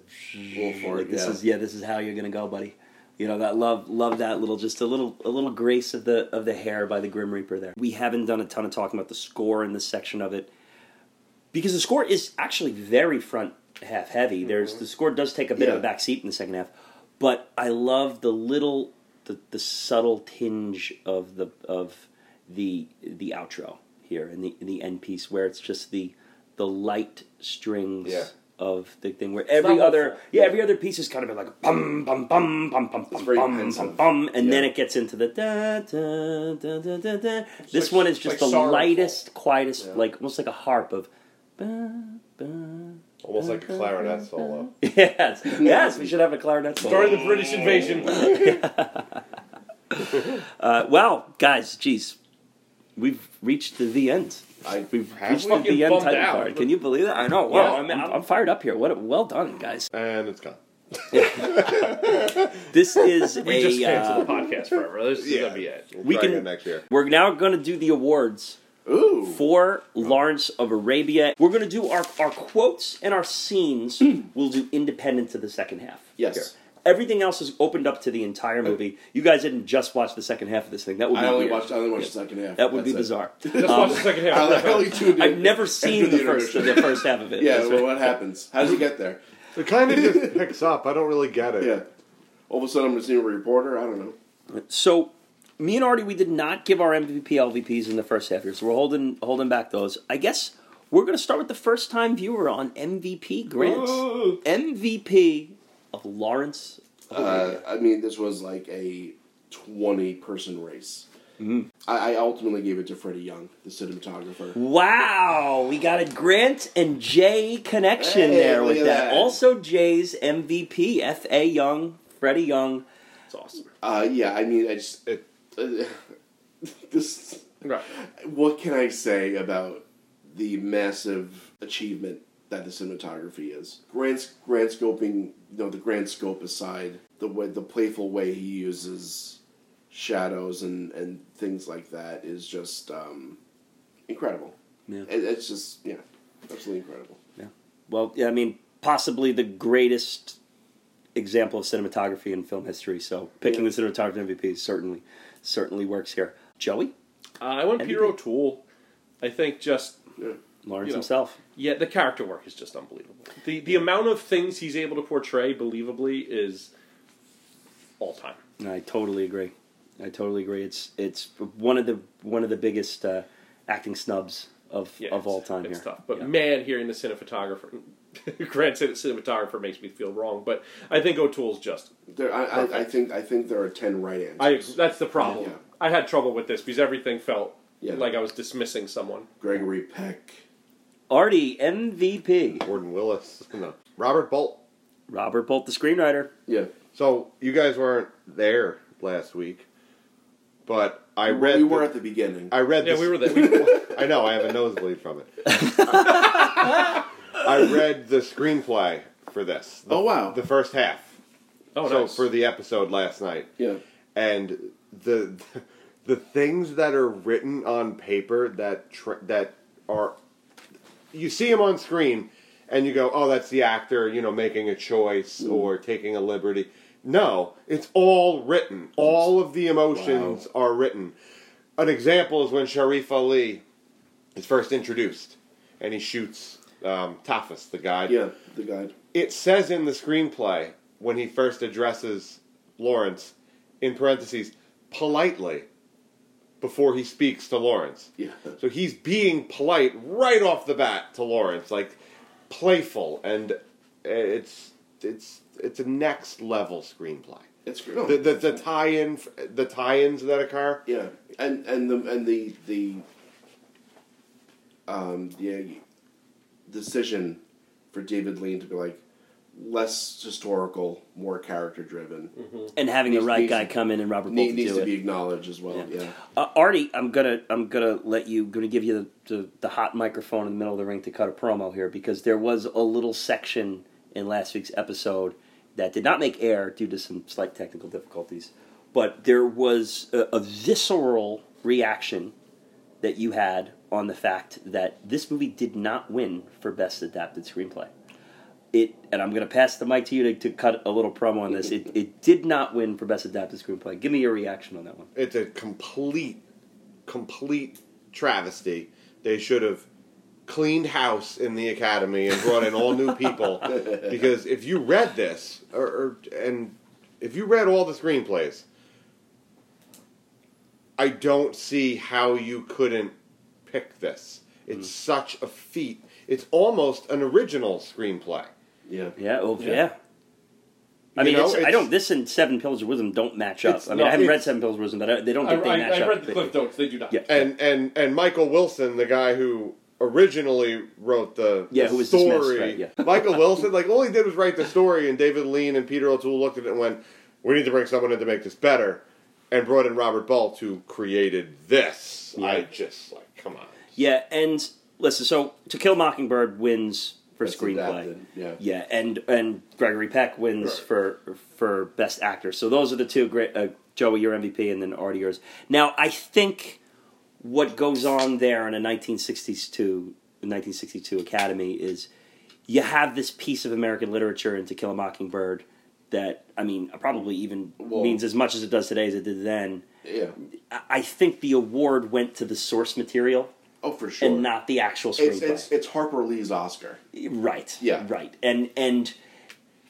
Go for like it, this yeah. is yeah, this is how you're gonna go, buddy. You know that love love that little just a little a little grace of the of the hair by the Grim Reaper there. We haven't done a ton of talking about the score in this section of it because the score is actually very front half heavy. There's the score does take a bit of a Yeah. back seat in the second half, but I love the little the, the subtle tinge of the of the the outro here in the in the end piece where it's just the the light strings Yeah. of the thing where every other hopeful. yeah every other piece is kind of like bum bum bum bum bum bum bum bum bum and then it gets into the da da da da da da. This like- one is just like the sorrowful. lightest, quietest, Yeah. like almost like a harp of. Ba, ba, Almost like a clarinet solo. (laughs) Yes, yes, we should have a clarinet solo. During the British invasion. (laughs) Uh, well, guys, geez, we've reached the, the end. I, We've reached we? the, the end title out. card. Can you believe that? I know. Wow, Yeah. I'm, I'm, I'm fired up here. What? A, well done, guys. And it's gone. (laughs) This is We a. just cancel uh, the podcast forever. This is Yeah. gonna be it. We'll We try can- again next year. we're now going to do the awards Ooh. for Lawrence of Arabia. We're going to do our, our quotes and our scenes. Hmm. we'll do independent to the second half. Yes. here. Everything else is opened up to the entire uh, movie. You guys didn't just watch the second half of this thing. That would be I only weird. watched. I only watched the second half. that would be That's it. bizarre. (laughs) Just watch um, the second half. I only tuned in I've never seen the first the intermission. first half of it. (laughs) Yeah, That's well, right. what happens? How does he get there? It kind of just (laughs) picks up. I don't really get it. Yeah. All of a sudden, I'm a senior reporter. I don't know. So, me and Artie, we did not give our MVP LVPs in the first half here, so we're holding holding back those. I guess we're going to start with the first time viewer on MVP Grant. Ooh. MVP of Lawrence. Uh, I mean, this was like a 20 person race. Mm-hmm. I, I ultimately gave it to Freddie Young, the cinematographer. Wow, we got a Grant and Jay connection Hey, there with that. that. Also, Jay's MVP, F.A. Young, Freddie Young. It's awesome. Uh, yeah, I mean, I just. It- uh, (laughs) this. Right. What can I say about the massive achievement that the cinematography is? Grand, grand scoping, you know, the grand scope aside, the way, the playful way he uses shadows and, and things like that is just um, incredible. Yeah. It, it's just, yeah, absolutely incredible. Yeah. Well, yeah, I mean, possibly the greatest example of cinematography in film history. So, picking Yeah. the cinematography MVP certainly certainly works here. Joey Uh, I went Peter O'Toole. I think just Yeah. Lawrence You know. himself. yeah, the character work is just unbelievable. The the amount of things he's able to portray believably is all time. I totally agree. I totally agree. It's it's one of the one of the biggest uh, acting snubs of Yeah, of all time it's here. tough. But Yeah. man, hearing the cinematographer, (laughs) granted, the cinematographer makes me feel wrong, but I think O'Toole's just. There, I, I, I think I think there are ten right answers. I that's the problem. Yeah. I had trouble with this because everything felt Yeah. like I was dismissing someone. Gregory Peck. Artie MVP. Gordon Willis. No. Robert Bolt. Robert Bolt, the screenwriter. Yeah, So you guys weren't there last week, but I we, read. we the- were at the beginning. I read. Yeah, the- we were there. We- (laughs) I know. I have a nosebleed from it. (laughs) I read the screenplay for this. The- Oh, wow. The first half. oh, so nice. for the episode last night, yeah, and the the things that are written on paper that tr- that are you see them on screen and you go, oh, that's the actor, you know, making a choice mm. or taking a liberty. No, it's all written. All of the emotions are written. An example is when Sharif Ali is first introduced and he shoots um, the guy yeah, the guide. it says in the screenplay when he first addresses Lawrence, in parentheses, politely, before he speaks to Lawrence. Yeah, So he's being polite right off the bat to Lawrence, like playful, and it's it's it's a next level screenplay. it's great. The the, the tie-in, the tie-ins that occur. Yeah, and and the and the the um the decision for David Lean to be like less historical, more character driven And having the right needs guy to- come in and Robert need, to needs do to it. be acknowledged as well. Yeah. Yeah, Uh, Artie, I'm gonna I'm gonna let you gonna give you the, the the hot microphone in the middle of the ring to cut a promo here because there was a little section in last week's episode that did not make air due to some slight technical difficulties, but there was a, a visceral reaction that you had on the fact that this movie did not win for best adapted screenplay. It and I'm going to pass the mic to you to, to cut a little promo on this. It, (laughs) it did not win for best adapted screenplay. Give me your reaction on that one. It's a complete, complete travesty. They should have cleaned house in the academy and brought in all new people. (laughs) because if you read this, or, or and if you read all the screenplays, I don't see how you couldn't pick this. It's mm. such a feat. It's almost an original screenplay. yeah. Yeah, oh, yeah. Yeah. I You mean, know, it's, I don't. This and Seven Pillars of Wisdom don't match up. I mean, I haven't read Seven Pillars of Wisdom, but I, they don't I, think they I, match I up. read the cliff notes. They do not. Yeah. and and and Michael Wilson, the guy who originally wrote the, Yeah, the who was dismissed, story. right, yeah. (laughs) Michael Wilson, like all he did was write the story, and David Lean and Peter O'Toole looked at it and went, "We need to bring someone in to make this better," and brought in Robert Bolt, who created this. Yeah. I just like, come on. Yeah, and listen. So, To Kill a Mockingbird wins for screenplay. adapted, yeah. yeah, and and Gregory Peck wins Right. for for best actor. So those are the two great. Uh, Joey, your MVP, and then Artie yours. Now, I think what goes on there in a 1962 1962 Academy is you have this piece of American literature in To Kill a Mockingbird that I mean probably even Well- means as much as it does today as it did then. Yeah. I- I think the award went to the source material Oh, for sure. and not the actual it's, screenplay. it's it's Harper Lee's Oscar. Right. Yeah. Right. And and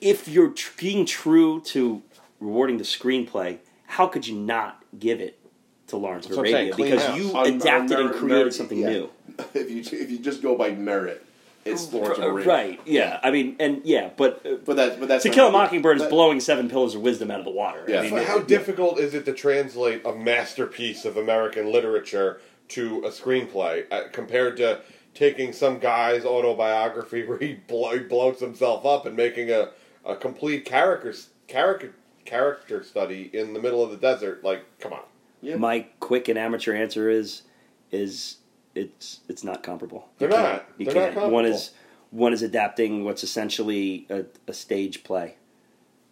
if you're tr- being true to rewarding the screenplay, how could you not give it to Lawrence of That's what I'm saying, Arabia? Because house. you On- on adapted and created merit- something yeah. new. (laughs) if you if you just go by merit, it's Lawrence of Arabia. Right. Yeah. I mean, and yeah, but. Uh, But that's but that's to not- Kill a Mockingbird is that- blowing seven pillars of wisdom out of the water. Yeah. I mean, But it- how yeah. difficult is it to translate a masterpiece of American literature to a screenplay uh, compared to taking some guy's autobiography (laughs) where he, blow, he blows himself up and making a, a complete character character character study in the middle of the desert? Like, come on. Yeah. My quick and amateur answer is is it's it's not comparable. They're You can't- You They're not can't. one comparable. is one is adapting what's essentially a, a stage play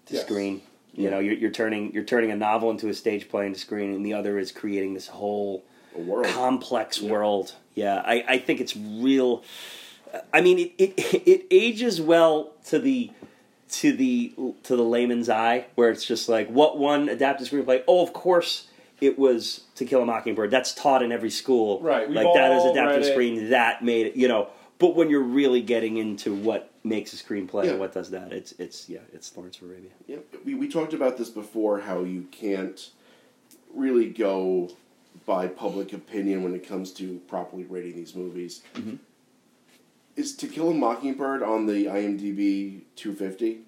to Yes. screen. You know, you're, you're turning you're turning a novel into a stage play into screen, and the other is creating this whole world. complex Yeah. world. Yeah, I, I think it's real. I mean, it, it (laughs) it ages well to the to the to the layman's eye, where it's just like what one adapted screenplay. Oh, of course, it was To Kill a Mockingbird. That's taught in every school. Right, we've like that is all adapted read it. screen. That made it. You know, but when you're really getting into what makes a screenplay Yeah. and what does that, it's it's yeah, it's Lawrence of Arabia. Yeah, we, we talked about this before how you can't really go by public opinion when it comes to properly rating these movies. Mm-hmm. Is To Kill a Mockingbird on the IMDb 250?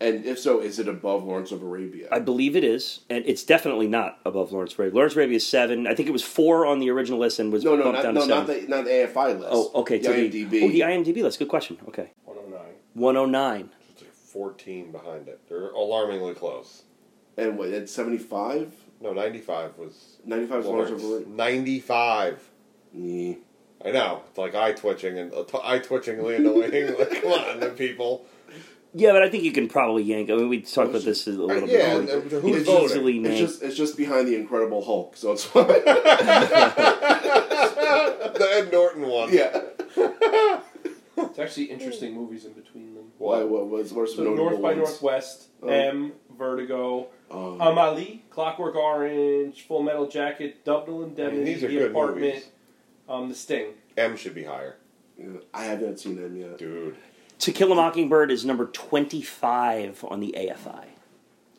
And if so, is it above Lawrence of Arabia? I believe it is, and it's definitely not above Lawrence of Arabia. Lawrence of Arabia is seven. I think it was four on the original list and was no, no, bumped not, down no, to not the not the AFI list. Oh, okay. The to IMDb. The, oh, the IMDb list. Good question. Okay. 109. 109. It's like 14 behind it. They're alarmingly close. and what? At 75? No, 95 was 95 is Lawrence of Arabia. 95. Yeah. I know. It's like eye twitching and uh, t- eye twitching Land (laughs) Lang. like, come on, then people. Yeah, but I think you can probably yank. I mean, we talked about this a little Uh, bit. yeah, earlier. and, who's It's voting? easily It's just it's just behind the Incredible Hulk, so it's (laughs) fine. the Ed Norton one. yeah. It's actually interesting movies in between them. Why? What was? What are some So North by ones? Northwest, Oh. M, Vertigo, Um, Amélie, Clockwork Orange, Full Metal Jacket, Double I Indemnity, mean, these are The good Apartment, movies. um, The Sting. M should be higher, yeah, I haven't seen M yet. dude. To Kill a Mockingbird is number 25 on the AFI.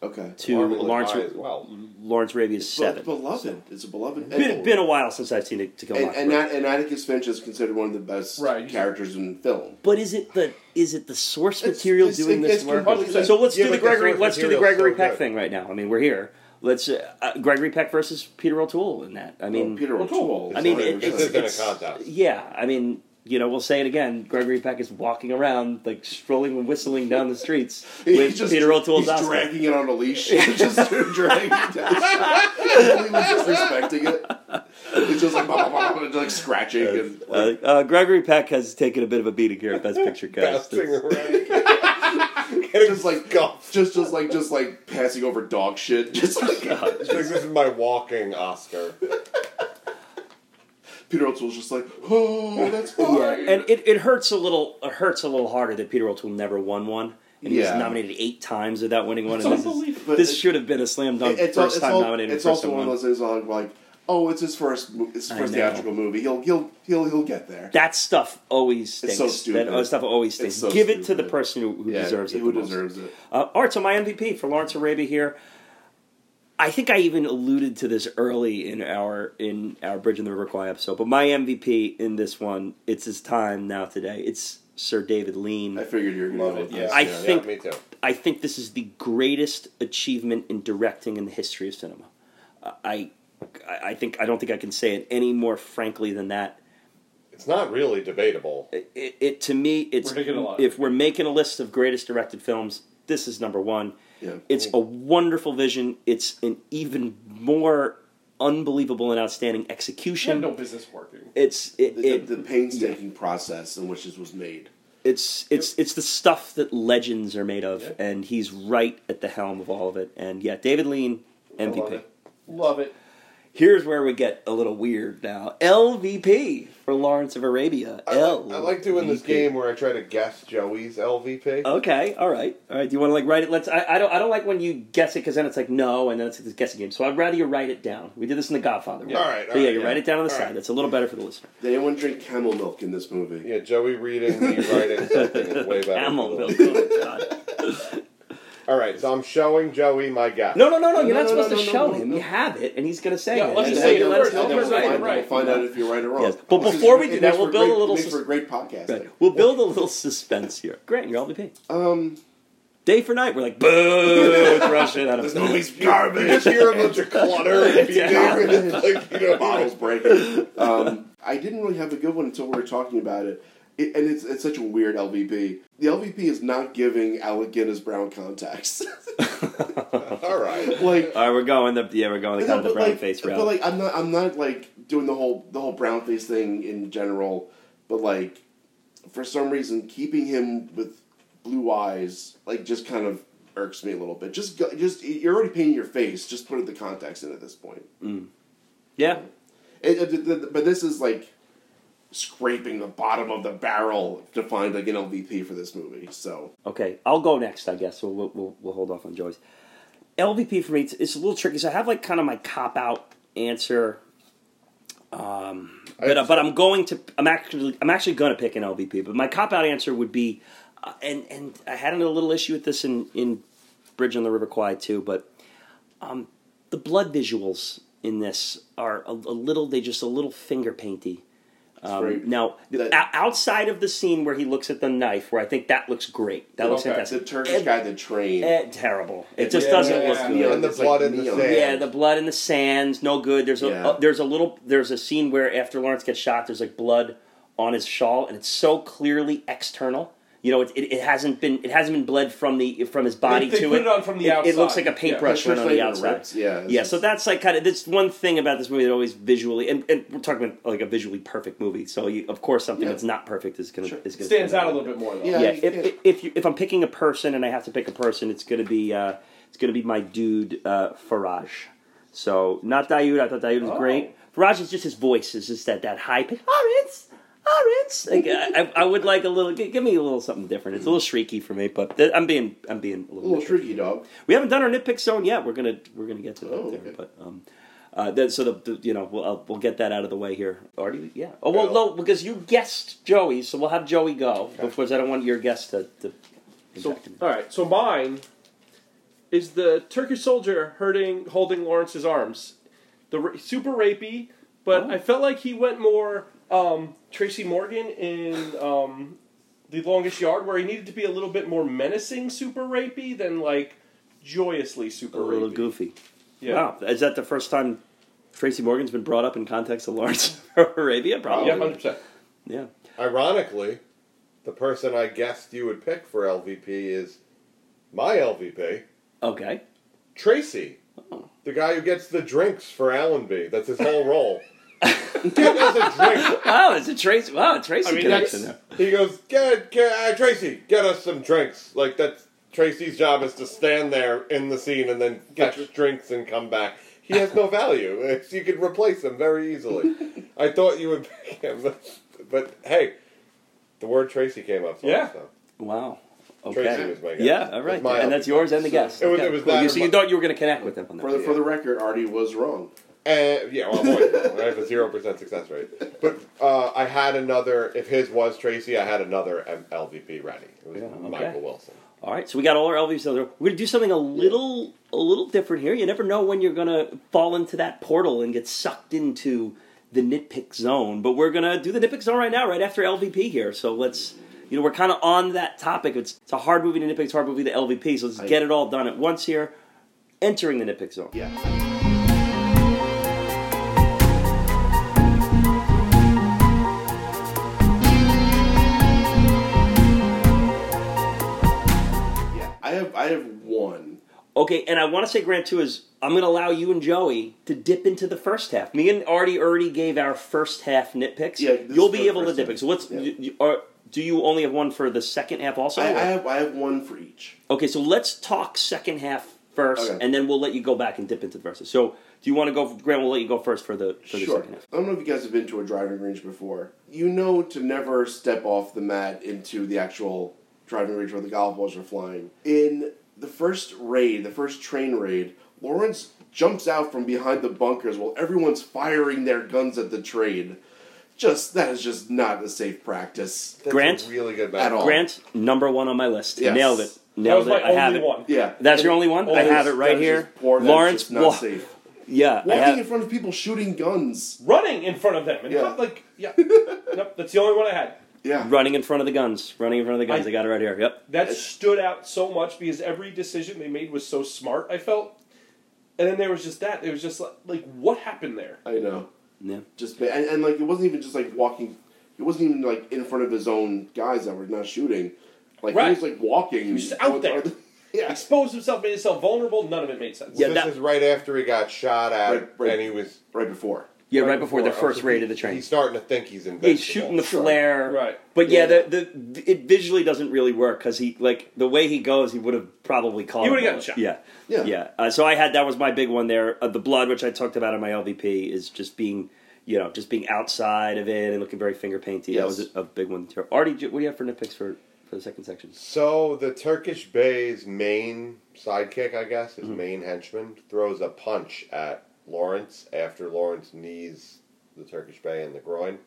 Okay. To Alarmingly Lawrence, high as well. Lawrence Arabia is It's seven. beloved. It's a beloved. Been, been a while since I've seen it, To Kill a and, Mockingbird. and, At- and Atticus Finch is considered one of the best Right. characters in film. But is it the is it the source It's- material it's- doing this work? completely- So let's Yeah, do the but the Gregory. Let's do the Gregory so Peck good. thing right now. I mean, we're here. Let's uh, uh, Gregory Peck versus Peter O'Toole in that. I mean, Oh, Peter O'Toole. O'Toole. I mean, it, 100%. it's, This isn't a it's- contest. Yeah, I mean, you know, we'll say it again. Gregory Peck is walking around, like strolling and whistling down the streets (laughs) with just- Peter O'Toole's He's Oscar. dragging it on a leash. (laughs) Just dragging it down. Completely disrespecting it. It's just like, blah, blah, blah, blah, just like scratching. And, Uh, like, uh, Gregory Peck has taken a bit of a beating here at Best Picture (laughs) Cast. It's- just like scuffed. just just like just like passing over dog shit. Just like It's like, this is my walking Oscar. Peter O'Toole's just like, oh, that's (laughs) fine. Yeah, and it, it hurts a little. It hurts a little harder that Peter O'Toole never won one, and he Yeah. was nominated eight times without winning one. It's And this is, this it- should have been a slam dunk. it's, al- first it's, time al- nominated. it's first also one of those things like, like, oh, it's his first, it's his first theatrical movie. He'll he'll he'll he'll get there. That stuff always stinks. so stupid. That stuff always stinks. So Give it to the person who, who yeah, deserves it. Who most. deserves it? Uh, all right, so my MVP for Lawrence Arabia here. I think I even alluded to this early in our in our Bridge in the River Kwai episode, but my MVP in this one, it's his time now today. It's Sir David Lean. I figured you were going to Love it. Yeah. I yeah, think- yeah, me too. I think this is the greatest achievement in directing in the history of cinema. Uh, I, I think I don't think I can say it any more frankly than that. It's not really debatable. It, it, it to me, it's We're a lot. if we're making a list of greatest directed films, this is number one. Yeah. It's a wonderful vision. It's an even more unbelievable and outstanding She had execution. no business working. It's it, the, it the painstaking process in which this was made. It's it's it's the stuff that legends are made of, Yeah. and he's right at the helm of all of it. And yeah, David Lean, I love MVP. it. Love it. Here's where we get a little weird now. LVP for Lawrence of Arabia. I L. like, I like doing this game where I try to guess Joey's LVP. Okay, all right, all right. Do you want to like write it? Let's. I, I don't. I don't like when you guess it because then it's like no, and then it's like this guessing game. So I'd rather you write it down. We did this in The Godfather. All right, all But yeah, right, you yeah. write it down on the All side. right. That's a little better for the listener. Did anyone drink camel milk in this movie? Yeah, Joey reading, me writing (laughs) something is way better. Camel for the- milk. Oh, God. (laughs) All right, so I'm showing Joey my guess. No, no, no, no. You're No, not no, supposed no, to no, show no, him. no. You have it, and he's going to say Yeah, it. let's and just then say you it let us first, know and if then we're we'll right. find or out. We'll find out if you're right or wrong. Yes. But This is- before we do that, we'll build a great- little- Makes for a great podcast. Right. We'll build a little suspense here. Grant, your LVP. Um, Day for night, we're like, boo, throw shit out of this it. movie's You just hear a bunch of (laughs) clutter and beating, Yeah. and (laughs) like, you know, bottles (laughs) breaking. Um, I didn't really have a good one until we were talking about it. It and it's, it's such a weird LVP. The LVP is not giving Alec Guinness brown contacts. (laughs) All right. like, All right, we're going the yeah, we're going the kind of the brown like, face route. But like, I'm not, I'm not like doing the whole, the whole brown face thing in general. But like, for some reason, keeping him with blue eyes, like, just kind of irks me a little bit. Just, go, just you're already painting your face. Just put the contacts in at this point. Mm. yeah, It, it- th- th- but this is like scraping the bottom of the barrel to find like an LVP for this movie. So Okay, I'll go next, I guess. We'll, we'll, we'll, hold off on Joyce. LVP for me, it's, it's a little tricky. So I have like kind of my cop out answer, um, but I- but I'm going to I'm actually I'm actually going to pick an LVP. But my cop out answer would be, uh, and and I had a little issue with this in in Bridge on the River Kwai too, but um, the blood visuals in this are a, a little they just a little finger painty. Um, very- now, that- outside of the scene where he looks at the knife, where I think that looks great, that looks Okay. the fantastic. Turkish Eh, guy, the train. terrible. It just Yeah, doesn't yeah, look yeah. good. And the It's blood like in the sand. Yeah, the blood in the sands, no good. There's a Yeah. uh, there's a little there's a scene where after Lawrence gets shot, there's like blood on his shawl, and it's so clearly external. You know, it, it, it hasn't been it hasn't been bled from the from his body they to put it. it on from the It- It looks like a paintbrush Sure, went on the outside. rips. Yeah, yeah. So that's like kind of that's one thing about this movie that always visually and, and we're talking about like a visually perfect movie. So you, of course something Yeah. that's not perfect is gonna Sure. is gonna Stands stand out a little bit more though. Yeah. yeah, you if, can't- if if, you, if I'm picking a person and I have to pick a person, it's gonna be uh, it's gonna be my dude uh, Faraj. So not Dayoud. I thought Dayoud was Oh. great. Faraj is just his voice is just that that high pitch. Orange, orange. Like I, I- would like a little. Give, give me a little something different. It's a little shrieky for me, but th- I'm being I'm being a a little. little nitpicky. tricky, dog. We haven't done our nitpick zone yet. We're gonna we're gonna get to that Oh, there, okay. but um. Uh, then, so the, the you know we'll I'll, we'll get that out of the way here. Already, yeah. Oh well, no, because you guessed Joey, so we'll have Joey go because I don't want your guess to. to So, all right. So mine is the Turkish soldier hurting, holding Lawrence's arms. The super rapey, but Oh. I felt like he went more um, Tracy Morgan in um, the Longest Yard, where he needed to be a little bit more menacing, super rapey than like joyously super a little rapey. goofy. Yeah. Wow, is that the first time Tracy Morgan's been brought up in context of Lawrence (laughs) Arabia? Probably. Yeah, hundred percent. Yeah. Ironically, the person I guessed you would pick for LVP is my LVP, Okay. Tracy. Oh. The guy who gets the drinks for Allenby. That's his whole role. (laughs) (laughs) Get us a drink. Wow, it's a Tracy. Wow, a Tracy I mean, connection. He goes, get, get uh, Tracy, get us some drinks. Like that's Tracy's job is to stand there in the scene and then get Gotcha. drinks and come back. He has no value. (laughs) You could replace him very easily. I thought you would pick him, but, but hey, the word Tracy came up. Yeah. So. Wow. Okay. Tracy was my guess. Yeah, all right. That's And that's yours and the guest. It was- Okay, it was cool. that You, or so you thought you were going to connect with him on that. For the for the record, Artie was wrong. And yeah, well, wrong. I have a zero percent success rate. But uh, I had another. If his was Tracy, I had another M- LVP ready. It was Yeah, okay. Michael Wilson. All right, so we got all our LVs. We're going to do something a little, a little different here. You never know when you're going to fall into that portal and get sucked into the nitpick zone. But we're going to do the nitpick zone right now, right after LVP here. So let's, you know, we're kind of on that topic. It's, it's a hard movie to nitpick, it's a hard movie to LVP. So let's I- get it all done at once here. Entering the nitpick zone. Yeah. Have I have one. Okay, and I want to say, Grant, too, is I'm going to allow you and Joey to dip into the first half. Me and Artie already gave our first half nitpicks. Yeah, You'll be able to dip half. it. So what's Yeah. you, are, do you only have one for the second half also? I, I have I have one for each. Okay, so let's talk second half first, Okay. and then we'll let you go back and dip into the verses. So, do you want to go, Grant? We'll let you go first for the for the second half. I don't know if you guys have been to a driving range before. You know to never step off the mat into the actual driving range where the golf balls are flying. In the first raid, the first train raid, Lawrence jumps out from behind the bunkers while everyone's firing their guns at the train. Just that is just not a safe practice. That's Grant? a really good At battle. all. Grant, number one on my list. Yes. Nailed it. That Nailed was it. my I have only it. one. Yeah. That's your only one. I have it right here. poor, Lawrence, just not wa- safe. Yeah, Walking have- in front of people shooting guns. Running in front of them, and Yeah. like yeah. (laughs) nope, that's the only one I had. Yeah. running in front of the guns. Running in front of the guns. I, I- got it right here. Yep. That stood out so much because every decision they made was so smart. I felt, and then there was just that. It was just like, like what happened there? I know. Yeah. Just ba- and, and like it wasn't even just like walking. It wasn't even like in front of his own guys that were not shooting. Like Right. he was like walking. He was just out there. (laughs) yeah. Exposed himself, made himself vulnerable. None of it made sense. Yeah, this that- is right after he got shot at, Right, right. and he was Right before. Yeah, right, Right before, the first Oh, so raid he- of the train. He's starting to think he's Yeah, invincible. he's shooting the Sure. flare. Right. But yeah, Yeah. The, the it visually doesn't really work because he like the way he goes, he would have probably called. He would've gotten shot. Yeah, Yeah. yeah. Uh, so I had that was my big one there. Uh, the blood, which I talked about in my LVP, is just being, you know, just being outside of it and looking very finger painty. That was a, a big one. Too. Artie, what do you have for nitpicks for for the second section? So the Turkish Bey's main sidekick, I guess, Mm-hmm. his main henchman, throws a punch at Lawrence after Lawrence knees the Turkish Bey in the groin.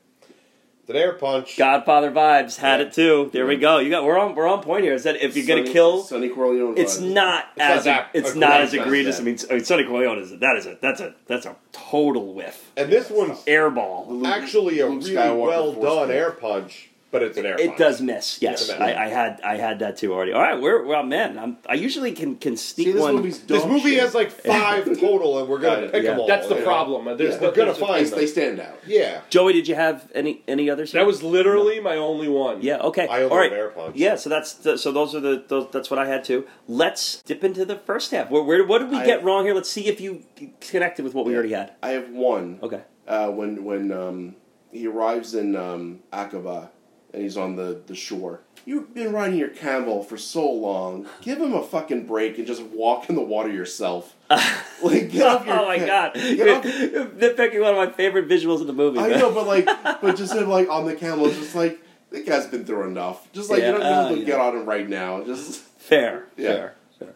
It's an air punch. Godfather vibes had Yeah. it too. There we go. You got we're on we're on point here. Is that if you're gonna kill Sonny Corleone, It's vibes. not It's not as that it's not as egregious. egregious. I mean, I mean, Sonny Corleone is that is a that's a that's a total whiff. and this one's Airball. Actually a Luke really Skywalker well done pull. air punch, but it's an air It punch. does miss. Yes, miss. I, I had I had that too already. All right, we're well, man. I'm, I usually can can sneak See, this one. movie's This movie shit. has like five (laughs) total, and we're gonna Got it. pick Yeah. them all. That's the you know? problem. There's yeah. we're gonna there's find They, them. they stand out. Yeah, Joey, did you have any any others? That was literally my only one. yeah. Okay. I only All right. have air. Yeah. So that's the, so those are the those, that's what I had too. Let's dip into the first half. Where, where what did we I- get wrong here? Let's see if you connected with what we already had. I have one. Okay. Uh, when when um, he arrives in um, Aqaba and he's on the, the shore. You've been riding your camel for so long. Give him a fucking break and just walk in the water yourself. (laughs) Like get off (laughs) your oh my god! Get off- (laughs) They're one of my favorite visuals in the movie. I man. know, but like, but just him like on the camel, it's just like the guy's been through enough. Just like Yeah, you don't, you don't have uh, to yeah. get on him right now. Just Fair. Yeah. Fair. Fair.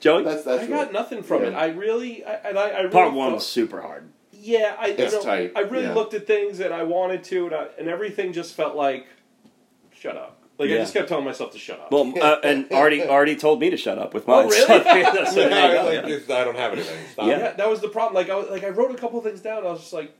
Joey, that's that's I got what- nothing from Yeah. it. I really, I, and I, I really part one thought- was super hard. Yeah, I, It's you know, tight, I really yeah. looked at things that I wanted to, and, I, and everything just felt like, shut up. Like I Yeah. just kept telling myself to shut up. Well, uh, and Artie already told me to shut up with mine. Oh, really? So, (laughs) so there you go, like, yeah. I don't have anything. Stop. Yeah. yeah, that was the problem. Like I was, like I wrote a couple of things down. I was just like,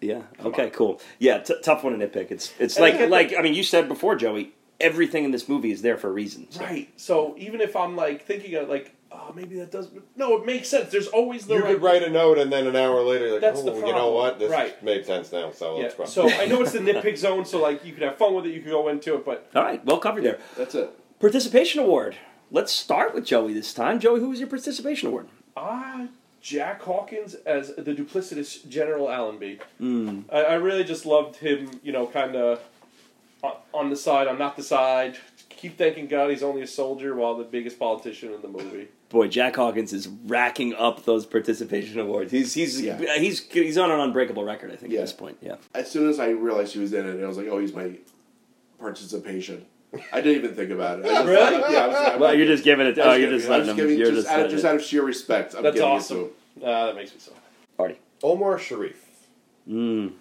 Yeah. Okay. Cool. Yeah. T- tough one to nitpick. It's it's And I like like I mean you said before, Joey. Everything in this movie is there for a reason. so- right. So even if I'm like thinking of like, oh, maybe that does. No, it makes sense. There's always the You right. could write a note, and then an hour later, you're like, That's oh, the you know problem. what? This Right. made sense now. So Yeah. let's go. So I know it's the (laughs) nitpick zone. So like you could have fun with it. You could go into it, but All right. Well covered there. That's it. Participation award. Let's start with Joey this time. Joey, who was your participation award? Ah, Jack Hawkins as the duplicitous General Allenby. Mm. I, I really just loved him, you know, kind of on, on the side, I'm not the side. Keep thanking God he's only a soldier while the biggest politician in the movie. Boy, Jack Hawkins is racking up those participation awards. He's he's Yeah. he's he's on an unbreakable record. I think Yeah. at this point. Yeah. As soon as I realized he was in it, I was like, oh, he's my participation. I didn't even think about it. I just, Really? Yeah. I was, I, Well, you're just giving it. I Oh, you're just I was letting him. giving- You're just, just out, of, just out of sheer respect. I'm That's giving awesome. It to him. Ah, that makes me so happy. Artie. Omar Sharif. Mm.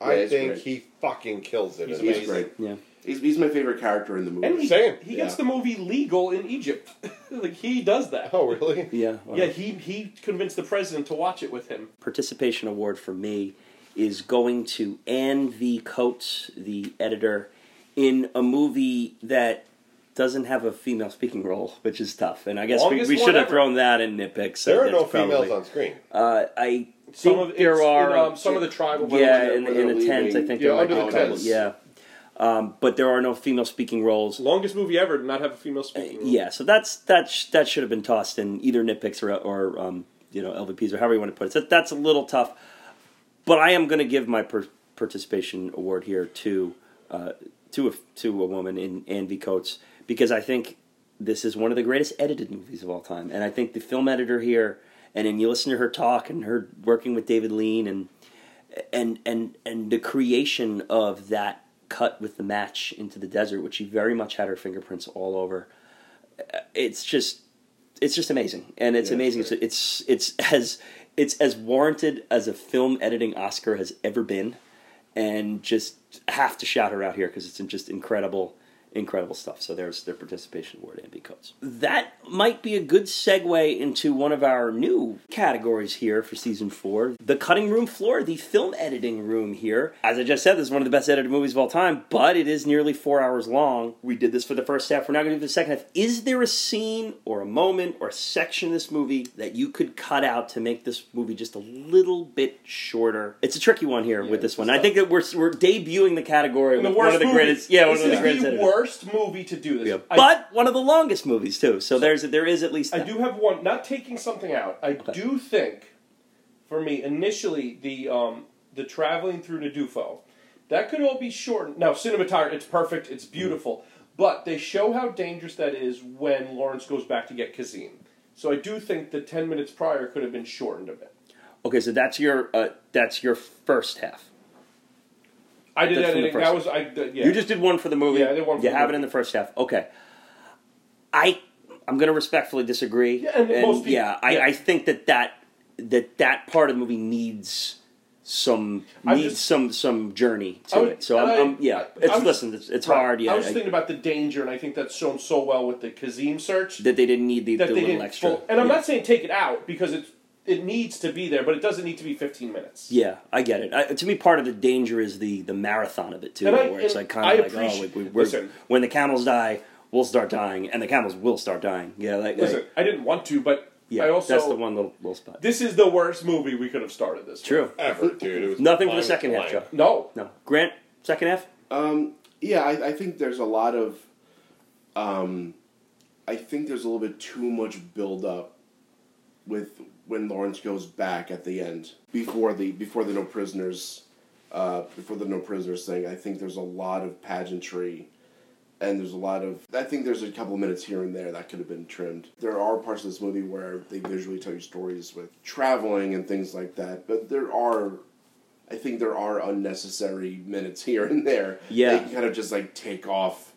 I Yeah, think great. he fucking kills it. He's in. He's great. Yeah. He's, he's my favorite character in the movie. And he, Same. he gets Yeah. the movie legal in Egypt. (laughs) like, he does that. Oh, really? (laughs) Yeah. wow. Yeah, he, he convinced the president to watch it with him. participation award for me is going to Anne V. Coates, the editor, in a movie that doesn't have a female speaking role, which is tough. And I guess we, Longest we one should have ever. thrown that in nitpicks. so There are that's no probably- females on screen. Uh, I Some think of there it's are. in, um, some of the tribal yeah, they're- in, where in they're a tent, I think Yeah, there might under be the a couple. tents. Yeah, um, but there are no female speaking roles. Longest movie ever to not have a female Uh, speaking. role. yeah, so that's that sh- that should have been tossed in either nitpicks or or um, you know LVPs or however you want to put it. So that's a little tough, but I am going to give my per- participation award here to uh, to a to a woman in Anne V. Coates because I think this is one of the greatest edited movies of all time, and I think the film editor here, and then you listen to her talk and her working with David Lean and and and and the creation of that cut with the match into the desert, which she very much had her fingerprints all over. It's just it's just amazing, and it's Yeah, amazing. it's It's, it's it's as it's as warranted as a film editing Oscar has ever been, and just have to shout her out here because it's just incredible, incredible stuff. So there's their participation award, Anne V. Coates. That might be a good segue into one of our new categories here for season four: the cutting room floor, the film editing room. Here, as I just said, this is one of the best edited movies of all time, but it is nearly four hours long. We did this for the first half. We're now going to do the second half. Is there a scene or a moment or a section in this movie that you could cut out to make this movie just a little bit shorter? It's a tricky one here with this one. I think that we're we're debuting the category And with one of the movie. greatest. Yeah, one this of the greatest. the editors. worst movie to do this. Yeah. I- but one of the longest movies too. So there's there is at least I do have one. Not taking something out. I do think, for me, initially the um, the traveling through Nefud, that could all be shortened. Now, cinematography, it's perfect. It's beautiful. But they show how dangerous that is when Lawrence goes back to get Gasim. So I do think the ten minutes prior could have been shortened a bit. Okay, so that's your uh, that's your first half. I did That's from the editing. first That was I. did- Yeah. You just did one for the movie. Yeah, I did one for You the have movie. it in the first half. Okay. I I'm going to respectfully disagree. Yeah, and most people- yeah, I, yeah. I think that that that that part of the movie needs some needs just- some some journey to I it. So I'm, I- I'm yeah. I- It's was- listen. It's, it's hard. Yeah, I was I- thinking about the danger, and I think that's shown so well with the Gasim search. that they didn't need the, that the they little didn't extra. full- and I'm yeah. not saying take it out because it's it needs to be there, but it doesn't need to be 15 minutes. Yeah, I get it. I, to me, part of the danger is the the marathon of it too, And I- where it's like kind of like, oh, appreciate- we, we, we're, listen. when the camels die, we'll start dying, and the camels will start dying. Yeah, like, Listen, like- I didn't want to, but yeah, I also that's the one little, little spot. this is the worst movie we could have started this. True. Ever, dude. It was Nothing for the was second half, blank. Joe. No, No, Grant, second half. Um, yeah, I, I think there's a lot of. Um, I think there's a little bit too much build up with when Lawrence goes back at the end before the before the no prisoners, uh, before the no prisoners thing. I think there's a lot of pageantry, and there's a lot of. I think there's a couple of minutes here and there that could have been trimmed. There are parts of this movie where they visually tell you stories with traveling and things like that, but there are I think there are unnecessary minutes here and there. Yeah. They kind of just like take off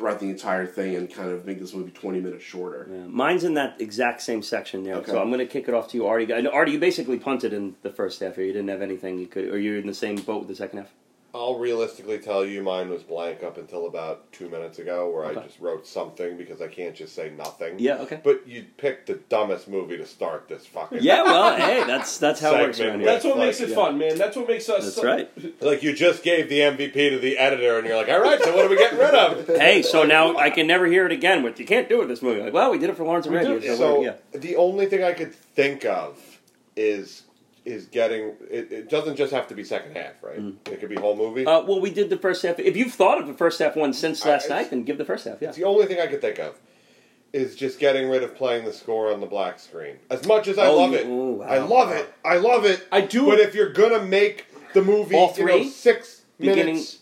throughout the entire thing and kind of make this movie 20 minutes shorter. Yeah, mine's in that exact same section there. Okay. So I'm going to kick it off to you, Artie. Artie, you basically punted in the first half here. You didn't have anything you could, or you're in the same boat with the second half. I'll realistically tell you mine was blank up until about two minutes ago, where Okay. I just wrote something because I can't just say nothing. Yeah, okay. But you picked the dumbest movie to start this fucking. Yeah, well, hey, that's that's how it works around here. that's what Like, makes it yeah. fun, man. That's what makes us. That's right. (laughs) Like you just gave the MVP to the editor, and you're like, "All right, so what are we getting rid of?" Hey, so now I can never hear it again. But you can't do it this movie. Like, well, we did it for Lawrence We Arabia. So, So yeah. the only thing I could think of is is getting. It, it doesn't just have to be second half, right? It could be whole movie. Uh, well, we did the first half. If you've thought of the first half one since last I- night, then give the first half. Yeah. It's the only thing I could think of. Is just getting rid of playing the score on the black screen. As much as I Oh, love you- it, ooh, wow. I love it. I love it. I do- But if you're gonna make the movie, All you know, three? six Beginning- minutes,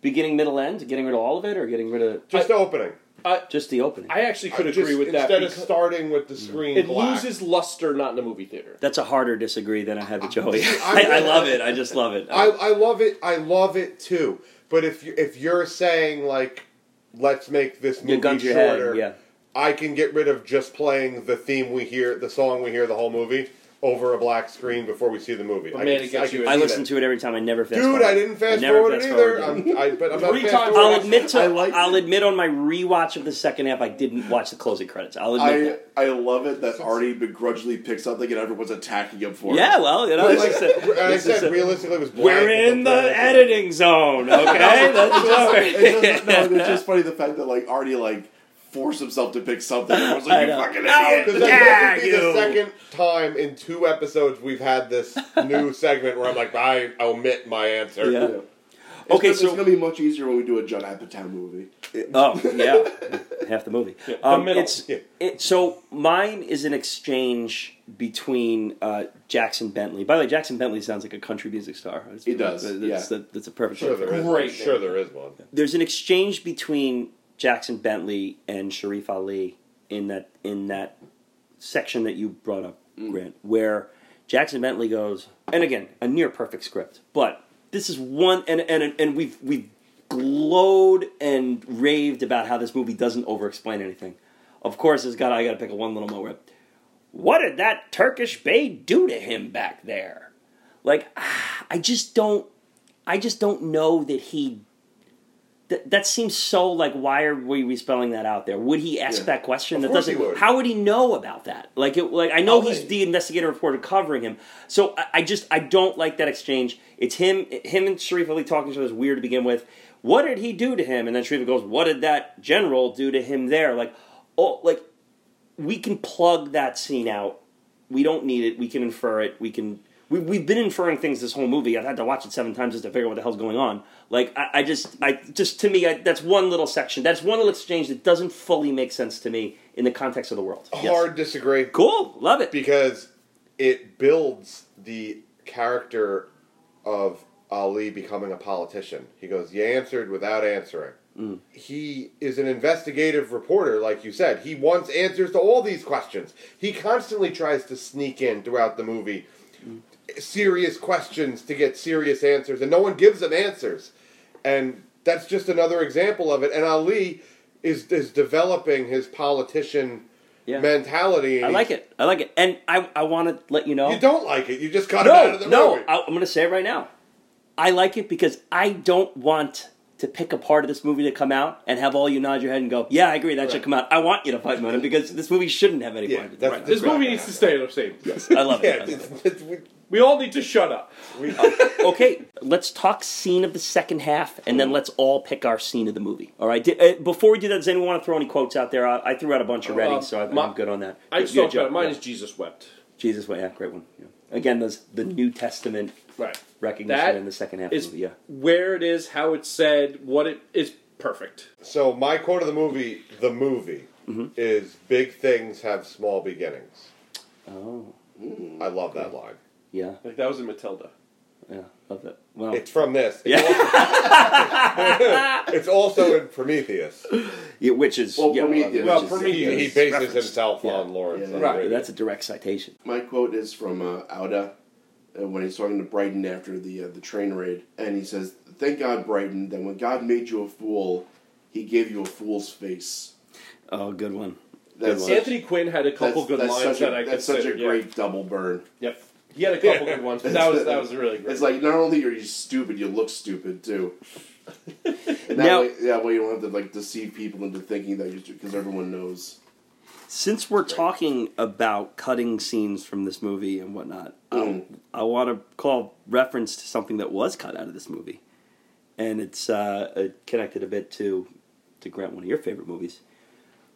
Beginning, middle, end. Getting rid of all of it, or getting rid of just the opening. Just the opening. I actually could I agree just- with that. Instead of starting with the screen, it black. loses luster not in the movie theater. That's a harder disagree than I had with Joey. (laughs) I- I, I love it. I (laughs) just love it. I, I love it. I love it too. But if you, if you're saying like, let's make this movie gun to head. shorter, Yeah. I can get rid of just playing the theme we hear, the song we hear the whole movie over a black screen before we see the movie. But I man, can- it gets I can you- see I listen that. to it every time. I never fast Dude, forward. I didn't fast never forward it fast either. forward. I'm, I, but I'm not Three fast times- forward. I'll admit to. (laughs) I like- I'll admit on my rewatch of the second half, I didn't watch the closing credits. I'll admit I that. I love it that Artie begrudgingly picks something and everyone's attacking him for it. Yeah, well, you know, Like, it's just a- and I it's just said a- realistically, it was blank we're in the editing zone. Okay, (laughs) that's what we're- It's just, no, it's just (laughs) funny the fact that like Artie like forced himself to pick something. and was (laughs) I like, "You know. fucking idiot!" Because (laughs) Yeah, that would be you. the second time in two episodes we've had this new (laughs) segment where I'm like, I omit my answer. Yeah. Yeah. It's Okay, gonna, so- it's gonna be much easier when we do a Judd Apatow movie. Oh yeah, half the movie. the Um, middle. It's Yeah. it, so mine is an exchange between uh, Jackson Bentley. By the way, Jackson Bentley sounds like a country music star. It's- He does, That's, yeah. that- that's a perfect. Sure, fit for there it. is. Great sure there is one. There's an exchange between Jackson Bentley and Sharif Ali in that in that section that you brought up, Grant, where Jackson Bentley goes, and again, a near perfect script, but this is one, and and and we've we've glowed and raved about how this movie doesn't over-explain anything. Of course, it's got I got to pick a one little moment. What did that Turkish Bey do to him back there? Like, ah, I just don't, I just don't know that he that, that seems so like why are we, we spelling that out there? Would he ask Yeah. that question? Of that doesn't would. how would he know about that? Like it like i know he's the investigative reporter covering him. So I, I just i don't like that exchange. It's him him and sharif ali talking to each other is weird to begin with. What did he do to him? And then sharif goes what did that general do to him there? Like oh like we can plug that scene out. We don't need it. We can infer it. We can we, we've been inferring things this whole movie i've had to watch it seven times just to figure out what the hell's going on like i, I just i just to me I, that's one little section that's one little exchange that doesn't fully make sense to me in the context of the world Yes. Hard disagree cool love it because it builds the character of Ali becoming a politician. He goes, "You answered without answering." Mm. He is an investigative reporter, like you said. He wants answers to all these questions. He constantly tries to sneak in throughout the movie serious questions to get serious answers, and no one gives them answers. And that's just another example of it. And Ali is is developing his politician Yeah. mentality. i like it i like it and i, I want to let you know You don't like it. You just cut it out of the no movie. I, i'm going to say it right now i like it because i don't want to pick a part of this movie to come out and have all you nod your head and go, "Yeah, I agree, that should come out." I want you to fight on it because this movie shouldn't have any Yeah, part. that's- Right. This movie needs to stay the same. Yes, I love it. I yeah, love it. It's, it's, we, We all need to shut up. we, (laughs) okay, let's talk scene of the second half, and then let's all pick our scene of the movie. All right. Did, uh, before we do that, does anyone want to throw any quotes out there? I, I threw out a bunch already, Uh, so I, my- I'm good on that. I just Yeah, talked about Mine yeah. is Jesus wept. Jesus. wept. yeah, great one. Yeah. Again, those the New Testament Right. recognition That in the second half is of the movie. Yeah. where it is, how it's said, what it is perfect. so my quote of the movie, the movie, Mm-hmm. is "Big things have small beginnings." Oh, I love that line. Yeah, Like that was in Matilda. yeah, love that. Well, It's from this. It's, yeah, also, (laughs) it's also in Prometheus. Yeah, which is Well, yeah, Prometheus which Well, is- Prometheus. He, he bases referenced. himself Yeah. on Lawrence. Yeah. on Right, Radio. That's a direct citation. My quote is from uh, Auda uh, when he's talking to Brighton after the uh, the train raid, and he says, "Thank God, Brighton, that when God made you a fool, He gave you a fool's face." Oh, good one. That's one. Anthony Quinn had a couple that's- good that's lines such that a, I That's such a considered. yeah. great double burn. Yep. He had a couple good ones, but that was that was really great. It's like not only are you stupid, you look stupid too. (laughs) And that Now- way, that way you don't have to like deceive people into thinking that you're because everyone knows. Since we're talking about cutting scenes from this movie and whatnot, Mm. I, I want to call reference to something that was cut out of this movie, and it's uh, uh, connected a bit to to Grant, one of your favorite movies.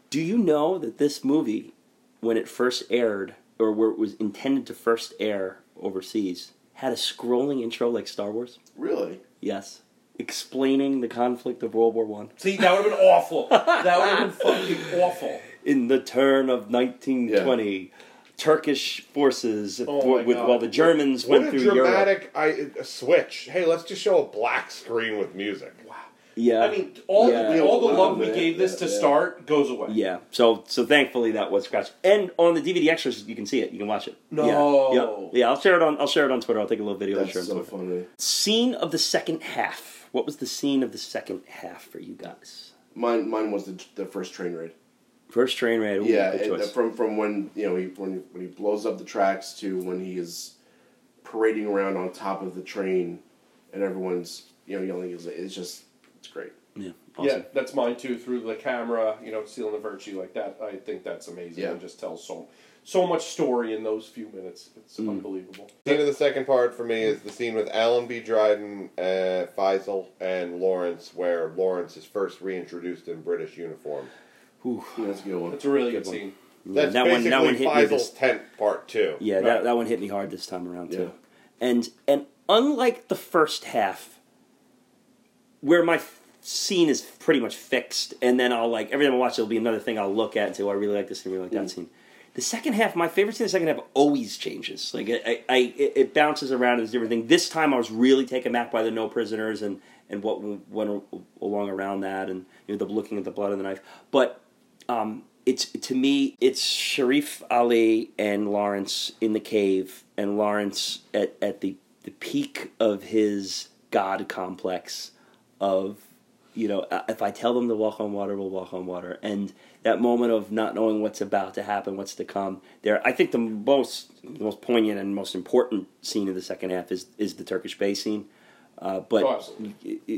Do you know that this movie, when it first aired, or where it was intended to first air overseas, had a scrolling intro like Star Wars? Really? Yes, explaining the conflict of World War One. See, that would have been awful. That would have been fucking awful. in the turn of 1920, Turkish forces Oh for- with while the Germans What went a through Europe. dramatic I, a switch. Hey, let's just show a black screen with music. Yeah, I mean, all Yeah. all the love we gave this to start goes away. yeah. So so thankfully that was scratched. And on the DVD extras, you can see it. You can watch it. No. Yeah, yeah. I'll share it on. I'll share it on Twitter. I'll take a little video and That's share it on so Twitter. funny. Scene of the second half. What was the scene of the second half for you guys? Mine, mine was the, the first train raid. First train raid. Ooh, yeah, good choice. from from when you know he when when he blows up the tracks to when he is parading around on top of the train, and everyone's you know yelling. It's just it's great. yeah, Yeah, that's mine too. Through the camera, you know, stealing the virtue like that. I think that's amazing. Yeah. It just tells so so much story in those few minutes. It's Mm. unbelievable. Scene of the second part for me is the scene with Allenby Dryden, uh, Faisal, and Lawrence, where Lawrence is first reintroduced in British uniform. Ooh. That's a good one. It's a really good, one. scene. That's that one- basically that one hit me Faisal's this- tent part two. Yeah, Right. that, that one hit me hard this time around too. Yeah. And and unlike the first half, where my f- scene is pretty much fixed, and then I'll like every time I watch it, it'll be another thing I'll look at and say, "Oh, I really like this and I really like that Mm. scene." The second half, my favorite scene in the second half always changes. Like I, I, it, it bounces around and it's different thing. This time, I was really taken back by the no prisoners and and what went along around that, and you know the looking at the blood of the knife. But um, it's to me, it's Sharif Ali and Lawrence in the cave, and Lawrence at at the the peak of his god complex of you know if I tell them to walk on water, we'll walk on water, and that moment of not knowing what's about to happen, what's to come. There, I think the most the most poignant and most important scene of the second half is is the Turkish Bey scene. Uh, but Oh,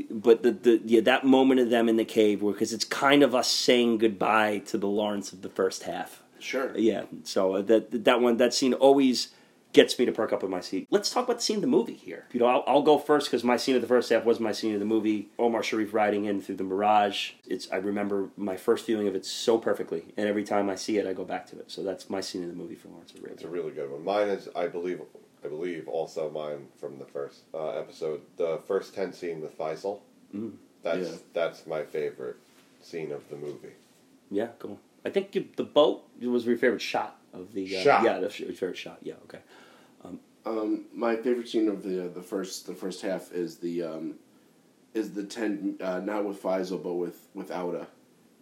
but the, the yeah that moment of them in the cave where because it's kind of us saying goodbye to the Lawrence of the first half. Sure. Yeah, so that that one that scene always gets me to perk up in my seat. Let's talk about the scene of the movie here. You know, I'll, I'll go first because my scene of the first half was my scene of the movie. Omar Sharif riding in through the mirage. It's I remember my first viewing of it so perfectly, and every time I see it, I go back to it. So that's my scene of the movie for Lawrence of It's a really good one. Mine is, I believe, I believe also mine from the first uh, episode, the first ten scene with Faisal. Mm. That's Yeah. that's my favorite scene of the movie. Yeah, cool. I think you, the boat was your favorite shot of the uh, Shot. Yeah, the favorite shot. Yeah, okay. Um, my favorite scene of the the first the first half is the um, is the ten uh, not with Faisal but with with Auda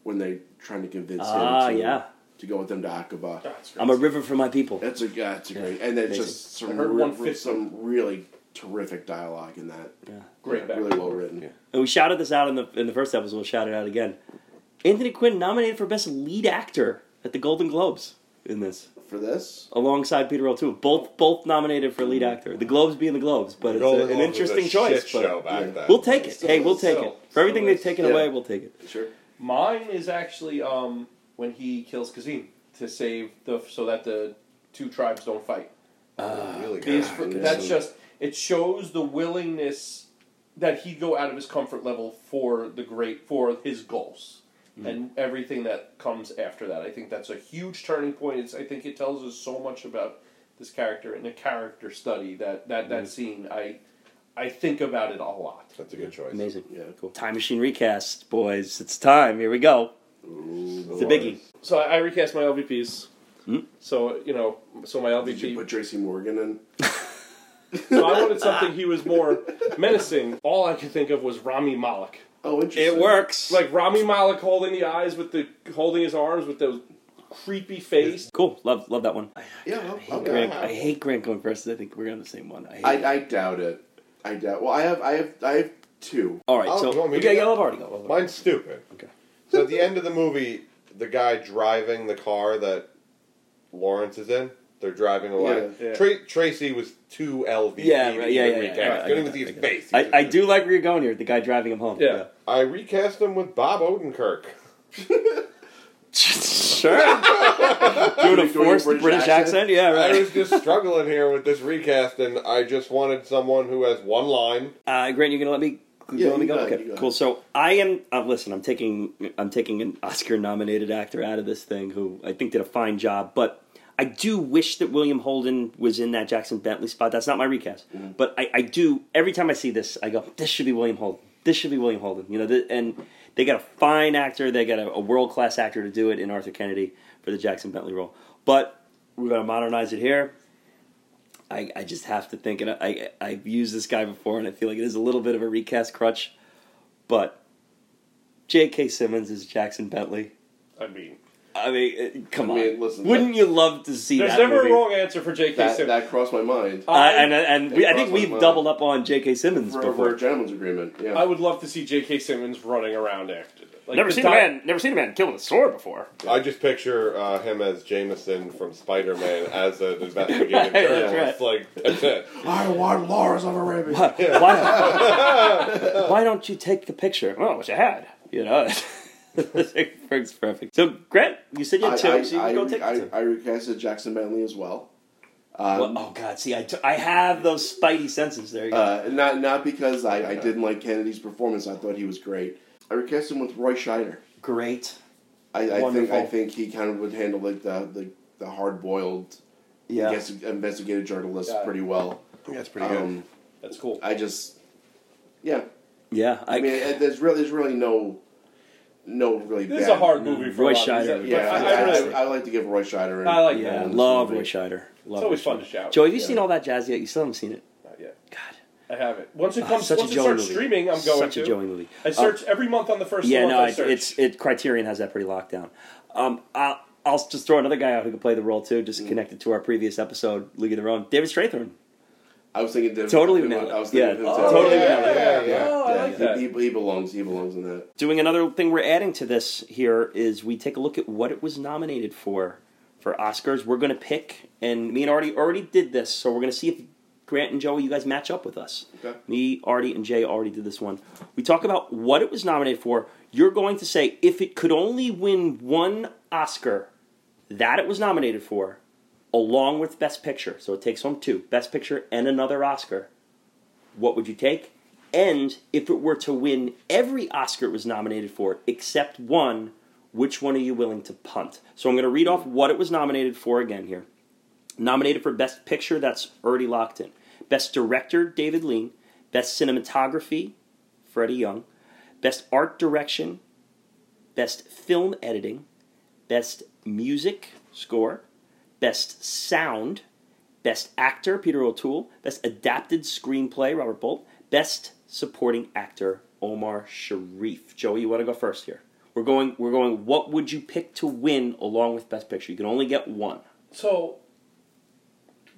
when they trying to convince Ah, him to, yeah. to go with them to Aqaba. That's great. I'm a river for my people. That's a yeah, that's a Yeah, great and it's just some heard re- 150. some really terrific dialogue in that. Yeah. Great back really well written. Yeah. And we shouted this out in the in the first episode. We'll shout it out again. Anthony Quinn nominated for best lead actor at the Golden Globes in this, For this, alongside Peter O'Toole. Both both nominated for lead actor. The Globes being the Globes, but it's a, an Globes a interesting choice. but show back Yeah. then. we'll take it. Still- hey, we'll take still- it for everything they've taken is. away. We'll take it. sure. Mine is actually um, when he kills Gasim to save the so that the two tribes don't fight. really good. These, yeah. that's just it shows the willingness that he'd go out of his comfort level for the great for his goals and everything that comes after that. I think that's a huge turning point. It's, I think it tells us so much about this character and a character study that that that scene. I I think about it a lot. That's a good choice. Amazing. Yeah. Cool. Time Machine recast, boys. It's time. Here we go. Ooh, It's a biggie. So I, I recast my LVPs. Hmm? So you know, so my LVP. Did you put Tracy Morgan in? (laughs) So I wanted something he was more menacing. All I could think of was Rami Malek. Oh, interesting. It works. like Rami Malek holding the eyes with the holding his arms with those creepy face. Cool. Love love that one. Yeah, I hate, okay. Grant, I hate Grant going first. I think we're on the same one. I hate. I, I doubt it. I doubt. Well, I have I have I have two. All right, Oh, so you want me to okay, yeah, I'll already go. I'll already go. Mine's stupid. Okay. So at the end of the movie, the guy driving the car that Lawrence is in, they're driving away. Yeah, yeah. Tra- Tracy was too LV. Yeah, right, yeah, even yeah, recast. yeah, I Couldn't get even see his I face. I, I do like where you're going here. The guy driving him home. Yeah. I recast him with Bob Odenkirk. sure. Doing a Doing a forced British British, accent? accent? Yeah, I right. was just struggling here with this recast, and I just wanted someone who has one line. Uh, Grant, you're gonna let me. you Yeah, let me go. go Okay, you go cool. So I am. Uh, listen, I'm taking. I'm taking an Oscar-nominated actor out of this thing, who I think did a fine job. But I do wish that William Holden was in that Jackson Bentley spot. That's not my recast, mm-hmm. but I, I do. Every time I see this, I go, "This should be William Holden. This should be William Holden." You know, th- and they got a fine actor. They got a, a world-class actor to do it in Arthur Kennedy for the Jackson Bentley role. But we're gonna modernize it here. I, I just have to think, and I, I I've used this guy before, and I feel like it is a little bit of a recast crutch, but J.K. Simmons is Jackson Bentley. I mean, I mean, uh, come I on! listen, Wouldn't you love to see there's that never movie? a wrong answer for J.K. That, Simmons. that crossed my mind Uh, and and we, I think we've mind. doubled up on J.K. Simmons for, for before. a gentleman's agreement. Yeah. I would love to see J.K. Simmons running around after. Like, never seen di- a man. Never seen a man kill with a sword before. I just picture uh, him as Jameson from Spider Man as an (laughs) investigative Right, that's journalist. Like that's it. (laughs) I want Lawrence of Arabia. Why, why, (laughs) why don't you take the picture? Well, I wish I had. You know, (laughs) it's perfect. So, Grant, you said you had I, two, I, so you I, can go take I, the two. I recasted Jackson Bentley as well. Um, Well, oh God! See, I, t- I have those spidey senses. There you go. uh, not not because I, I didn't like Kennedy's performance. I thought he was great. I recast him with Roy Scheider. Great. I, I think Wonderful. I think he kind of would handle like the the, the hard boiled Yeah. investigative journalist Yeah. pretty well. Yeah, that's pretty good. Um, That's cool. I just yeah. Yeah. I, mean, it- there's really there's really no no really. This is a hard movie for Roy a lot of Scheider. these, Yeah, I, I, I I, really, I like to give Roy Scheider. I like Yeah, this love movie. Roy Scheider. Love it's always Roy fun to shout. Joe, have you Yeah. seen all that jazz yet? You still haven't seen it. Not yet. God, I haven't. Once it Oh, comes, such once it starts movie. streaming, I'm going Such to. Such a Joey movie. I Uh, search every month on the first yeah, month no, I it, search. it's it. Criterion has that pretty locked down. Um, I'll, I'll just throw another guy out who could play the role too, just Mm. just connected to our previous episode, League of Their Own. David Strathairn. I was thinking. David- Totally David- vanilla. I was thinking Yeah, him oh, totally yeah, vanilla. Yeah, yeah, Oh, I yeah. like that. He, he, he belongs. He belongs in that. Doing another thing we're adding to this here is we take a look at what it was nominated for for Oscars. We're going to pick, and me and Artie already did this, so we're going to see if Grant and Joey, you guys match up with us. Okay. Me, Artie, and Jay already did this one. We talk about what it was nominated for. You're going to say if it could only win one Oscar that it was nominated for, along with Best Picture. So it takes home two Best Picture and another Oscar. What would you take? And if it were to win every Oscar it was nominated for except one, which one are you willing to punt? So I'm going to read off what it was nominated for again here. Nominated for Best Picture, that's already locked in. Best Director, David Lean. Best Cinematography, Freddie Young. Best Art Direction, Best Film Editing, Best Music Score, Best Sound, Best Actor, Peter O'Toole, Best Adapted Screenplay, Robert Bolt, Best Supporting Actor, Omar Sharif. Joey, you want to go first here? We're going. We're going. What would you pick to win along with Best Picture? You can only get one. So,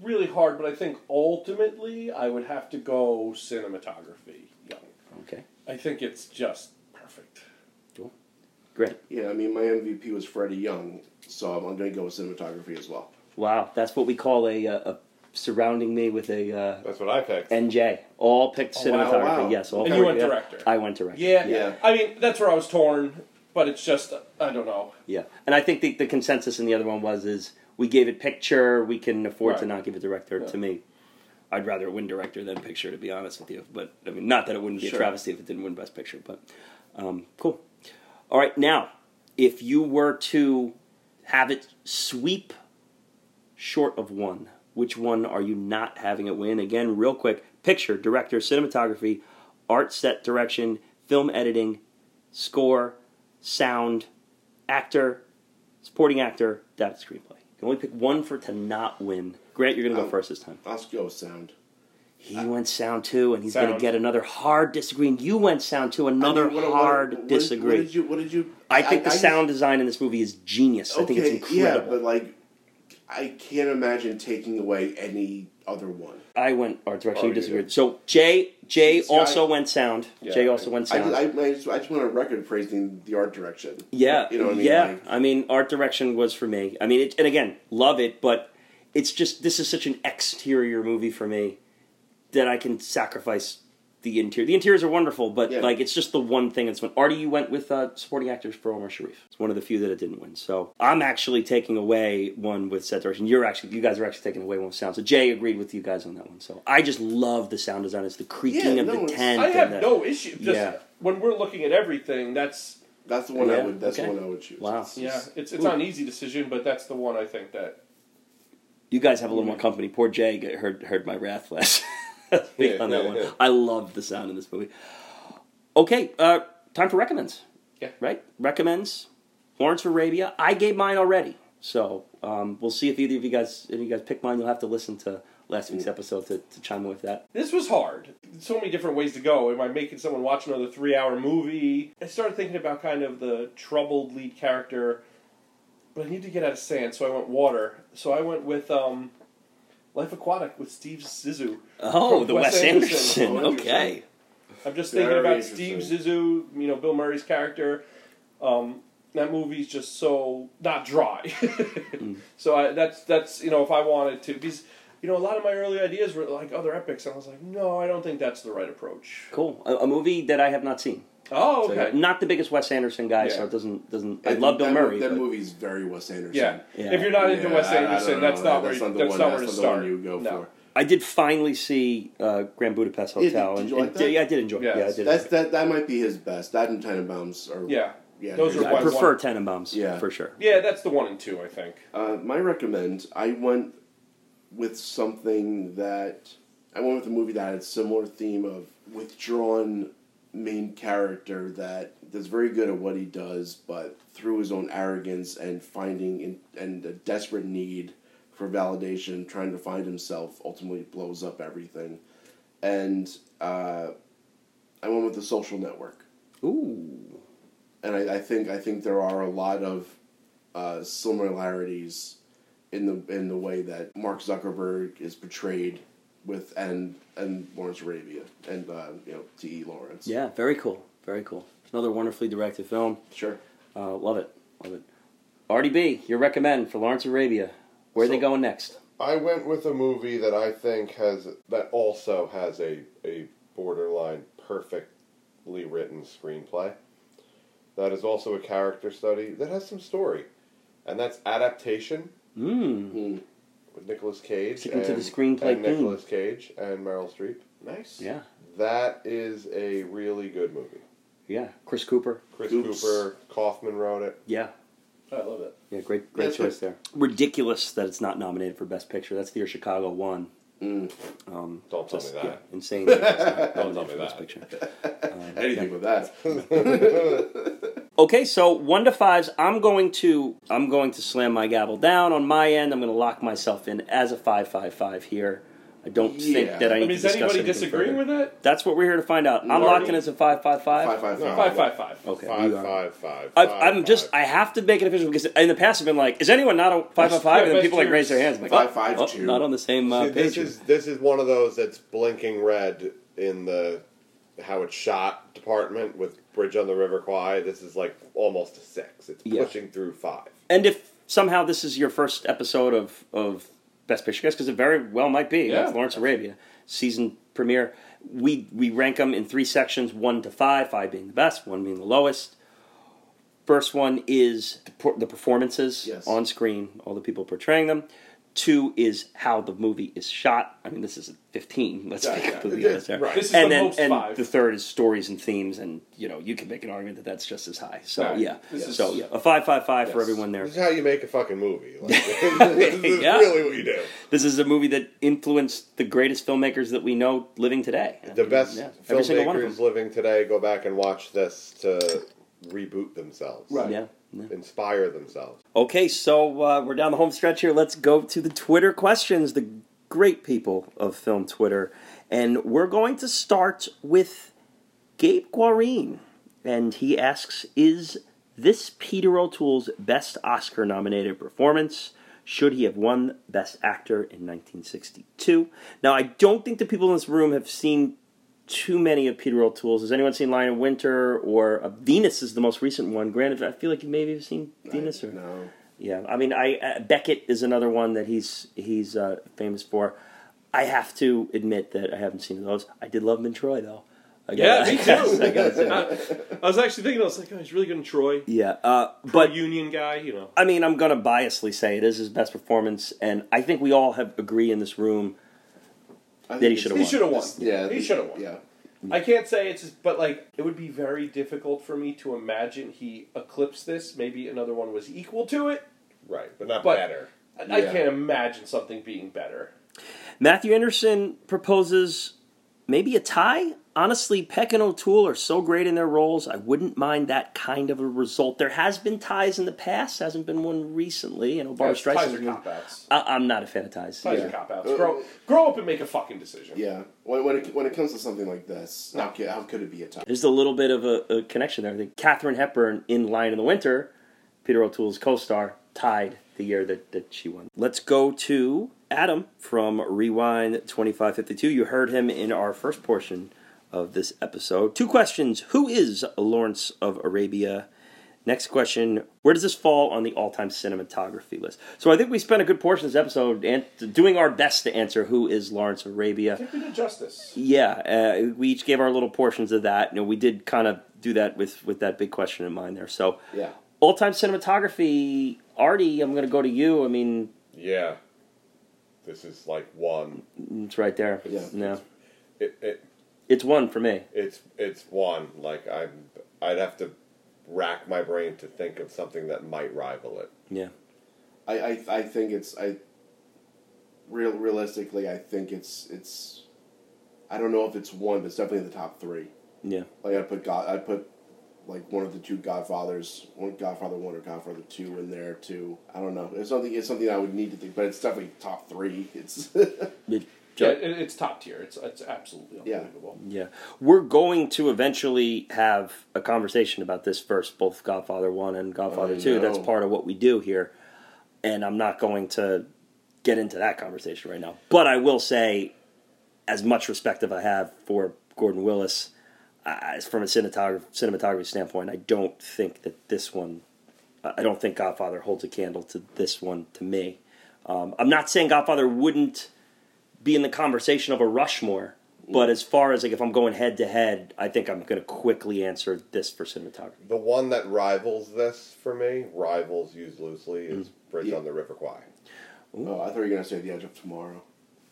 really hard, but I think ultimately I would have to go cinematography. Young. Okay, I think it's just perfect. Cool. Great. Yeah, I mean, my MVP was Freddie Young, so I'm, I'm going to go with cinematography as well. Wow, that's what we call a, uh, a surrounding me with a uh, That's what I picked. NJ. All picked Oh, wow, cinematography. wow. Yes, all And you went yeah. director. I went director. Yeah, Yeah. I mean, that's where I was torn, but it's just I don't know. Yeah, and I think the, the consensus in the other one was is we gave it picture, we can afford to not give it director. Yeah. To me, I'd rather win director than picture, to be honest with you. But I mean, not that it wouldn't be Sure. a travesty if it didn't win best picture. But um, cool. All right, now if you were to have it sweep short of one, which one are you not having it win? Again, real quick: picture, director, cinematography, art, set direction, film editing, score, sound, actor, supporting actor, adapted screenplay. You can only pick one for to not win. Grant, you're going to go Um, first this time. I'll go sound. He went sound too, and he's going to get another hard disagree. And you went sound too, another I mean, what- what- hard what did- disagree. What did you? What did you? I think the just- sound design in this movie is genius. I think it's incredible. Yeah, but like, I can't imagine taking away any other one. I went art direction. Oh, you disagreed. did. So Jay, Jay See, I- also went sound. Yeah, Jay I- also went I, sound. I, I, just, I just want a record praising the art direction. Yeah, you know what I mean. Yeah, Like, I mean, art direction was for me. I mean, it, and again, love it, but it's just this is such an exterior movie for me that I can sacrifice the interior. The interiors are wonderful, but Yeah. like it's just the one thing that's when Artie, you went with uh, supporting actors for Omar Sharif. It's one of the few that it didn't win. So I'm actually taking away one with set direction. You're actually, you guys are actually taking away one with sound. So Jay agreed with you guys on that one. So I just love the sound design. It's the creaking Yeah, of no, the tent. I have the, no issue. Just Yeah. when we're looking at everything, that's that's the one Yeah, I would. That's okay. the one I would choose. Wow. It's yeah, it's it's Ooh. not an easy decision, but that's the one I think that You guys have a little more company. Poor Jay heard heard my wrath last (laughs) (laughs) week on that one. I love the sound in this movie. Okay, uh, time for recommends. Yeah. Right? Recommends. Lawrence of Arabia. I gave mine already. So um, we'll see if either of you guys if you guys pick mine. You'll have to listen to last week's episode to, to chime in with that. this was hard. So many different ways to go. Am I making someone watch another three-hour movie? I started thinking about kind of the troubled lead character, but I need to get out of sand, so I went water. So I went with um, Life Aquatic with Steve Zissou. Oh, the Wes Wes Anderson. Anderson. Oh, Okay. I'm just Very thinking about Steve interesting. Zissou, you know, Bill Murray's character. Um, that movie's just so not dry. (laughs) So I, that's that's you know if I wanted to because you know a lot of my early ideas were like other epics and I was like no I don't think that's the right approach. Cool. A, a movie that I have not seen. Oh So, not the biggest Wes Anderson guy, so it doesn't doesn't. I And love Bill that, Murray. That but- movie's very Wes Anderson. yeah. Yeah. If you're not into Yeah, Wes I- I don't Anderson, that's not where That's you, not the that's one- not that's where to not the one start. you go no. for. I did finally see uh, Grand Budapest Yeah, did- Hotel. did and, you like and- that? Yeah, I did enjoy. it. Yeah, Yeah, I did. That's enjoy it. that. That might be his best. That and Tenenbaums are. Yeah. yeah. Those they're- I my prefer one- Tenenbaums. Yeah. for sure. Yeah, that's the one and two I think. Uh, my recommend. I went with something that I went with a movie that had a similar theme of withdrawn main character that that is very good at what he does, but through his own arrogance and finding in, and a desperate need for validation, trying to find himself, ultimately blows up everything. And uh, I went with the Social Network, Ooh. and I, I think I think there are a lot of uh, similarities in the in the way that Mark Zuckerberg is portrayed with and and Lawrence Arabia and uh, you know T. E. Lawrence. Yeah, very cool. Very cool. Another wonderfully directed film. sure. Uh, love it. Love it. RDB, your recommend for Lawrence Arabia. Where are they going next? I went with a movie that I think has that also has a a borderline perfectly written screenplay. That is also a character study that has some story, and that's adaptation. Mm. With Nicolas Cage. Sticking to and, the screenplay and theme. Nicolas Cage and Meryl Streep. Nice. Yeah. That is a really good movie. Yeah. Chris Cooper. Chris Oops. Cooper, Kaufman wrote it. Yeah. I love it. Yeah, great, great That's choice there. Ridiculous that it's not nominated for Best Picture. That's the year Chicago won. Mm. Um, Don't tell just, me Yeah, that. insane. that it's not (laughs) Don't tell me for Best that. Picture. (laughs) Um, Anything with that. (laughs) Okay, so one to fives. I'm going to I'm going to slam my gavel down on my end. I'm going to lock myself in as a five five five here. I don't think that I I need mean, is to discuss anybody anything disagreeing further. with that? That's what we're here to find out. I'm Marty? locking as a five five five. Five five No. five. Five five five. Okay, Five, you are. five, five, I, five, I'm just I have to make it official because in the past I've been like, is anyone not a five five five? And then people like raise their hands. I'm like, Five, five, oh, oh, two. not on the same uh, See, this page. is this is one of those that's blinking red in the how it's shot department with Bridge on the River Kwai. This is like almost a six. It's Yeah. pushing through five. And if somehow this is your first episode of, of Best Picture, because it very well might be, Yeah. with Lawrence Arabia season premiere, we we rank them in three sections: one to five, five being the best, one being the lowest. First one is the, the performances Yes. on screen, all the people portraying them. Two is how the movie is shot. I mean, this is fifteen. Let's Yeah, be yeah. completely It is, honest there. right. This is and the then most and five. the third is stories and themes, and you know you can make an argument that that's just as high. So Right. yeah, This is- so yeah, a five five five for everyone there. This is how you make a fucking movie. Like, (laughs) this is (laughs) Yeah. really what you do. This is a movie that influenced the greatest filmmakers that we know living today. The best Yeah, every one of filmmakers them. living today go back and watch this to reboot themselves, Right. Yeah. Yeah. inspire themselves. Okay, so uh, we're down the home stretch here. Let's go to the Twitter questions, the great people of film Twitter. And we're going to start with Gabe Guarine. And he asks Is this Peter O'Toole's best Oscar nominated performance? Should he have won Best Actor in 1962? Now, I don't think the people in this room have seen too many of Peter O'Toole's. Has anyone seen Lion of Winter or uh, Venus is the most recent one? Granted, I feel like you maybe have seen Venus or No. yeah. I mean, I uh, Beckett is another one that he's he's uh, famous for. I have to admit that I haven't seen those. I did love him in Troy though. I Yeah, me I too. (laughs) I gotta say. I was actually thinking, I was like, oh, he's really good in Troy. Yeah, uh, But but union guy, you know. I mean, I'm gonna biasly say it is his best performance, and I think we all have agree in this room I that he should have He won. should have won. Yeah, he should have won. Yeah. I can't say it's, just, but like it would be very difficult for me to imagine he eclipsed this. Maybe another one was equal to it. Right, but not But- better. I, I Yeah. can't imagine something being better. Matthew Anderson proposes maybe a tie. Honestly, Peck and O'Toole are so great in their roles. I wouldn't mind that kind of a result. There has been ties in the past, hasn't been one recently. You know, Barbara Ties are cop outs. I- I'm not a fan of ties. Ties Yeah. are cop outs. Uh, Grow, grow up and make a fucking decision. Yeah. When, when, it, when it comes to something like this, how, could, how could it be a tie? There's a little bit of a, a connection there. I think Katharine Hepburn in Lion in the Winter, Peter O'Toole's co-star, tied the year that, that she won. Let's go to Adam from Rewind 2552. You heard him in our first portion of this episode. Two questions. Who is Lawrence of Arabia? Next question, where does this fall on the all-time cinematography list? So I think we spent a good portion of this episode an- doing our best to answer who is Lawrence of Arabia. I think we did justice. Yeah, uh, we each gave our little portions of that. You know, we did kind of do that with with that big question in mind there. So, Yeah. all time cinematography, Artie, I'm going to go to you. I mean, Yeah, this is like one. it's right there. Yeah. no, It, it it's one for me. it's it's one. Like I'm, I'd have to rack my brain to think of something that might rival it. Yeah, I, I, I think it's I real realistically I think it's it's I don't know if it's one, but it's definitely in the top three. Yeah. Like I put God, I put like one of the two Godfathers, one Godfather one or Godfather two in there too. I don't know. It's something. It's something I would need to think, but it's definitely top three. It's Yeah, it, it's top tier. It's it's absolutely unbelievable. Yeah. We're going to eventually have a conversation about this first, both Godfather 1 and Godfather I 2. That's part of what we do here. And I'm not going to get into that conversation right now. But I will say, as much respect as I have for Gordon Willis, uh, from a cinematography, cinematography standpoint, I don't think that this one, I don't think Godfather holds a candle to this one to me. Um, I'm not saying Godfather wouldn't be in the conversation of a Rushmore. But as far as like if I'm going head to head, I think I'm going to quickly answer this for cinematography. The one that rivals this for me, rivals used loosely, is mm. Bridge Yeah. on the River Kwai. oh, I thought you were gonna say the Edge of Tomorrow.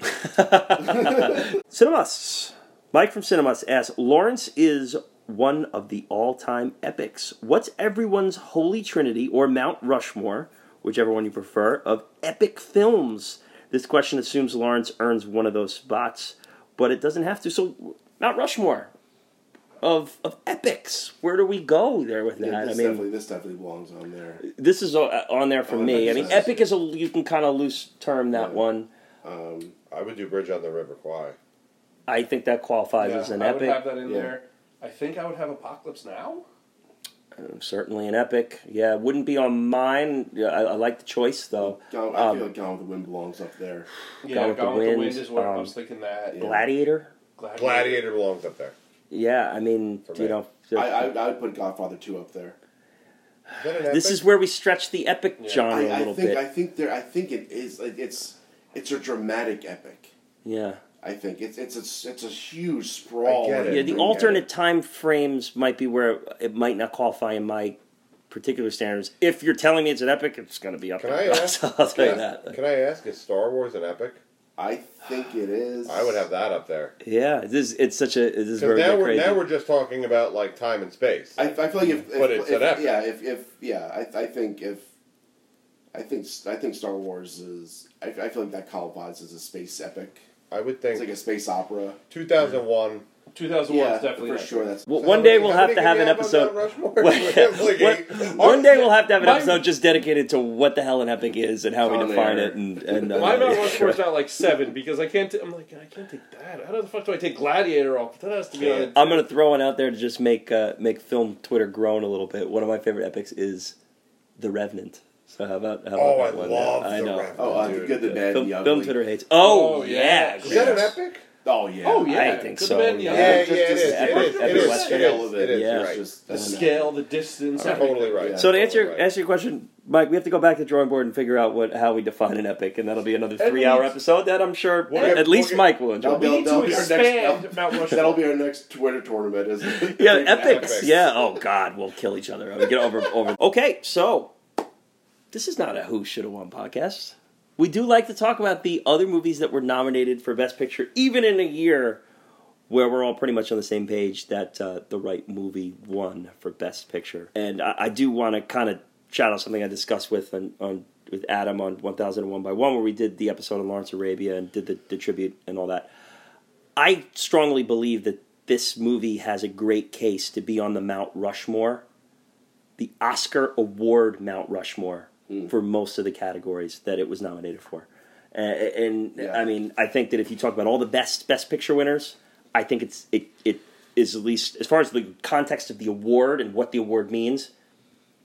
(laughs) Cinemas. Mike from Cinemas asks Lawrence is one of the all time epics. What's everyone's holy trinity or Mount Rushmore, whichever one you prefer, of epic films? This question assumes Lawrence earns one of those spots, but it doesn't have to. So, Mount Rushmore of of epics. Where do we go there with that? Yeah, I this mean, definitely this definitely belongs on there. this is on there for Oh, me. I mean, sense. epic is a you can kind of loose term that Yeah. one. Um, I would do Bridge on the River Kwai. I think that qualifies Yeah, as an I epic. would have that in Yeah. there. I think I would have Apocalypse Now. Certainly an epic. Yeah, wouldn't be on mine. Yeah, I, I like the choice though. Gone, I Um, feel like Gone with the Wind belongs up there. Yeah, Gone with the Gone with the Wind, Wind is what I um, was thinking. That Yeah. Gladiator. Gladiator. Gladiator belongs up there. Yeah, I mean, For you me. know, I, I I would put Godfather two up there. Is that an epic? this is where we stretch the epic Yeah. genre I, a I little think bit. I think there I think it is like it's it's a dramatic epic. yeah, I think it's it's a, it's a huge sprawl. I get it. yeah. The Yeah. alternate time frames might be where it might not qualify in my particular standards. If you're telling me it's an epic, it's going to be up Can there. I (laughs) ask? So I'll tell you can, that. Can I ask? Is Star Wars an epic? I think it is. I would have that up there. Yeah, this it's such a this is Because very now we're crazy. now we're just talking about like time and space. I, I feel like if, if, But it's if- an epic. yeah if, if yeah I, I think if I think I think Star Wars is I, I feel like that qualifies as a space epic. I would It's think like a space opera. 2001. 2001 Yeah, is definitely for an sure. That's well, So one day we'll have to have an episode. One, Like eight? one day we'll have to have an episode just dedicated to what the hell an epic is and how we define air. it. And, and (laughs) uh, My Mount Rushmore is not like seven because I can't. T- I'm like I can't take that. How the fuck do I take Gladiator off? That has to be on. I'm gonna throw one out there to just make uh, make film Twitter groan a little bit. One of my favorite epics is The Revenant. So how about how about Oh, I that one? love I The know. Revenant. oh uh, the Dude. good, the bad, Film, the ugly. film Twitter hates. Oh, Oh, yeah, yeah. Is that an yes. epic? Oh yeah. Oh yeah, I think Good, so, the bad, and the yeah. ugly. Yeah, just- yeah, it just is. the It epic- is. epic It is. Western. It is. It is. Yeah. You're right. Just- The scale, the distance. I'm everything. totally right. So to answer Right. answer your question, Mike, we have to go back to the drawing board and figure out what how we define an epic, and that'll be another And three hour we- episode that I'm sure We'll at get- least we'll get- Mike will enjoy. That'll We need that'll to be our next- expand Mount Rushmore. That'll be our next Twitter tournament, isn't it? Yeah, (laughs) epics. Epics. Yeah. Oh God, we'll kill each other. We get over over. Okay, so this is not a who should have won podcast. We do like to talk about the other movies that were nominated for Best Picture, even in a year where we're all pretty much on the same page that uh, the right movie won for Best Picture. And I, I do want to kind of shout out something I discussed with on, on with Adam on 1001 by One, where we did the episode on Lawrence Arabia and did the, the tribute and all that. I strongly believe that this movie has a great case to be on the Mount Rushmore, the Oscar award Mount Rushmore for most of the categories that it was nominated for. Uh, and Yeah. I mean, I think that if you talk about all the best Best Picture winners, I think it's it it is at least as far as the context of the award and what the award means,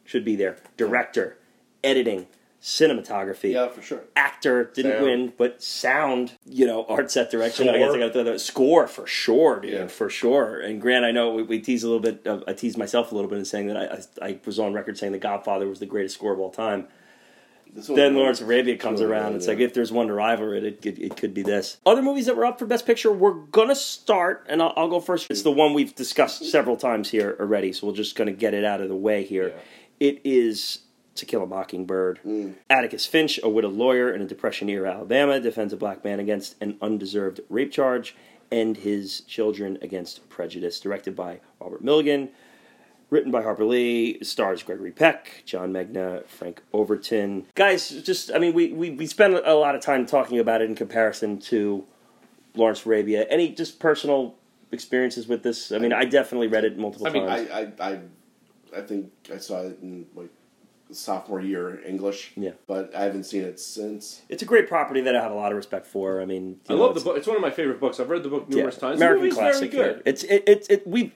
should be there. Director, editing, cinematography Yeah, for sure. actor didn't Sound. win, but sound, you know, art set direction. I guess I got to throw that score for sure, dude, Yeah. for sure. And Grant, I know we, we teased a little bit. Of, I teased myself a little bit in saying that I, I I was on record saying The Godfather was the greatest score of all time. Then Lawrence of Arabia comes around. yeah, It's yeah. like if there's one to rival it, it, it, it could be this. Other movies that were up for Best Picture, we're gonna start, and I'll, I'll go first. It's the one we've discussed several times here already, so we're just gonna get it out of the way here. It is To Kill a Mockingbird. Mm. Atticus Finch, a widowed lawyer in a Depression era Alabama, defends a black man against an undeserved rape charge and his children against prejudice. Directed by Robert Mulligan. Written by Harper Lee, stars Gregory Peck, John Megna, Frank Overton. Guys, just, I mean, we, we, we spend a lot of time talking about it in comparison to Lawrence Arabia. Any just personal experiences with this? I mean, I definitely read it multiple I mean, times. I, I, I, I think I saw it in like sophomore year English. Yeah. but I haven't seen it since. it's a great property that I have a lot of respect for. I mean, I you know, love the book. It's one of my favorite books. I've read the book numerous yeah, times. American the movie's classic. very yeah. good. It's it, it, it we.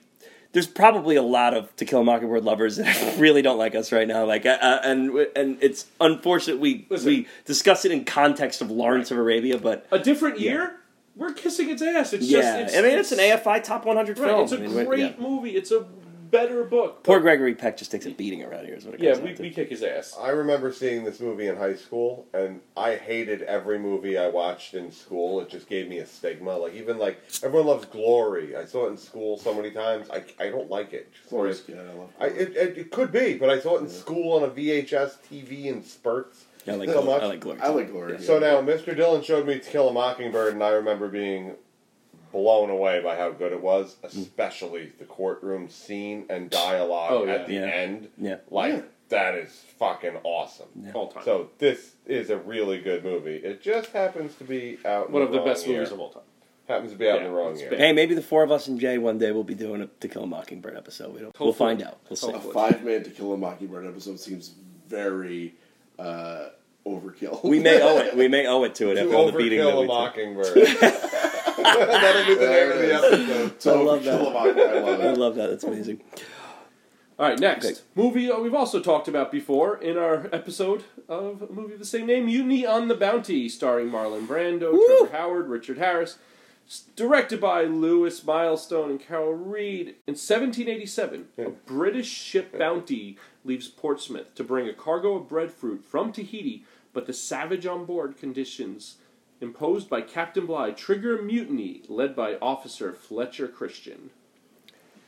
There's probably a lot of To Kill a Mockingbird lovers that (laughs) really don't like us right now. Like, uh, uh, and and it's unfortunate we Listen. we discuss it in context of Lawrence of Arabia, but A different year, we're kissing its ass. It's yeah, just. It's, I mean, it's, an AFI top 100 Right, film. it's a I mean, great yeah. movie. It's a better book. Poor but- Gregory Peck just takes a beating around here. Is what it Yeah, comes we, down to. we kick his ass. I remember seeing this movie in high school, and I hated every movie I watched in school. It just gave me a stigma. Like even like everyone loves Glory. I saw it in school so many times. I, I don't like it. Just Glorious like- Kid, I love. I, it, it, it could be, but I saw it in school on a VHS TV in spurts. I like, so Glory- much. I like Glory. I like Glory. So now Mr. Dillon showed me To Kill a Mockingbird, and I remember being blown away by how good it was, especially the courtroom scene and dialogue Oh, yeah. at the Yeah. end. Yeah. Like Yeah. that is fucking awesome. all time. So this is a really good movie. It just happens to be out. in one of the best year. movies of all time. Happens to be out in the wrong year. bad. Hey, maybe the four of us and Jay one day will be doing a To Kill a Mockingbird episode. We don't, we'll find out. We'll see. a five man To Kill a Mockingbird episode seems very uh, overkill. We may (laughs) owe it. We may owe it to it To after all the beating that overkill a we took. mockingbird. (laughs) That'll be the name of the episode. I love that. a I love I it. love that. That's amazing. All right, next Okay. movie uh, we've also talked about before in our episode of a movie of the same name, Mutiny on the Bounty, starring Marlon Brando, Woo! Trevor Howard, Richard Harris, s- directed by Lewis Milestone and Carol Reed. In 1787, a British ship Bounty leaves Portsmouth to bring a cargo of breadfruit from Tahiti, but the savage on board conditions imposed by Captain Bligh trigger a mutiny led by Officer Fletcher Christian.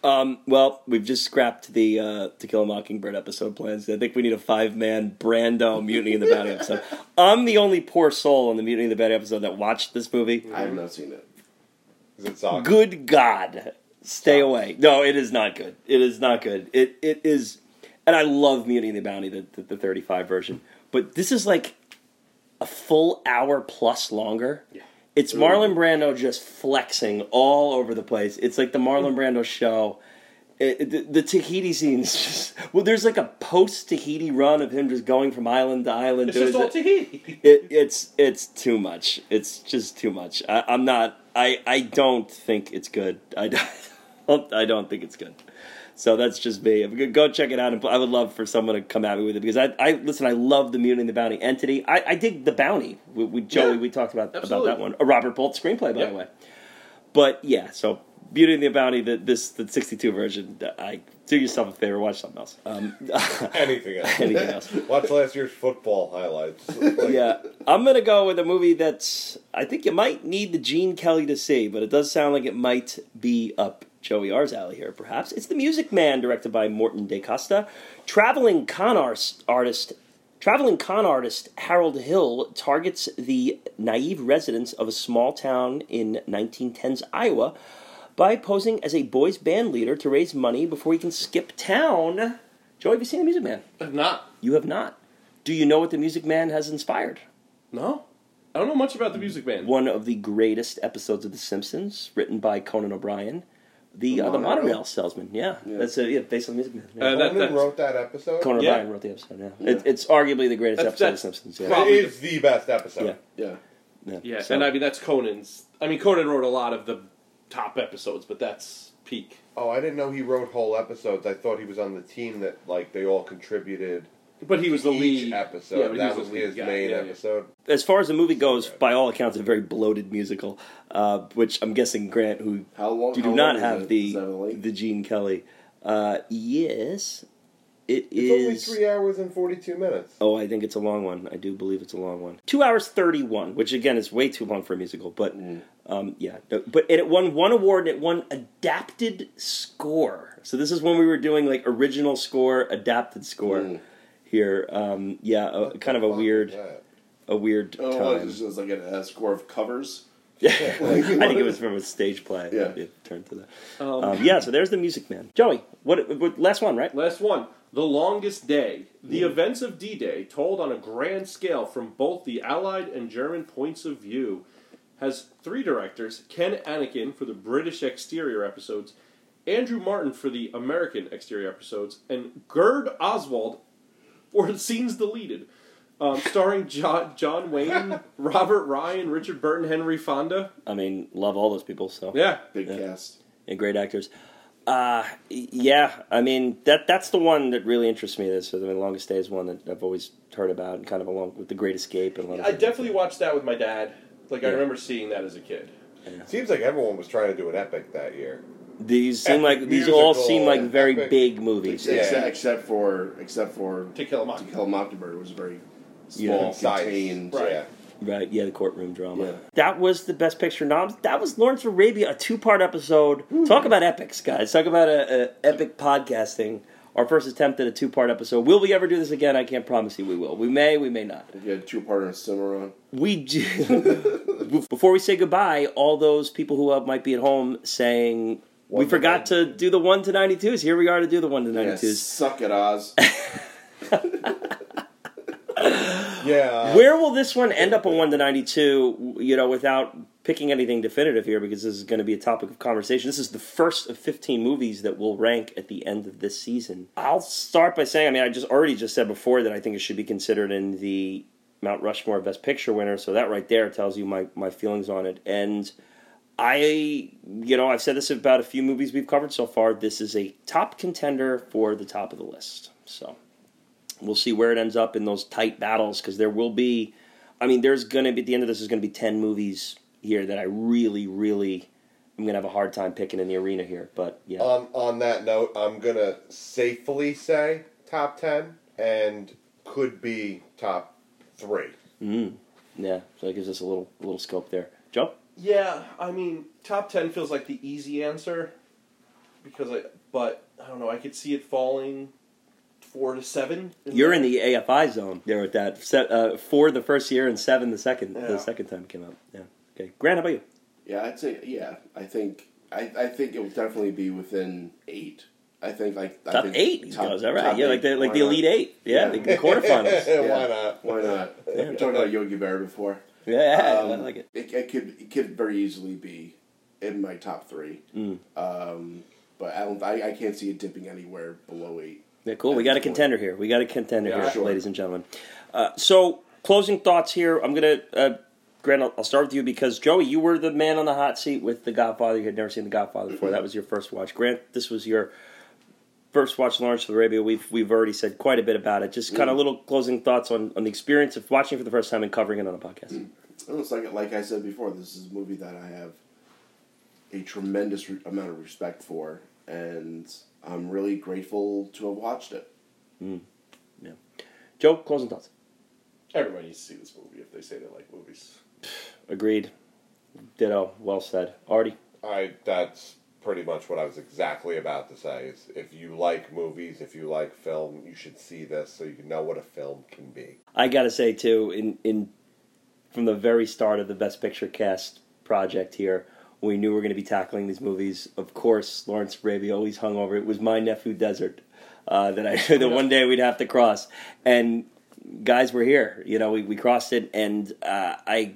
Um, well, we've just scrapped the uh, To Kill a Mockingbird episode plans. I think we need a five man Brando Mutiny in the Bounty (laughs) episode. I'm the only poor soul on the Mutiny in the Bounty episode that watched this movie. I have not seen it. Is it soccer? Good God, stay away. No, it is not good. It is not good. It it is, and I love Mutiny in the Bounty, the, the, the 35 version. But this is like a full hour plus longer. Yeah. It's Marlon Brando just flexing all over the place. It's like the Marlon Brando show. It, the, the Tahiti scenes just well. There's like a post Tahiti run of him just going from island to island. It's just all it- Tahiti. it, it's it's too much. It's just too much. I, I'm not. I I don't think it's good. I don't. (laughs) I don't think it's good. So that's just me. If you could Go check it out, and I would love for someone to come at me with it because I, I listen. I love the Mutiny and the Bounty entity. I, I dig the Bounty. We, we Joey, Yeah, we talked about absolutely. about that one. A Robert Bolt screenplay, by Yeah. the way. But yeah, so Beauty and the Bounty, the, this the '62 version. I do yourself a favor, watch something else. Um, (laughs) Anything else? anything (laughs) else? Watch last year's football highlights. (laughs) Like, yeah, I'm gonna go with a movie that's. I think you might need the Gene Kelly to see, but it does sound like it might be up Joey R's alley here. Perhaps it's The Music Man, directed by Morton DaCosta. Traveling con ars- artist, traveling con artist Harold Hill targets the naive residents of a small town in 1910's Iowa by posing as a boys band leader to raise money before he can skip town. Joey, have you seen The Music Man? If not, You have not. Do you know what The Music Man has inspired? no. I don't know much about the music Man. One of the greatest episodes of The Simpsons, written by Conan O'Brien. The, The uh, the monorail? monorail salesman, yeah. Yeah. That's uh, yeah, based on Music Man. Yeah. Uh, that- Conan wrote that episode. Conan yeah. O'Brien wrote the episode, yeah. It, it's arguably the greatest That's- episode of The that's Simpsons, yeah. probably- it is the best episode. Yeah. Yeah. Yeah, so- and I mean that's Conan's. I mean Conan wrote a lot of the top episodes, but that's peak. Oh, I didn't know he wrote whole episodes. I thought he was on the team that like they all contributed. But he was the each lead episode. Yeah, but he that was was the lead his guy. main Yeah, yeah. episode. as far as the movie goes, by all accounts, a very bloated musical, uh, which I'm guessing Grant, who How long? you how do not long is have it? the that a the Gene Kelly. Uh, yes, it It's is. only three hours and forty-two minutes. Oh, I think it's a long one. I do believe it's a long one. Two hours thirty-one, which again is way too long for a musical. But Mm. um, yeah, no, but and it won one award. and It won adapted score. So this is when we were doing like original score, adapted score. Mm. Here, um, yeah, a, kind of a weird, a weird Oh, time. it's just like a, a score of covers. (laughs) Yeah, (laughs) I think it was from a stage play. Yeah. it turned to that. Um, Um, yeah, so there's the Music Man. Joey, what, what? Last one, right? Last one. The Longest Day. The events of D Day told on a grand scale from both the Allied and German points of view. has three directors Ken Annakin for the British exterior episodes, Andrew Marton for the American exterior episodes, and Gerd Oswald for the scenes deleted. Um, starring John, John Wayne, (laughs) Robert Ryan, Richard Burton, Henry Fonda. I mean, love all those people. So Yeah. Big Yeah. cast. and great actors. Uh, yeah, I mean that that's the one that really interests me. This, I mean, Longest Day is one that I've always heard about, and kind of along with The Great Escape and a lot of I definitely things. watched that with my dad. Like, I remember seeing that as a kid. Seems like everyone was trying to do an epic that year. These seem Epic like these all seem like very epic- big movies. Yeah. Except, except for except for To Kill a To Mockingbird. Kill a Mockingbird, was very Yeah. small, Concise. contained. Right. Yeah. Right, yeah, the courtroom drama. Yeah. That was the best picture noms. That was Lawrence of Arabia, a two-part episode. Talk about epics, guys. Talk about a, a epic podcasting. Our first attempt at a two-part episode. Will we ever do this again? I can't promise you we will. We may, we may not. If you had two partner and Cimarron. We do. (laughs) Before we say goodbye, all those people who uh, might be at home saying we forgot to do the one to ninety-twos. Here we are to do the one to Yeah, ninety-twos. suck it, Oz. (laughs) Yeah. Where will this one end up on one to ninety-two? You know, without picking anything definitive here, because this is going to be a topic of conversation. This is the first of fifteen movies that will rank at the end of this season. I'll start by saying, I mean, I just already just said before that I think it should be considered in the Mount Rushmore Best Picture winner. So that right there tells you my my feelings on it. And I, you know, I've said this about a few movies we've covered so far. This is a top contender for the top of the list. So we'll see where it ends up in those tight battles because there will be. I mean, there's going to be at the end of this is going to be ten movies here that I really, really I'm going to have a hard time picking in the arena here. But yeah, On on that note, I'm gonna safely say top ten and could be top three. mm, yeah. So that gives us a little, a little scope there. Joe, Yeah, I mean, top ten feels like the easy answer because I. But I don't know. I could see it falling four to seven. you're in the AFI zone there with that. Se- uh, four the first year and seven the second. Yeah. The second time it came out. Yeah. Okay, Grant, how about you? Yeah, I'd say yeah. I think I, I think it will definitely be within eight. I think like I Top think eight, he top- goes. All right, top yeah, eight. like the like Why the not? elite eight. Yeah, Yeah. the, the quarterfinals. (laughs) Yeah. Why not? Why not? Yeah. We talked about Yogi Berra before. (laughs) Yeah, I Um, like it. It, it could it could very easily be in my top three. Mm. Um, but I don't. I, I can't see it dipping anywhere below eight. Yeah, cool. We got a contender here. We got a contender Yeah, here, sure. ladies and gentlemen. Uh, so, closing thoughts here. I'm gonna, uh, Grant. I'll, I'll start with you because Joey, you were the man on the hot seat with The Godfather. You had never seen The Godfather before. That was your first watch. Grant, this was your first watch. Lawrence of Arabia. We've we've already said quite a bit about it. Just kind of mm. little closing thoughts on on the experience of watching for the first time and covering it on a podcast. And it's like like I said before, this is a movie that I have a tremendous re- amount of respect for, and I'm really grateful to have watched it. Mm. Yeah, Joe, closing thoughts. Everybody needs to see this movie if they say they like movies. Agreed. Ditto. Well said. Artie. I that's pretty much what I was exactly about to say. Is if you like movies, if you like film, you should see this so you can know what a film can be. I gotta say too, in in from the very start of the Best Picture cast project here, we knew we were going to be tackling these movies. Of course, Lawrence Arabia always hung over. It was my Nefud Desert uh, that I (laughs) that one day we'd have to cross, and guys, we're here. You know, we we crossed it, and uh, I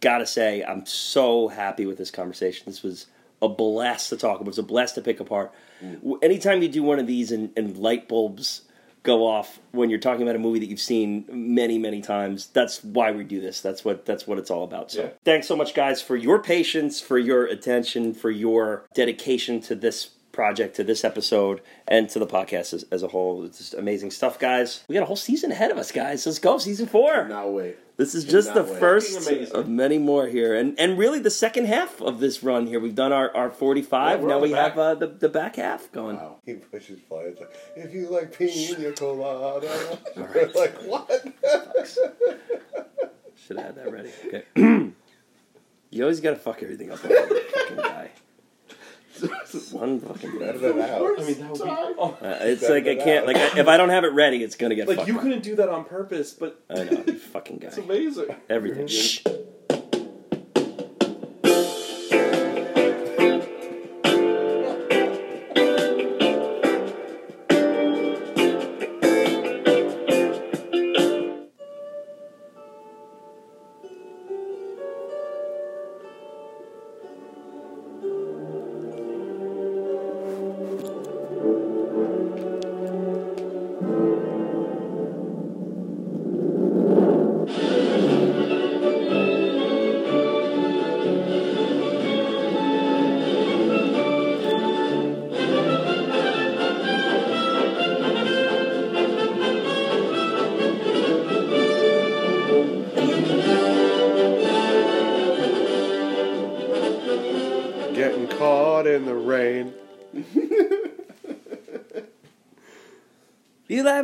gotta say, I'm so happy with this conversation. This was a blast to talk about. It's a blast to pick apart. W Anytime you do one of these and, and light bulbs go off when you're talking about a movie that you've seen many, many times, that's why we do this. That's what that's what it's all about. So Yeah. thanks so much, guys, for your patience, for your attention, for your dedication to this project, to this episode, and to the podcast as, as a whole. It's just amazing stuff, guys. We got a whole season ahead of us, guys. Let's go, season four. Now wait. This is just the wait. first of many more here, and and really the second half of this run here. We've done our, our forty five. Yeah, now we the have uh, the the back half going. Wow. He pushes. It's like, if you like pina colada. (laughs) right. like, what? (laughs) Should have had that ready. Okay. (clears throat) you always got to fuck everything up. fucking guy. One fucking Edit guy. it out. I mean, that would be. Oh, Uh, it's like I can't. out. Like I, if I don't have it ready, it's gonna get like fucked you up. couldn't do that on purpose, but I know, you fucking guy. it's amazing. Everything. Shh.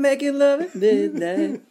Making love at midnight.